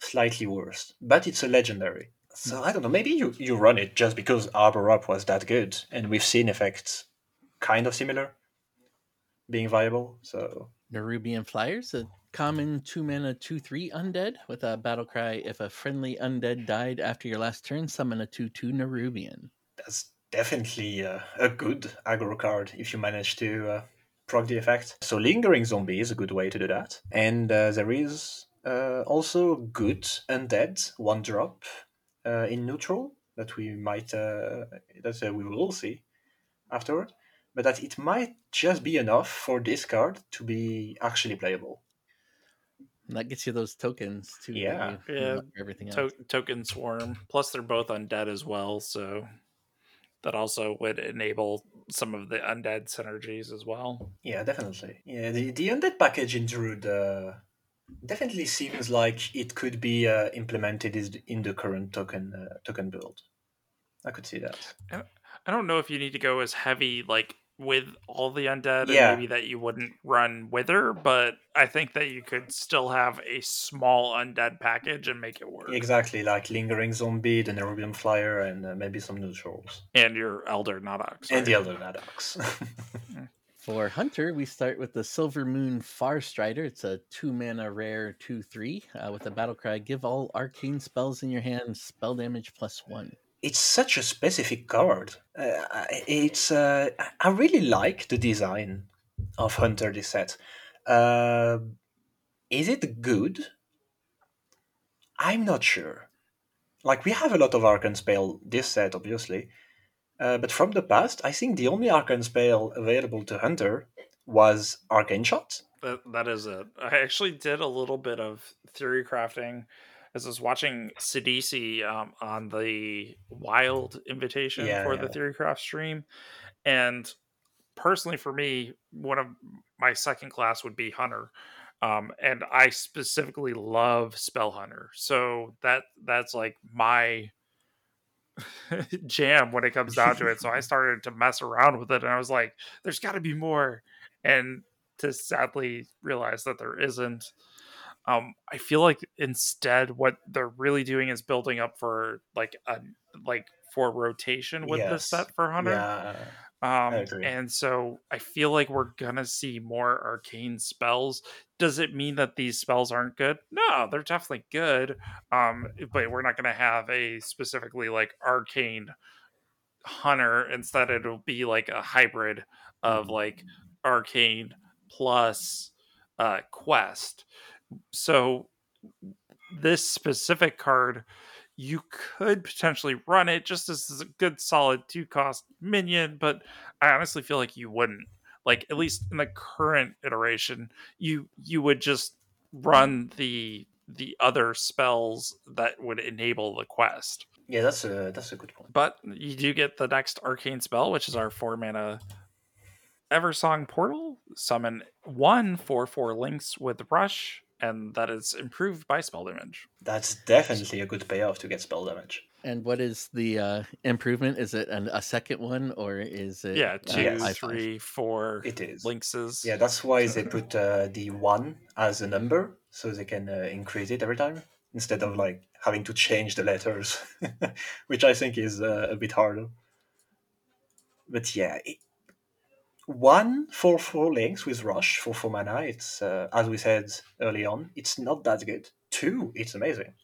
Slightly worse. But it's a legendary. So I don't know, maybe you, you run it just because Arbor Up was that good, and we've seen effects kind of similar being viable. So
Nerubian Flyers, a common two mana 2 3 undead with a battle cry. If a friendly undead died after your last turn, summon a 2 2 Nerubian.
that's definitely uh, a good aggro card if you manage to uh, proc the effect. So Lingering Zombie is a good way to do that. And uh, there is uh, also good undead one drop uh, in neutral that we might uh, that uh, we will all see afterward. But that it might just be enough for this card to be actually playable.
And that gets you those tokens too.
Yeah.
you
Yeah,
unlock for everything else.
to- token swarm. Plus, they're both undead as well, so that also would enable some of the undead synergies as well.
Yeah, definitely. Yeah, the, the undead package in Druid uh, definitely seems like it could be uh, implemented is- in the current token uh, token build. I could see that.
I don't know if you need to go as heavy like with all the undead,
Yeah.
and maybe that you wouldn't run Wither, but I think that you could still have a small undead package and make it work.
Exactly, like lingering zombie, the Nerubian flyer, and uh, maybe some neutrals,
And your Elder Nadox.
and the
elder
other Maddox.
For Hunter, we start with the Silvermoon Farstrider. It's a two mana rare 2 3 uh, with a battle cry. Give all arcane spells in your hand spell damage plus one.
It's such a specific card. Uh, it's uh, I really like the design of Hunter this set. Uh, is it good? I'm not sure. Like we have a lot of Arcane Spell this set, obviously, uh, but from the past, I think the only Arcane Spell available to Hunter was Arcane Shot.
That, that is it. I actually did a little bit of theory crafting as I was watching Sidisi um, on the Wild invitation
Yeah,
for the
yeah.
theory craft stream. And personally, for me, one of my second class would be Hunter. Um, and I specifically love Spell Hunter. So that that's like my jam when it comes down to it. So I started to mess around with it and I was like, there's got to be more. And to sadly realize that there isn't. Um, I feel like instead what they're really doing is building up for like a like for rotation with this
Yes.
set for Hunter.
Yeah,
Um,
agree.
and so I feel like we're gonna see more arcane spells. Does it mean that these spells aren't good? No, they're definitely good. Um, but we're not gonna have a specifically like arcane hunter. Instead, it'll be like a hybrid of like arcane plus uh, quest. So this specific card you could potentially run it just as a good solid two cost minion, but I honestly feel like you wouldn't. Like at least in the current iteration, you you would just run the the other spells that would enable the quest.
yeah, that's a that's a good point.
But you do get the next arcane spell, which is our four mana Eversong Portal. Summon one four four Lynx with rush, and that is improved by spell damage.
That's definitely a good payoff to get spell damage.
And what is the uh, improvement? Is it an, a second one or is it?
Yeah,
uh,
two,
Yes.
I5?
three, four
It is.
Lynxes.
Yeah, that's why they put uh, the one as a number, so they can uh, increase it every time instead of like having to change the letters, which I think is uh, a bit harder. But yeah, it, one for four Lynx with rush for four mana. It's uh, as we said early on, it's not that good. Two, it's amazing.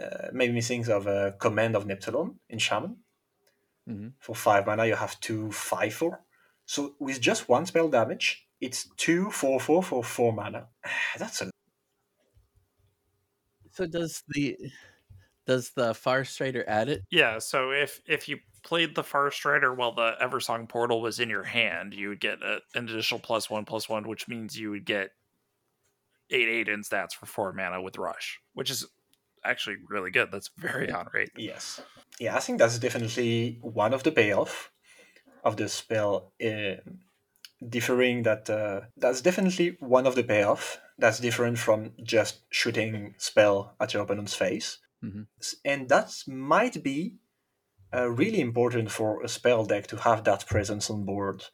Uh, made me think of uh, Command of Neptulon in Shaman.
Mhm.
For five mana, you have two five four. So with just one spell damage, it's two four four for four mana. That's a
So does the does the Far Strider add it?
Yeah, so if if you played the Far Strider while the Eversong portal was in your hand, you would get a, an additional plus one plus one, which means you would get eight eight in stats for four mana with Rush, which is actually really good. That's very on rate.
Yes. Yeah, I think that's definitely one of the payoff of the spell. Uh, differing that uh, that's definitely one of the payoff that's different from just shooting spell at your opponent's face,
Mhm.
And that might be uh, really important for a spell deck to have that presence on board.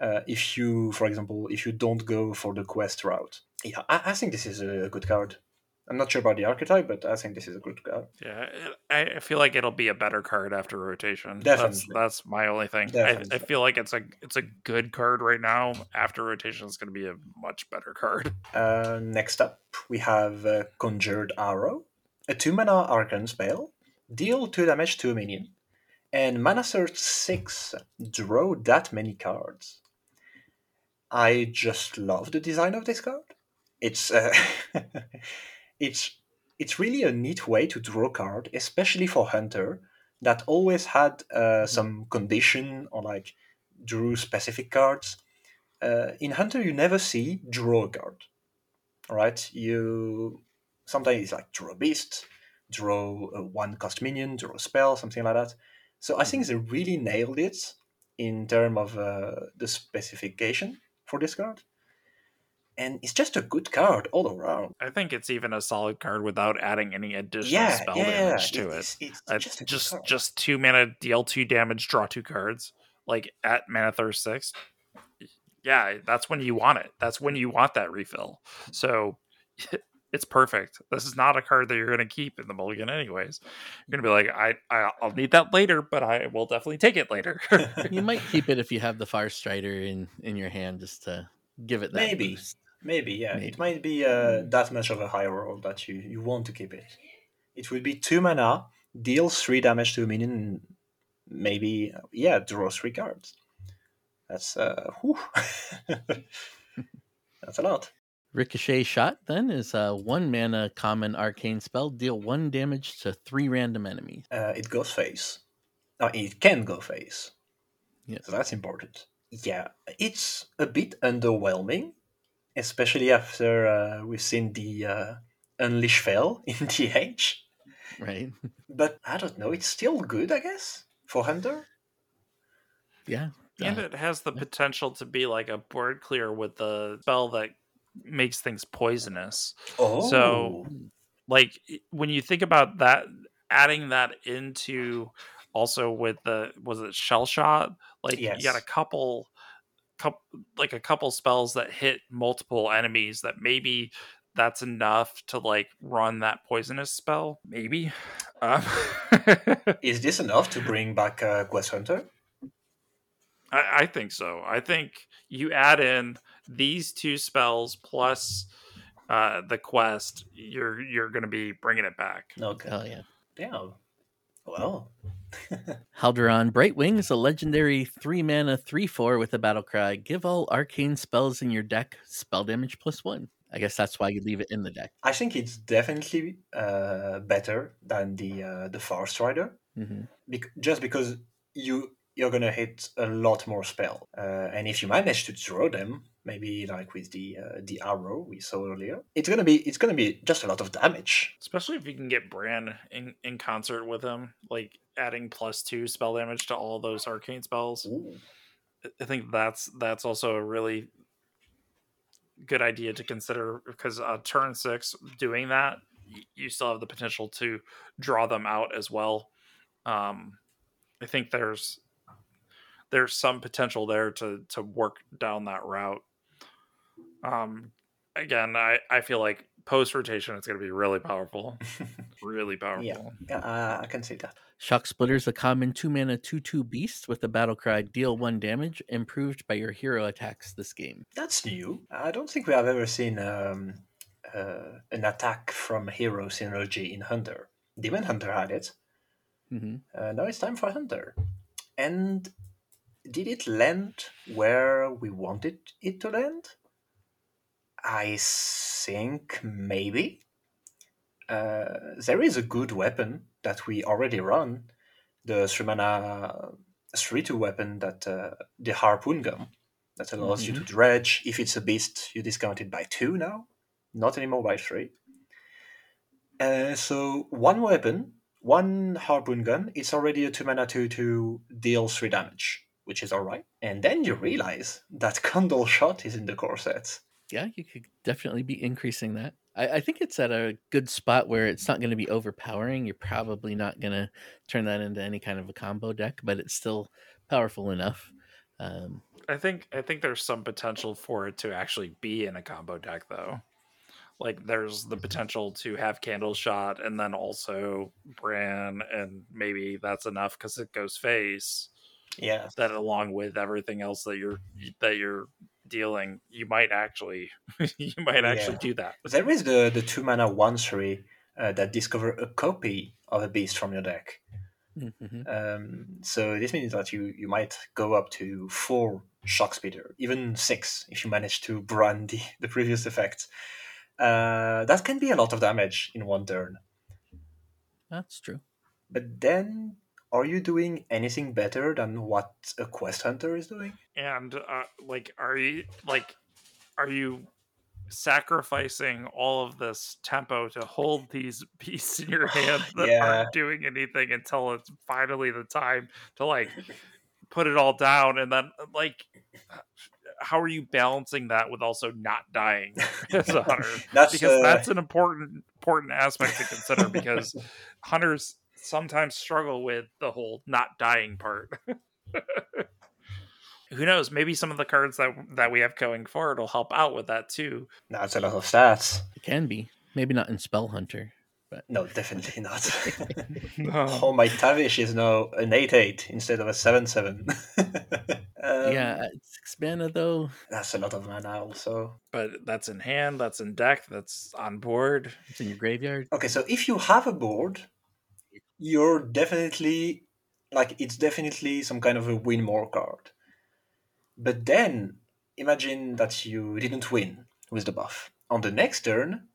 Uh, if you, for example, if you don't go for the quest route, yeah, I, I think this is a good card. I'm not sure about the archetype, but I think this is a good card.
Yeah, I I feel like it'll be a better card after rotation. That's
Definitely.
that's my only thing. I,
Definitely.
I feel like it's a it's a good card right now. After rotation, it's going to be a much better card.
Uh, next up, we have uh, Conjured Arrow, a 2 mana arcane spell. Deal 2 damage to a minion. And mana thirst 6, draw that many cards. I just love the design of this card. It's uh, it's it's really a neat way to draw card, especially for hunter that always had uh, some condition or like drew specific cards. Uh, in hunter, you never see draw a card right? You sometimes it's like draw a beast, draw a one cost minion, draw a spell, something like that. So I think they really nailed it in terms of uh, the specification for this card, and it's just a good card all around.
I think it's even a solid card without adding any additional
Yeah,
spell
yeah,
damage to it.
it's, it's
Uh,
just
just just two mana, deal two damage, draw two cards. Like at mana thirst six. Yeah, that's when you want it. That's when you want that refill. So it's perfect. This is not a card that you're going to keep in the mulligan, anyways. You're going to be like, I, I I'll need that later, but I will definitely take it later.
You might keep it if you have the Far Strider in in your hand, just to give it that
Maybe.
boost.
Maybe, yeah.
Maybe.
It might be uh, that much of a high roll that you, you want to keep it. It would be two mana, deals three damage to a minion, and maybe, uh, yeah, draw three cards. That's, uh, whew. That's a lot.
Ricochet shot then is a one mana common arcane spell. Deal one damage to three random enemies.
Uh, it goes face. Uh, it can go face.
Yes.
So that's important. Yeah, it's a bit underwhelming, especially after uh, we've seen the uh, Unleash Fel in the Age.
Right.
But I don't know, it's still good, I guess, for Hunter.
Yeah.
and
Uh,
it has the potential to be like a board clear with the spell that makes things poisonous.
Oh,
So- like when you think about that adding that into also with the was it shell shot? Like you got a couple couple like a couple spells that hit multiple enemies that maybe that's enough to like run that poisonous spell maybe? Um,
is this enough to bring back uh, Quest Hunter?
I, I think so. I think you add in these two spells plus uh the quest you're you're gonna be bringing it back
Okay.
Oh yeah.
Damn. Well,
Halduron Brightwing is a legendary three mana three four with a battle cry. Give all arcane spells in your deck spell damage plus one. I guess that's why you leave it in the deck.
I think it's definitely uh, better than the uh, the Far Strider.
hmm
bec- just because you you're gonna hit a lot more spell, uh, and if you manage to draw them, maybe like with the uh, the arrow we saw earlier, it's gonna be it's gonna be just a lot of damage.
especially if you can get Brann in, in concert with him, like adding plus two spell damage to all those arcane spells.
Ooh.
I- think that's that's also a really good idea to consider because uh, turn six doing that, you still have the potential to draw them out as well. Um, I think there's there's some potential there to to work down that route. Um, again, I I feel like post rotation it's going to be really powerful, really powerful.
Yeah, uh, I can see that.
Shockspitter is a common two mana two two beast with the battle cry. Deal one damage, improved by your hero attacks this game.
That's new. I don't think we have ever seen um, uh, an attack from hero synergy in Hunter. Demon Hunter had it.
Mm-hmm.
Uh, now it's time for Hunter. And did it land where we wanted it to land? I think maybe. uh, there is a good weapon that we already run, the three mana three two weapon that uh, the harpoon gun that allows mm-hmm. you to dredge. If it's a beast, you discount it by two now, not anymore by three. Uh, so one weapon, one harpoon gun, it's already a two mana two to deal three damage, which is alright. And then you realize that Candle Shot is in the core set.
Yeah, you could definitely be increasing that. I, I think it's at a good spot where it's not going to be overpowering. You're probably not going to turn that into any kind of a combo deck, but it's still powerful enough. Um,
I think I think there's some potential for it to actually be in a combo deck, though. Like there's the potential to have Candle Shot and then also Brann, and maybe that's enough because it goes face.
Yeah.
That along with everything else that you're that you're dealing, you might actually you might actually yeah. do that.
There is the the two mana one three uh, that discover a copy of a beast from your deck. Mm-hmm. Um, so this means that you you might go up to four shock speeder, even six if you manage to brand the, the previous effect. Uh, that can be a lot of damage in one turn.
That's true.
But then are you doing anything better than what a quest hunter is doing?
And uh, like, are you like, are you sacrificing all of this tempo to hold these beasts in your hand that yeah. aren't doing anything until it's finally the time to like put it all down and then like how are you balancing that with also not dying as a hunter that's, because uh... that's an important important aspect to consider because hunters sometimes struggle with the whole not dying part. Who knows? Maybe some of the cards that that we have going forward will help out with that too.
That's a lot of stats.
It can be. Maybe not in Spell Hunter. But...
No, definitely not. no. Oh, my Tavish is now an 8 8 instead of a 7 7. um,
yeah, six mana though.
That's a lot of mana also.
But that's in hand, that's in deck, that's on board.
It's in your graveyard.
Okay, so if you have a board you're definitely like it's definitely some kind of a win more card. But then imagine that you didn't win with the buff. On the next turn,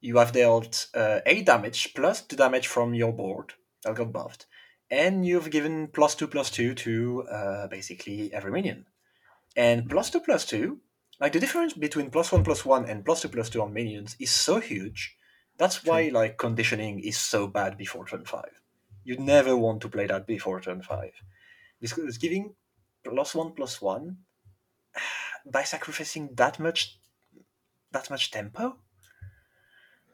you have dealt uh, 8 damage plus the damage from your board that got buffed. And you've given plus 2 plus 2 to uh, basically every minion. And plus 2 plus 2, like the difference between plus 1 plus 1 and plus 2 plus 2 on minions is so huge. That's why like conditioning is so bad before turn 5 you never want to play that before turn five. Because giving plus one plus one by sacrificing that much that much tempo,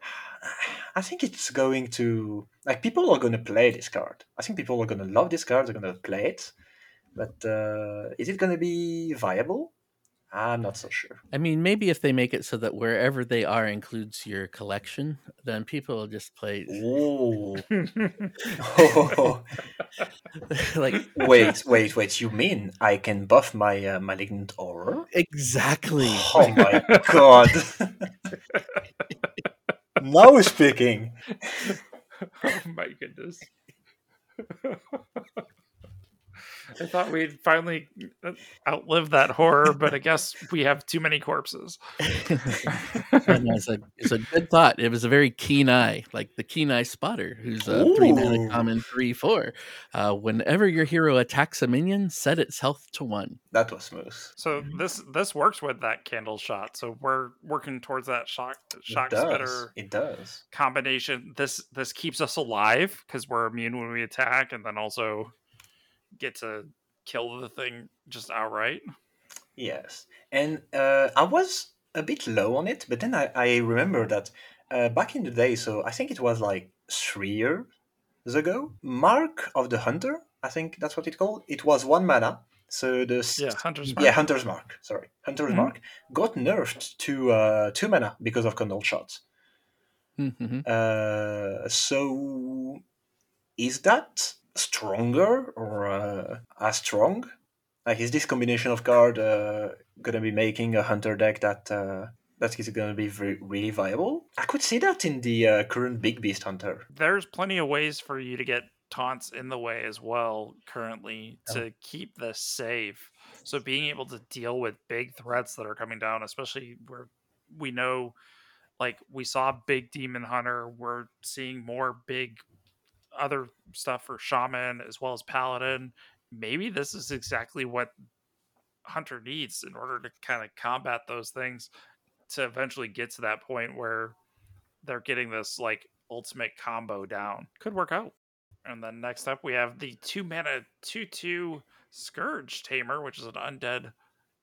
I think it's going to like people are going to play this card. I think people are going to love this card. They're going to play it, but uh, is it going to be viable? I'm not so sure.
I mean, maybe if they make it so that wherever they are includes your collection, then people will just play.
Ooh. oh. like, wait, wait, wait. You mean I can buff my uh, malignant aura?
Exactly.
Oh my god. now speaking.
Oh my goodness. I thought we'd finally uh, outlive that horror, but I guess we have too many corpses.
it's, a, it's a good thought. It was a very keen eye, like the keen eye spotter, who's a Ooh. three mana common three four. Uh, whenever your hero attacks a minion, set its health to one.
That was smooth.
So this this works with that candle shot. So we're working towards that shock shock
it
spitter.
It does
combination. This this keeps us alive because we're immune when we attack, and then also get to kill the thing just outright.
Yes, and uh, I was a bit low on it, but then I, I remember that uh, back in the day, so I think it was like three years ago, Mark of the Hunter, I think that's what it called. It was one mana. So the
yeah Hunter's Mark.
yeah Hunter's Mark sorry Hunter's mm-hmm. Mark got nerfed to uh, two mana because of Candle Shots. Mm-hmm. Uh, so is that stronger or uh, as strong? Like, is this combination of card uh, gonna be making a hunter deck that uh, that is gonna be very, really viable? I could see that in the uh, current big beast hunter.
There's plenty of ways for you to get taunts in the way as well currently to oh. keep this safe. So being able to deal with big threats that are coming down, especially where we know like we saw big demon hunter we're seeing more big other stuff for shaman as well as paladin maybe this is exactly what hunter needs in order to kind of combat those things to eventually get to that point where they're getting this like ultimate combo down could work out and then next up we have the two mana 2-2 scourge tamer which is an undead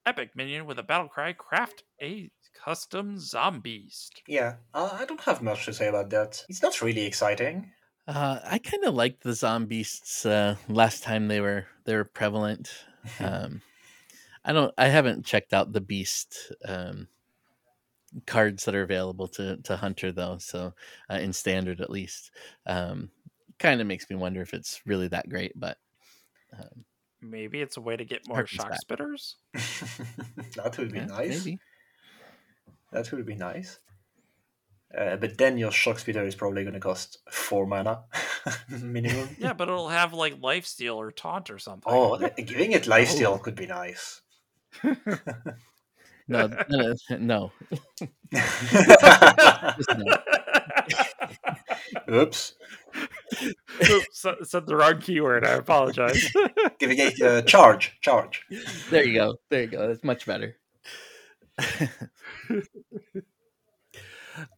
epic minion with a battle cry craft a custom zombiest
Yeah, uh, I don't have much to say about that. It's not really exciting.
Uh, I kind of liked the zombies uh, last time they were they were prevalent. Um, I don't. I haven't checked out the beast um, cards that are available to to Hunter though. So uh, in standard at least, um, kind of makes me wonder if it's really that great. But um,
maybe it's a way to get more shock
back.
spitters
that would be
yeah,
nice.
maybe.
That would be nice. Uh, but then your shock speeder is probably going to cost four mana minimum.
yeah but it'll have like life steal or taunt or something
Oh, giving it lifesteal
Oh.
could be nice.
No, no, no. No.
Oops.
Oops, said- said the wrong keyword i apologize
Giving it uh, charge, charge.
There you go. There you go. That's much better.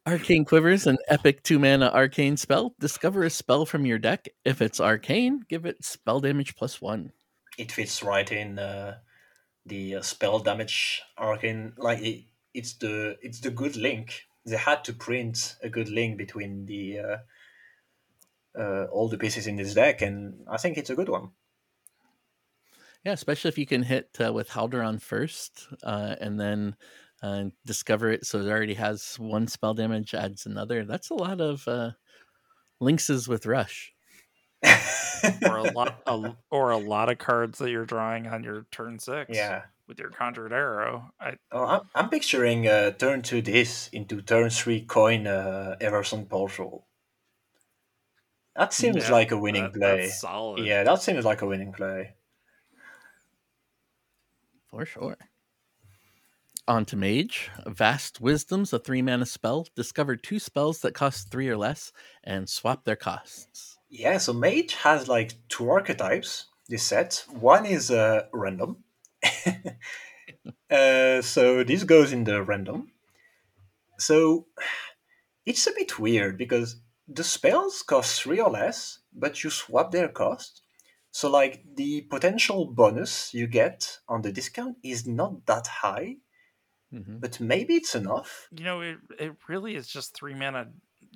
Arcane Quivers, an epic two mana arcane spell. Discover a spell from your deck. If it's arcane, give it spell damage plus one.
It fits right in uh, the uh, spell damage arcane. Like it, it's the it's the good link. They had to print a good link between the uh, uh, all the pieces in this deck, and I think it's a good one.
Yeah, especially if you can hit uh, with Halduron first, uh, and then uh, discover it. So it already has one spell damage, adds another. That's a lot of uh, Lynxes with Rush.
or a lot a, or a lot of cards that you're drawing on your turn six
yeah.
with your conjured arrow i
Oh, I'm, I'm picturing uh, turn two this into turn three coin uh, Eversong Portal. That seems
yeah,
like a winning
that-
play.
that's solid
Yeah, that seems like a winning play.
For sure. On to Mage. Vast Wisdom's a three mana spell. Discover two spells that cost three or less and swap their costs.
Yeah, so Mage has like two archetypes. This set one is uh, random. uh, so this goes in the random. So it's a bit weird because the spells cost three or less, but you swap their cost. So like the potential bonus you get on the discount is not that high,
Mhm.
but maybe it's enough.
you know it, it really is just three mana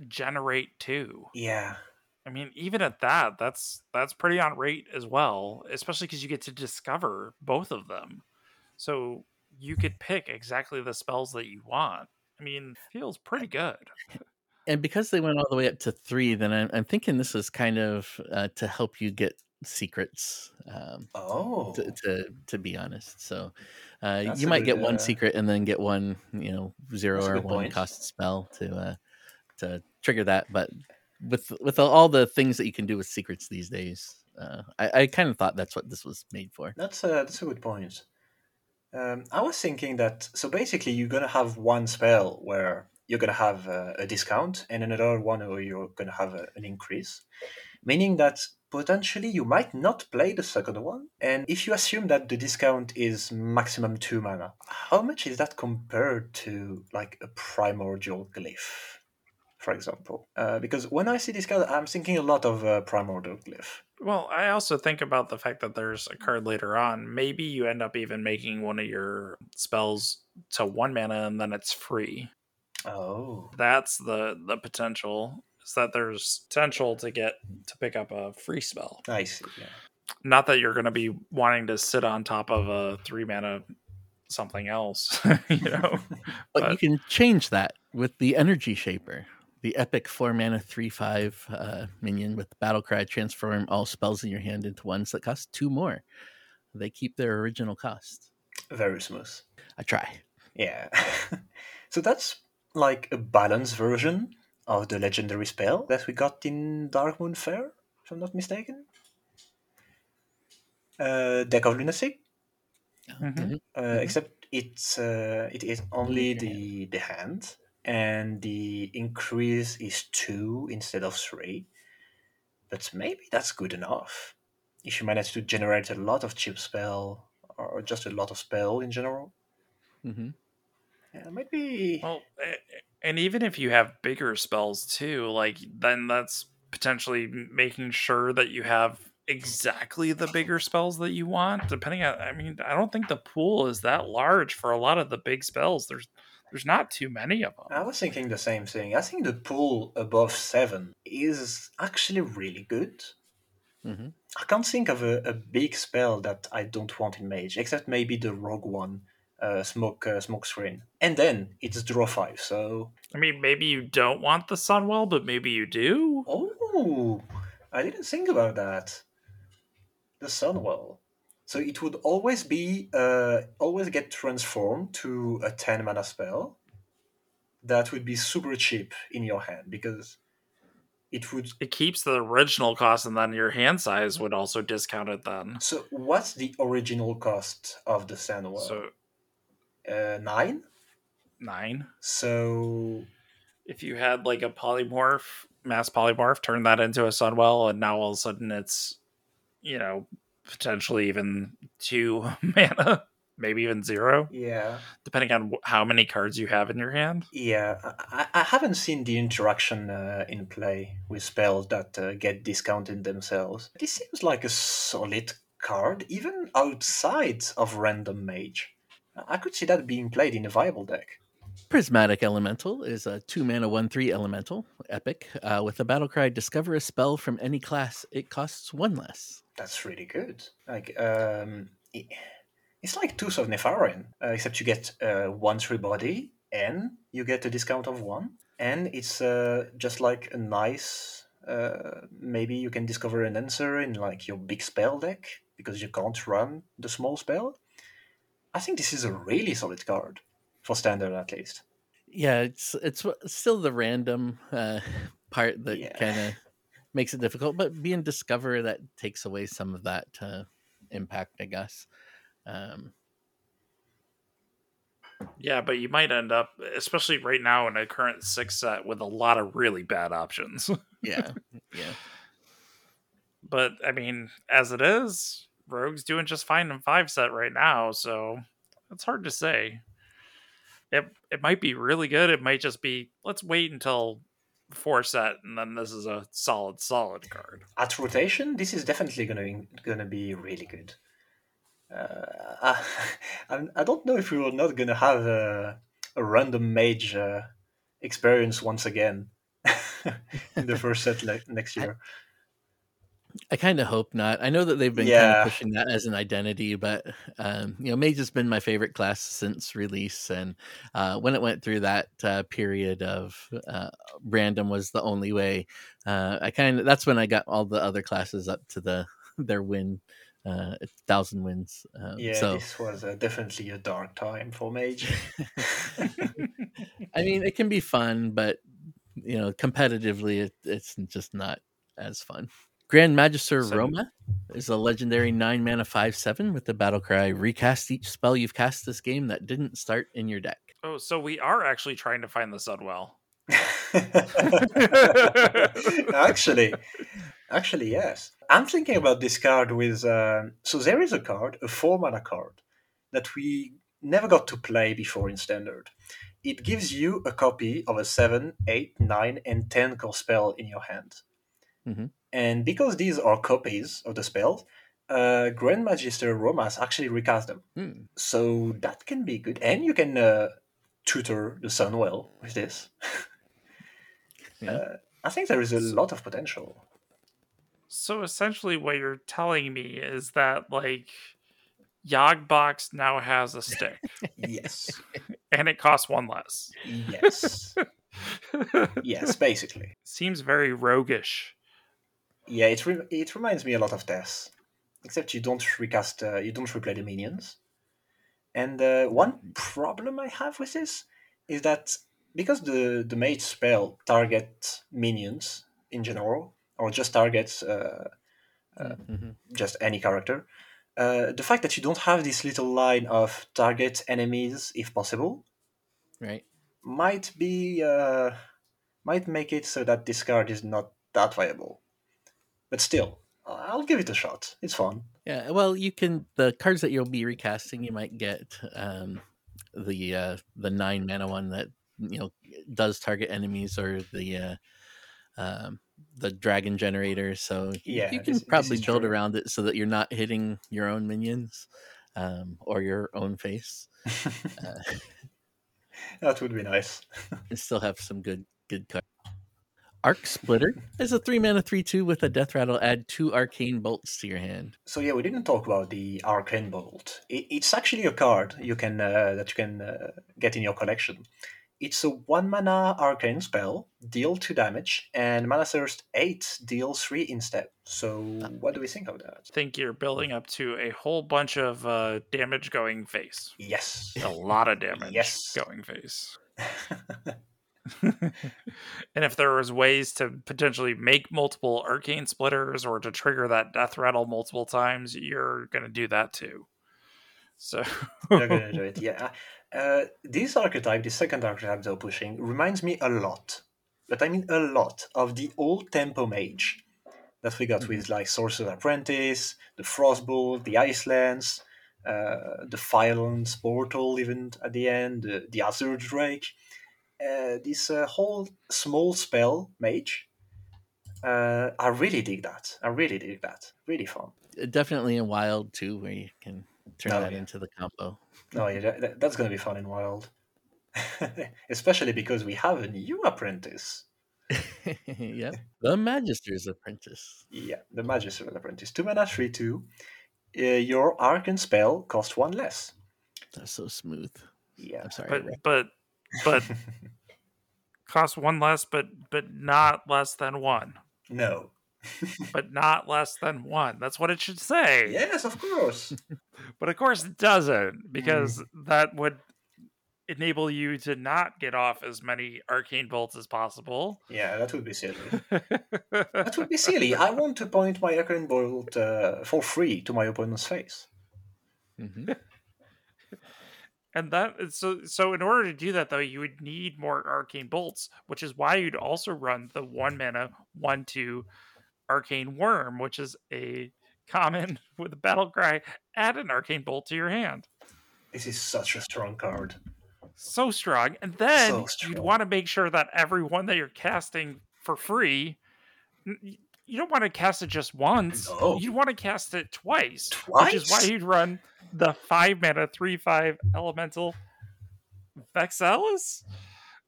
generate two
Yeah.
i mean even at that that's that's pretty on rate as well especially because you get to discover both of them so you could pick exactly the spells that you want i mean feels pretty good
And because they went all the way up to three, then I'm, I'm thinking this is kind of uh, to help you get secrets. Um,
Oh.
to, to to be honest, so uh, you might get one
uh,
secret and then get one, you know, zero or one
point.
cost spell to uh, to trigger that. But with with all the things that you can do with secrets these days, uh, I, I kind of thought that's what this was made for.
That's a, that's a good point. Um, I was thinking that so basically you're gonna have one spell where you're gonna have a, a discount and another one where you're gonna have a, an increase, meaning that potentially you might not play the second one. And if you assume that the discount is maximum two mana, how much is that compared to like a primordial glyph, for example? Uh, because when I see discount, I'm thinking a lot of uh, primordial glyph.
Well, I also think about the fact that there's a card later on. Maybe you end up even making one of your spells to one mana and then it's free.
Oh.
That's the the potential. Is that there's potential to get to pick up a free spell.
I see. Yeah.
Not that you're going to be wanting to sit on top of a three mana something else, you know.
But, you can change that with the Energy Shaper, the epic four mana three five uh, minion with battle cry. Transform all spells in your hand into ones that cost two more. They keep their original cost.
Very smooth.
I try.
Yeah. so that's like a balanced version of the legendary spell that we got in Darkmoon Faire, if I'm not mistaken. Uh, Deck of Lunacy,
Mhm.
uh, except it's uh, it is only the the hand, and the increase is two instead of three. But maybe that's good enough. If you manage to generate a lot of chip spell or just a lot of spell in general,
Mm-hmm.
yeah, maybe.
Well, a- and even if you have bigger spells too, like then that's potentially making sure that you have exactly the bigger spells that you want. Depending on, I mean, I don't think the pool is that large for a lot of the big spells. There's there's not too many of them I
was thinking the same thing. I think the pool above seven is actually really good.
hmm
I can't think of a, a big spell that I don't want in Mage, except maybe the Rogue one, uh, Smoke uh, Smoke Screen. And then it's draw five, so
I mean, maybe you don't want the Sunwell, but maybe you do.
oh, I didn't think about that. The Sunwell. So it would always be uh, always get transformed to a ten mana spell. That would be super cheap in your hand because it would.
It keeps the original cost, and then your hand size would also discount it then.
So what's the original cost of the Sunwell?
So
uh, nine.
nine.
So
if you had like a polymorph, mass polymorph, turn that into a Sunwell, and now all of a sudden it's, you know, potentially even two mana, maybe even zero,
yeah,
depending on wh- how many cards you have in your hand.
yeah. I, I haven't seen the interaction uh, in play with spells that uh, get discounted themselves. This seems like a solid card, even outside of random mage. I could see that being played in a viable deck.
Prismatic Elemental is a two mana, one three elemental epic uh, with a battle cry. Discover a spell from any class. It costs one less.
That's really good. Like, um, i- it's like Tooth of Nefarian, uh, except you get uh, one three body and you get a discount of one, and it's uh, just like a nice. Uh, maybe you can discover an answer in like your big spell deck because you can't run the small spell. I think this is a really solid card for standard, at least.
Yeah, it's it's still the random uh, part that
Yeah.
kind of makes it difficult, but being discover that takes away some of that uh, impact, I guess. Um,
Yeah, but you might end up, especially right now in a current six set, with a lot of really bad options.
yeah, yeah.
but I mean, as it is, Rogue's doing just fine in five set right now, so it's hard to say. It it might be really good. It might just be let's wait until four set, and then this is a solid, solid card.
At rotation, this is definitely gonna gonna be really good. Uh, I, I'm- don't know if we are not gonna have a, a random mage uh, experience once again in the first set le- next year.
I kind of hope not. I know that they've been kind of pushing that as an identity, but um, you know, Mage has been my favorite class since release, and uh, when it went through that uh, period of uh, random was the only way. Uh, I kind of that's when I got all the other classes up to the their win, uh, thousand wins. Um,
Yeah,
so
this was uh, definitely a dark time for mage.
I mean, it can be fun, but you know, competitively, it, it's just not as fun. Grand Magister
So-
Roma is a legendary nine mana five seven with the battle cry: recast each spell you've cast this game that didn't start in your deck.
Oh, so we are actually trying to find the Sunwell.
actually, actually, yes. I'm thinking about this card with. Uh, so there is a card, a four mana card, that we never got to play before in standard. It gives you a copy of a 7, 8, 9, and 10 core spell in your hand.
Mhm.
And because these are copies of the spells, uh, Grand Magister Romas actually recast them.
Hmm.
So that can be good. And you can uh, tutor the Sunwell with this.
Yeah.
Uh, I think there is a lot of potential.
So essentially, what you're telling me is that like Yogbox now has a stick,
Yes.
and it costs one less.
yes. Yes, basically.
Seems very roguish.
Yeah, it re- it reminds me a lot of Death, except you don't recast, uh, you don't replay the minions. And uh, one problem I have with this is that because the the mage spell targets minions in general, or just targets uh,
Mhm.
just any character, uh, the fact that you don't have this little line of target enemies if possible
Right.
might be uh, might make it so that this card is not that viable. But still, I'll give it a shot. It's fun.
Yeah, well, you can the cards that you'll be recasting. You might get um, the uh, the nine mana one that you know does target enemies, or the uh, um, the dragon generator. So
Yeah,
you can
this- this
probably
is
build
true.
around it so that you're not hitting your own minions um, or your own face. Uh,
that would be nice.
and still have some good good cards. Arc Splitter is a three mana three two with a death rattle. Add two arcane bolts to your hand.
So yeah, we didn't talk about the Arcane Bolt. It, it's actually a card you can uh, that you can uh, get in your collection. It's a one mana arcane spell, deal two damage, and mana thirst eight, deal three instead. So what do we think of that?
I think you're building up to a whole bunch of uh, damage going face.
Yes.
A lot of damage
Yes.
going face. and if there was ways to potentially make multiple arcane splitters or to trigger that death rattle multiple times, you're gonna do that too. So
You're gonna do it, yeah. Uh, this archetype, the second archetype they're pushing, reminds me a lot, but I mean a lot, of the old tempo mage that we got with like Sorcerer Apprentice, the Frostbolt, the Ice Lance, uh, the Violence Portal, even at the end, the, the Azure Drake. Uh, this uh, whole small spell mage. Uh, I really dig that. I really dig that. Really fun.
Definitely in Wild too, where you can turn
Oh,
that
yeah.
into the combo.
Oh yeah, that- that, that's going to be fun in Wild. Especially because we have a new apprentice.
yep. The Magister's Apprentice.
Yeah, the Magister's apprentice. Two mana, three, two. Uh, your arcane spell costs one less.
That's so smooth.
Yeah.
I'm sorry.
but but but cost one less, but but not less than one.
no.
But not less than one. That's what it should say.
Yes, of course.
But of course it doesn't, because that would enable you to not get off as many arcane bolts as possible.
yeah, that would be silly. That would be silly. I want to point my arcane bolt uh, for free to my opponent's face.
Mhm.
And that so so in order to do that though, you would need more arcane bolts, which is why you'd also run the one mana one two arcane worm, which is a common with a battle cry. Add an arcane bolt to your hand.
This is such a strong card.
so strong. And then
So
you'd want to make sure that every one that you're casting for free, you don't want to cast it just once.
No.
You'd want to cast it twice, which is why
Twice?
you'd run the five mana three five elemental Vexallus.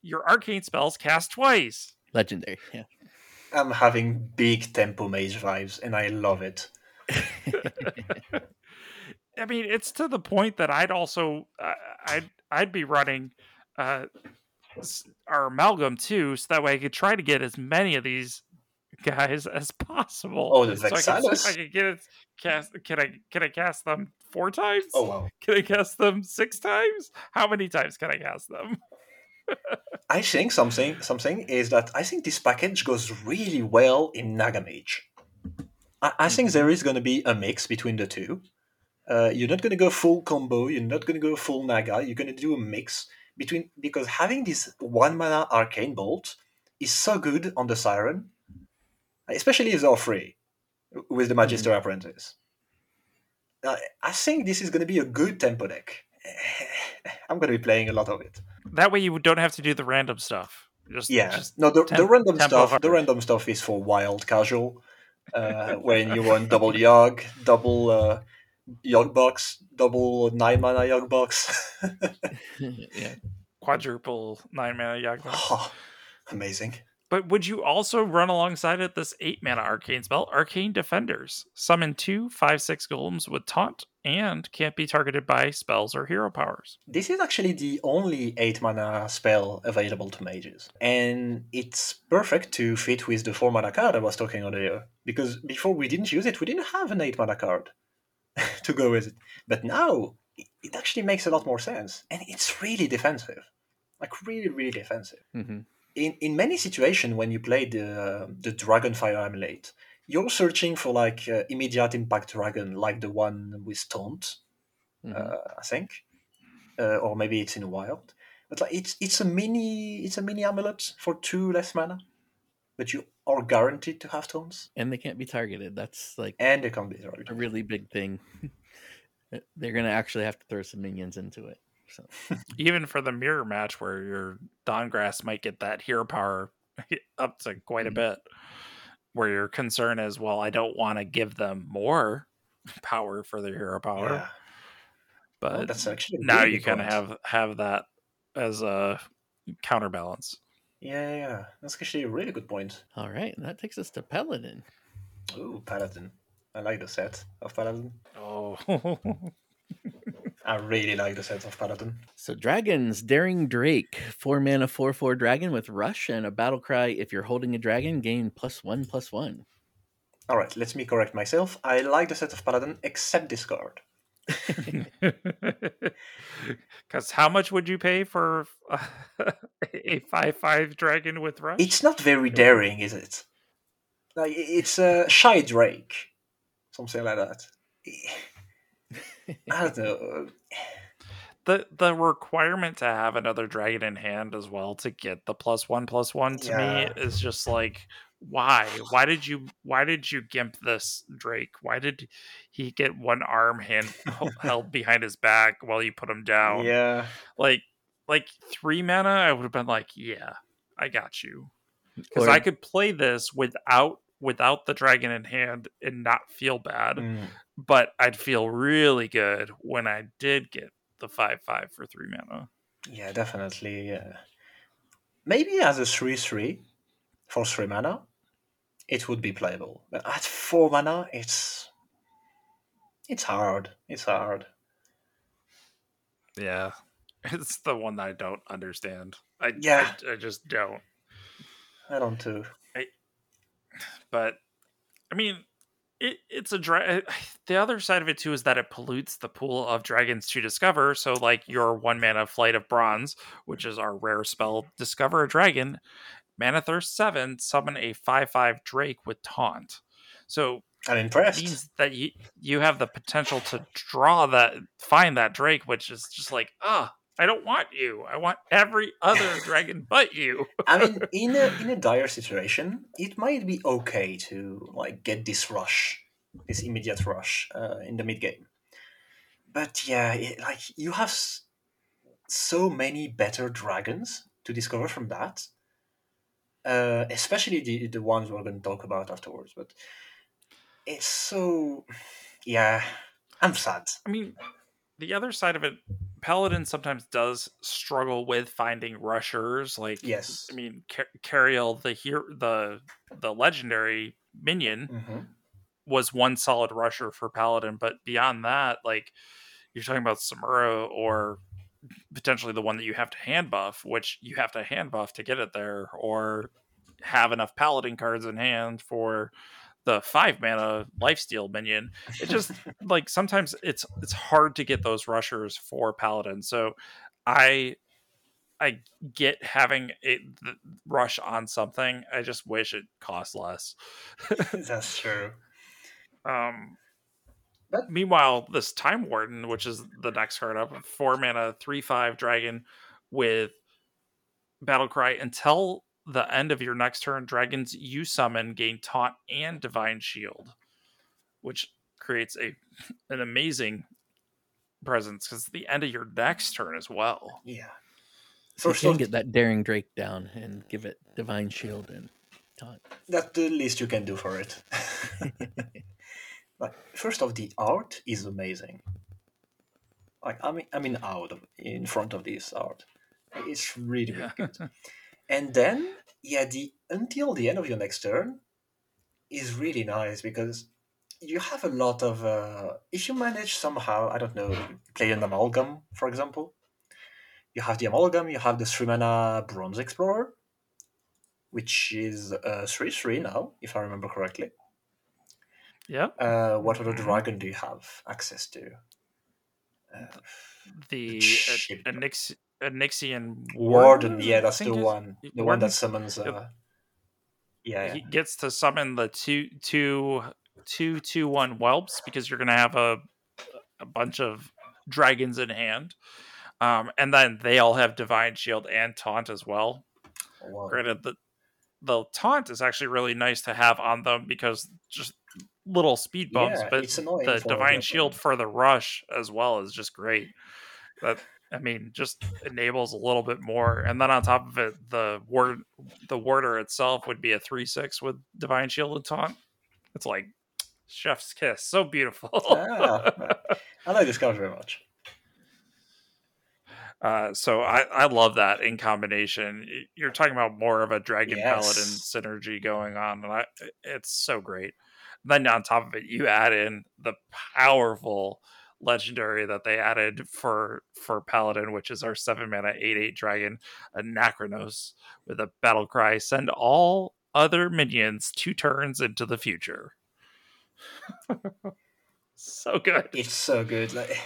Your arcane spells cast twice.
Legendary. Yeah.
I'm having big tempo mage vibes, and I love it.
I mean, it's to the point that I'd also uh, I'd I'd be running uh, our amalgam too, so that way I could try to get as many of these guys as possible.
Oh, the
so I can? I can get it cast. Can I can I cast them four times?
Oh wow!
Can I cast them six times? How many times can I cast them?
I think something something is that I think this package goes really well in Nagamage. I, I think there is going to be a mix between the two. Uh, you're not going to go full combo. You're not going to go full Naga. You're going to do a mix between because having this one mana arcane bolt is so good on the siren, especially if they're free with the Magister Apprentice. Uh, I think this is going to be a good tempo deck. I'm going to be playing a lot of it.
That way you don't have to do the random stuff. Just
Yeah,
just
no, the, the random stuff.
hard.
The random stuff is for wild casual, uh, when you want double yog, double uh, yog box, double nine mana yog box.
yeah.
quadruple nine mana Yagmoth.
oh, amazing!
But would you also run alongside it this eight mana arcane spell, Arcane Defenders? Summon two five six golems with taunt and can't be targeted by spells or hero powers.
This is actually the only eight mana spell available to mages, and it's perfect to fit with the four mana card I was talking earlier. Because before we didn't use it, we didn't have an eight mana card to go with it, but now it- it actually makes a lot more sense, and it's really defensive, like really, really defensive.
hmm
in in many situations when you play the the Dragonfire Amulet, you're searching for like uh, immediate impact dragon, like the one with Taunt,
Mhm.
uh, I think, uh, or maybe it's in Wild. But like it's it's a mini it's a mini amulet for two less mana, but you are guaranteed to have taunts.
and they can't be targeted. That's like
and they can't be targeted.
a really big thing. They're gonna actually have to throw some minions into it. So
Even for the mirror match where your Dawngrasp might get that hero power up to quite a
Mhm.
bit, where your concern is, well, I don't want to give them more power for their hero power,
Yeah,
but
well, that's actually
now you
good
kind of have have that as a counterbalance.
Yeah, yeah, yeah, that's actually a really good point.
all right, that takes us to Paladin.
Ooh, paladin. I like the set of paladin.
Oh,
I really like the set of paladin.
So dragons, Daring Drake, four mana, four four dragon with rush and a battle cry. If you're holding a dragon, gain plus one plus one.
All right, let me correct myself. I like the set of paladin except this card.
because how much would you pay for a five five dragon with rush?
It's not very daring, is it? Like it's a shy drake, something like that. I don't know.
the the requirement to have another dragon in hand as well to get the plus one plus one to
Yeah.
me is just like why? Why did you why did you gimp this drake? Why did he get one arm hand held behind his back while you put him down?
Yeah,
like like three mana i would have been like yeah i got you. Because i could play this without without the dragon in hand and not feel bad
Mm,
but i'd feel really good when i did get the five five for three mana
yeah, definitely. Yeah. Maybe as a three-three for three mana, it would be playable. But at four mana, it's it's hard. It's hard.
Yeah. It's the one that I don't understand. I
Yeah.
I, I just don't.
I don't too.
But I mean, it, it's a dra- the other side of it too is that it pollutes the pool of dragons to discover. So like your one mana flight of bronze, which is our rare spell, discover a dragon, mana thirst seven, summon a five five drake with taunt. So
I'm
it
impressed.
means that you you have the potential to draw that find that drake, which is just like ah. I don't want you. I want every other dragon but you.
I mean, in a in a dire situation, it might be okay to like get this rush, this immediate rush uh, in the mid game. But yeah, it, like you have s- so many better dragons to discover from that, uh, especially the the ones we're going to talk about afterwards. But it's so, yeah, I'm sad.
I mean, the other side of it, Paladin sometimes does struggle with finding rushers. Like,
Yes.
I mean, Car- Cariel, the here the the legendary minion,
hmm
was one solid rusher for Paladin, but beyond that, like you're talking about Samura or potentially the one that you have to hand buff, which you have to hand buff to get it there, or have enough Paladin cards in hand for the five mana lifesteal minion. It just like sometimes it's it's hard to get those rushers for Paladin. So I I get having a rush on something. I just wish it cost less.
That's true.
Um,
But-
meanwhile, this Time Warden, which is the next card up, four mana, three five dragon with battle cry until the end of your next turn. Dragons you summon gain taunt and divine shield, which creates a an amazing presence because the end of your next turn as well.
Yeah.
So you can
off-
get that Daring Drake down and give it Divine Shield and taunt.
That's the least you can do for it. like first off, the art is amazing. Like I mean, I mean, out of in front of this art, it's really, really
Yeah.
good. And then, yeah, the until the end of your next turn is really nice because you have a lot of. Uh, if you manage somehow, I don't know, play an amalgam, for example. You have the amalgam. You have the three mana bronze explorer, which is uh, three three now, if I remember correctly.
Yeah.
Uh, what other
Mhm.
dragon do you have access to? Uh,
The
ship.
uh, Anyx- Onyxian
Warder, yeah, that's the one. The one that summons. Uh, yeah, yeah.
he gets to summon the two two two two one whelps because you're gonna have a a bunch of dragons in hand. Um, and then they all have divine shield and taunt as well.
Oh, wow.
Granted, the the taunt is actually really nice to have on them because just little speed bumps,
Yeah,
but the divine shield for the rush as well is just great. That I mean, just enables a little bit more, and then on top of it, the ward the warder itself would be a three six with divine shield and taunt. It's like chef's kiss, so beautiful.
Ah, I like this card very much.
Uh, so I, I love that in combination. You're talking about more of a dragon paladin synergy going on, and I, it's so great. Then on top of it, you add in the powerful legendary that they added for for paladin, which is our seven mana eight eight dragon, Anachronos, with a battle cry: send all other minions two turns into the future. so good.
It's so good. Like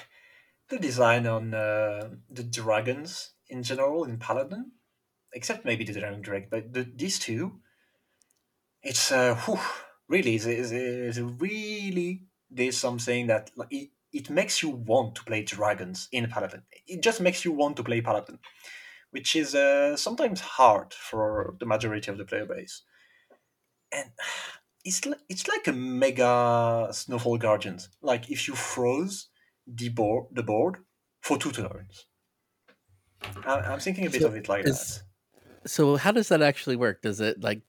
the design on uh, the dragons in general in Paladin, except maybe the Dragon Drake, but the, these two, it's uh, whew, really is really there's something that like it makes you want to play dragons in Paladin. It just makes you want to play Paladin, which is uh, sometimes hard for the majority of the player base. And it's li- it's like a mega Snowfall Guardians. Like if you froze the board the board for two turns. I, I'm thinking a bit
So
of it like
is- So how does that actually work? Does it like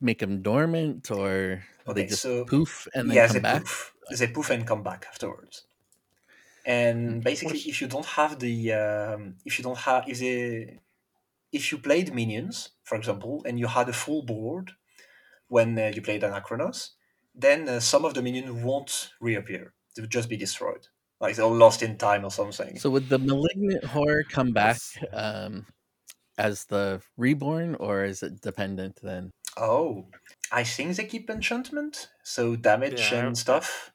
make them dormant, or they just
so-
poof and then
Yeah,
come back?
poof. They poof and come back afterwards. And basically, if you don't have the, um, if you don't have, if the if you played minions, for example, and you had a full board when uh, you played Anachronos, then uh, some of the minions won't reappear. They will just be destroyed, like they're lost in time or something.
So would the malignant horror come back um, as the reborn, or is it dependent then?
Oh, I think they keep enchantment, so damage
Yeah,
and stuff.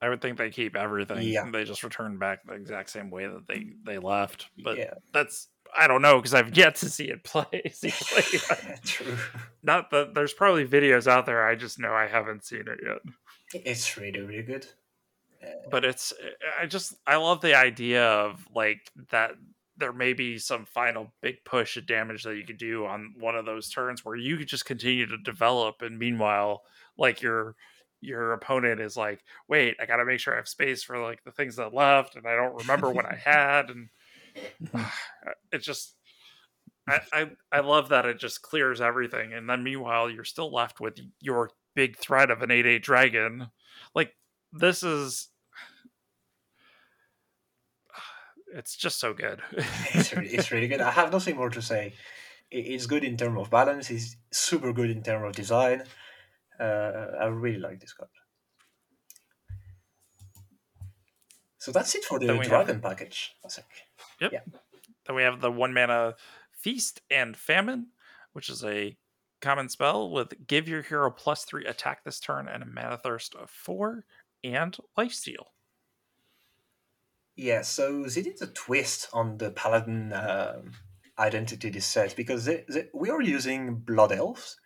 I would think they keep everything.
Yeah.
They just return back the exact same way that they they left. But
yeah,
that's I don't know because I've yet to see it play. See it play.
true.
Not that there's probably videos out there. I just know I haven't seen it yet.
It's really, really good.
Uh, but it's I just I love the idea of like that. There may be some final big push of damage that you could do on one of those turns where you could just continue to develop, and meanwhile, like your your opponent is like, wait, I got to make sure I have space for like the things that left, and I don't remember what I had, and hmm. uh, it just I, I I love that it just clears everything, and then meanwhile you're still left with your big threat of an eight eight dragon. Like this is, it's just so good.
it's, really, it's really good. I have nothing more to say. It's good in terms of balance. It's super good in terms of design. Uh, I really like this card. So that's it for the
we have-
dragon package. I think.
then we have the one mana feast and famine, which is a common spell with give your hero plus three attack this turn and a mana thirst of four and lifesteal.
Yeah, so they did a twist on the paladin um, identity this set because they, they, we are using blood elves,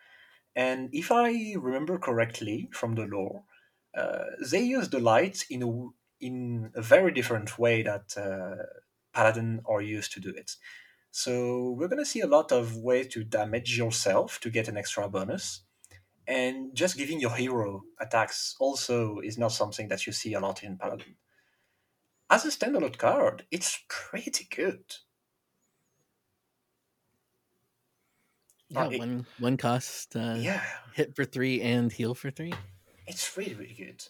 and if I remember correctly from the lore, uh, they use the light in a in a very different way that uh, paladin are used to do it. So we're gonna see a lot of ways to damage yourself to get an extra bonus. And just giving your hero attacks also is not something that you see a lot in Paladin as a standalone card, it's pretty good.
Yeah,
it-
one one cost uh,
yeah,
hit for three and heal for three.
it's really, really good.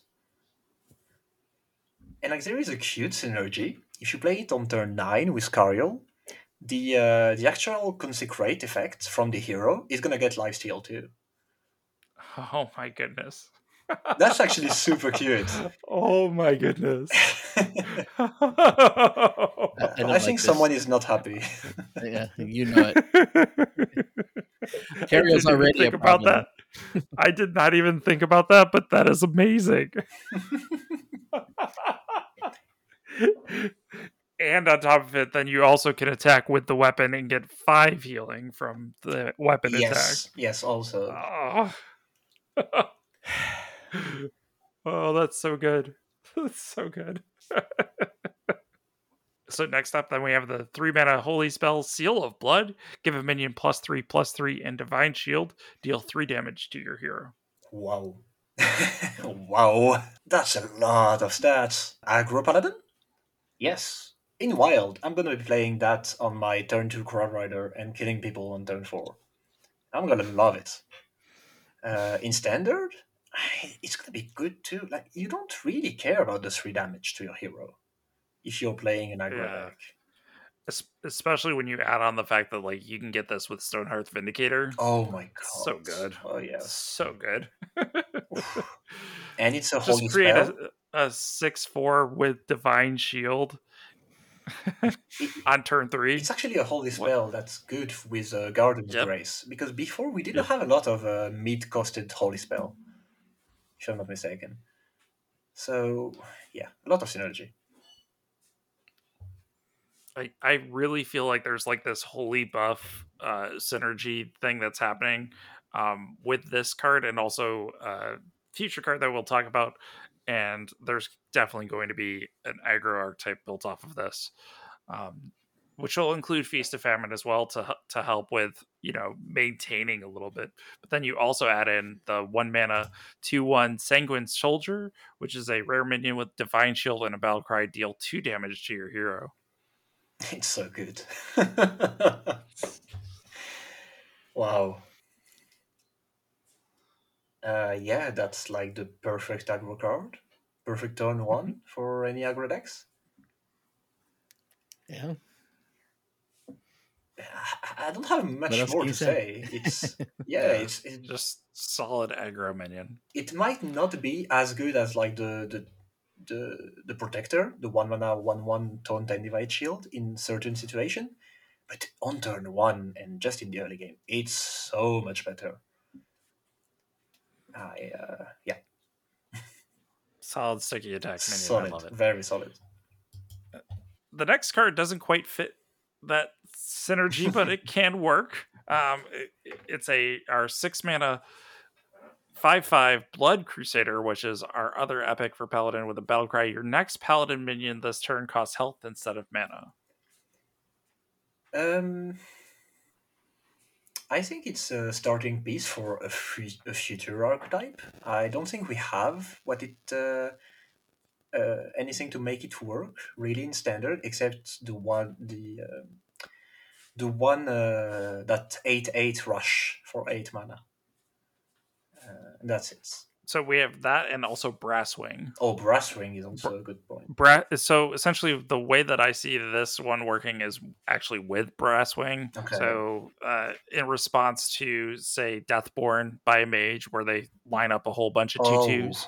And like there is a cute synergy. If you play it on turn nine with Cariel, the uh, the actual consecrate effect from the hero is gonna get life steal too.
Oh my goodness.
That's actually super cute.
Oh my goodness.
I
I,
don't like
think
this.
someone is not happy.
Yeah, you know it.
I
Carrier's
didn't even
already a
think about that. I did not even think about that, but that is amazing. and on top of it, then you also can attack with the weapon and get five healing from the weapon
yes, yes. Also.
Oh. oh, that's so good. That's so good. So next up, then we have the three mana holy spell Seal of Blood. Give a minion plus three, plus three, and Divine Shield. Deal three damage to your hero.
Wow. wow. That's a lot of stats. Aggro Paladin? Yes. In Wild, I'm gonna be playing that on my turn two Crowd Rider and killing people on turn four. I'm gonna love it. Uh, in Standard, it's gonna be good too. Like, you don't really care about the three damage to your hero if you're playing an aggro
Yeah.
deck.
Es- Especially when you add on the fact that like you can get this with Stonehearth Vindicator.
Oh my god.
So good.
Oh yeah,
So good.
And it's a
Just
holy
create
spell.
a, a six four with Divine Shield on turn three.
It's actually a holy spell that's good with uh, Garden of
Yep.
Grace because before we didn't have a lot of uh, mid-costed holy spell, if I'm not mistaken. So yeah, a lot of synergy.
I, I really feel like there's like this holy buff uh, synergy thing that's happening um, with this card and also uh, future card that we'll talk about. And there's definitely going to be an aggro archetype built off of this, um, which will include Feast of Famine as well to to help with you know maintaining a little bit. But then you also add in the one mana two one Sanguine Soldier, which is a rare minion with Divine Shield and a Battle Cry. Deal two damage to your hero.
It's so good. wow. Uh, yeah, that's like the perfect aggro card. Perfect turn one for any aggro decks.
Yeah.
I- I don't have much more to say.
say?
It's yeah, it's, it's
just solid aggro minion.
it might not be as good as like the the the, the protector, the one mana one one taunt and divine shield in certain situation, but on turn one and just in the early game, it's so much better. I uh, yeah,
Solid sticky attack minion. I
solid,
love it.
very solid.
The next card doesn't quite fit that synergy, but it can work. Um, it- it's a our six mana five five blood crusader, which is our other epic for paladin with a battle cry. Your next paladin minion this turn costs health instead of mana.
Um, I think it's a starting piece for a, future archetype. I don't think we have what it uh, uh, anything to make it work really in standard, except the one the um the one uh, that eight eight rush for eight mana. Uh, that's it.
So we have that and also brasswing.
Oh, brasswing is also a good point.
Bra- so essentially the way that i see this one working is actually with brasswing
Okay.
so uh, in response to say Deathborne by a mage where they line up a whole bunch of
Oh.
tutus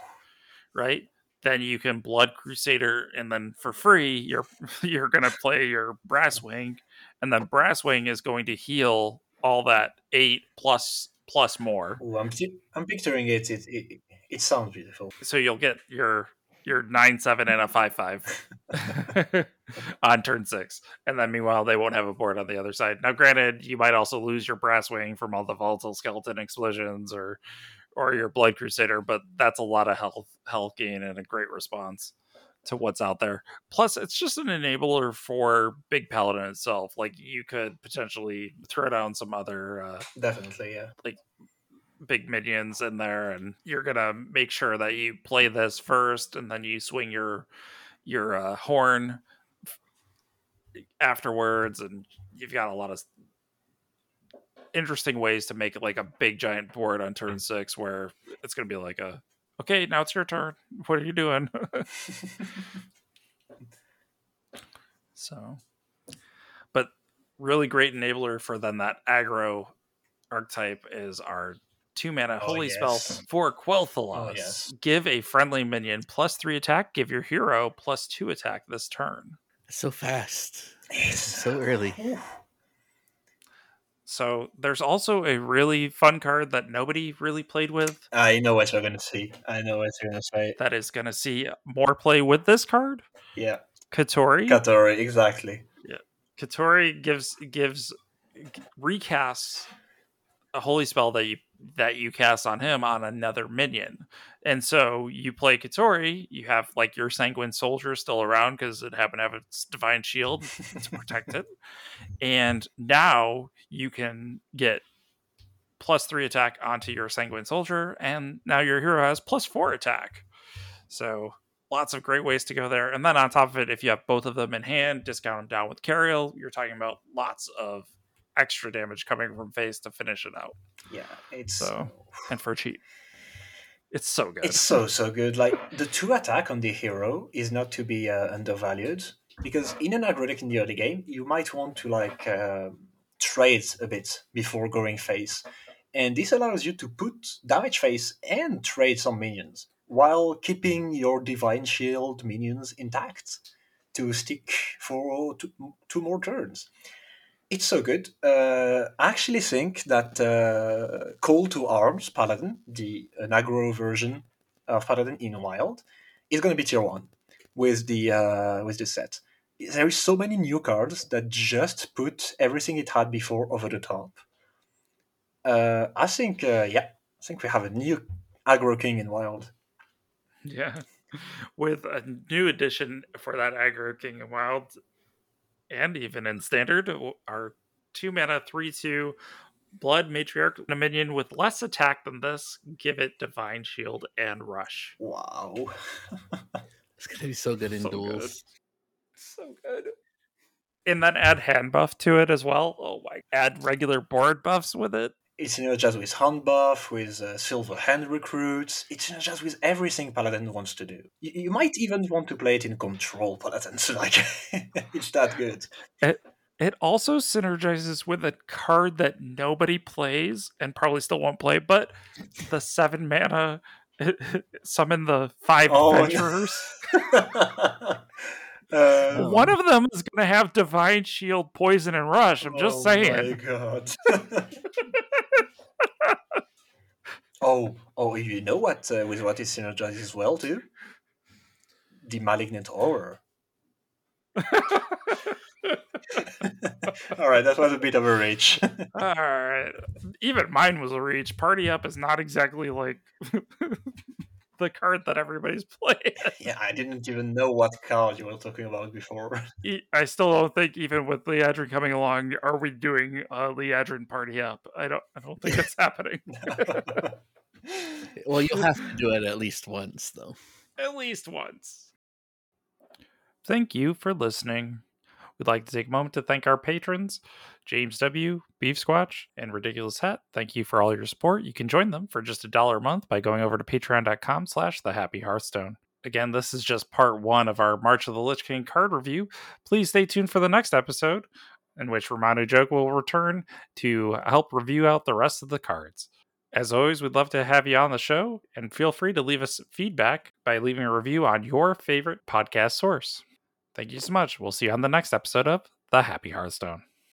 right then you can blood crusader and then for free you're you're gonna play your brasswing and then brasswing is going to heal all that eight plus plus more
Oh, I'm I'm picturing it. It it, it sounds beautiful.
so you'll get your your nine seven and a five five on turn six, and then meanwhile they won't have a board on the other side. Now, granted, you might also lose your brasswing from all the volatile skeleton explosions or or your blood crusader, but that's a lot of health health gain and a great response to what's out there. Plus, it's just an enabler for Big Paladin itself. Like you could potentially throw down some other. Uh,
Definitely, yeah.
Like big minions in there and you're gonna make sure that you play this first and then you swing your your uh, horn afterwards and you've got a lot of interesting ways to make it like a big giant board on turn mm. six where it's gonna be like a okay now it's your turn what are you doing so but really great enabler for then that aggro archetype is our two mana
Oh,
holy spell for Quel'Thalas.
Oh, yes.
Give a friendly minion plus three attack. Give your hero plus two attack this turn.
So fast.
It's
So early.
So there's also a really fun card that nobody really played with
I know what you're gonna see. I know what you're gonna say.
that is going to see more play with this card.
Yeah,
Kotori.
Kotori, exactly.
Yeah. Kotori gives gives recasts a holy spell that you that you cast on him on another minion, And so you play Kotori, you have like your Sanguine Soldier still around because it happened to have its Divine Shield to protect it. And now you can get plus three attack onto your Sanguine Soldier, and now your hero has plus four attack. So lots of great ways to go there. And then on top of it, if you have both of them in hand, discount them down with Cariel, you're talking about lots of extra damage coming from face to finish it out.
Yeah, it's
So and for cheap. It's so good.
It's so so good. Like the two attack on the hero is not to be uh, undervalued because in an aggro deck in the early game, you might want to like uh, trade a bit before going face, and this allows you to put damage face and trade some minions while keeping your divine shield minions intact to stick for two, two more turns. It's so good. Uh, I actually think that uh, Call to Arms Paladin, the aggro version of Paladin in Wild, is going to be tier one with the uh, with the set. There is so many new cards that just put everything it had before over the top. Uh, I think, uh, yeah, I think we have a new aggro king in Wild.
Yeah. With a new addition for that aggro king in wild and even in standard our two mana three two blood matriarch a minion with less attack than this give it divine shield and rush
Wow.
It's gonna be so good in
So
duels.
good. so good and then add hand buff to it as well oh my add regular board buffs with it
It synergizes with hand buff, with uh, silver hand recruits. It synergizes with everything Paladin wants to do. You, you might even want to play it in control Paladin, so like it's that good.
It it also synergizes with a card that nobody plays and probably still won't play, but the seven mana summon the five
Oh, no. Uh,
One of them is going to have divine shield, poison, and rush. I'm just
oh
saying.
my god. oh, oh, you know what? Uh, with what it synergizes as well too. The malignant horror. All right, that was a bit of a reach.
All right, even mine was a reach. Party up is not exactly like the card that everybody's playing.
yeah, I didn't even know what card you were talking about before.
I still don't think, even with Liadrin coming along, are we doing a Liadrin party up? I don't. I don't think it's happening.
Well, you'll have to do it at least once, though.
at least once. Thank you for listening. We'd like to take a moment to thank our patrons, James W., Beef Squatch, and Ridiculous Hat. Thank you for all your support. You can join them for just a dollar a month by going over to patreon.com slash the happy hearthstone. Again, this is just part one of our March of the Lich King card review. Please stay tuned for the next episode, in which Ramanujoke will return to help review out the rest of the cards. As always, we'd love to have you on the show, and feel free to leave us feedback by leaving a review on your favorite podcast source. Thank you so much. We'll see you on the next episode of The Happy Hearthstone.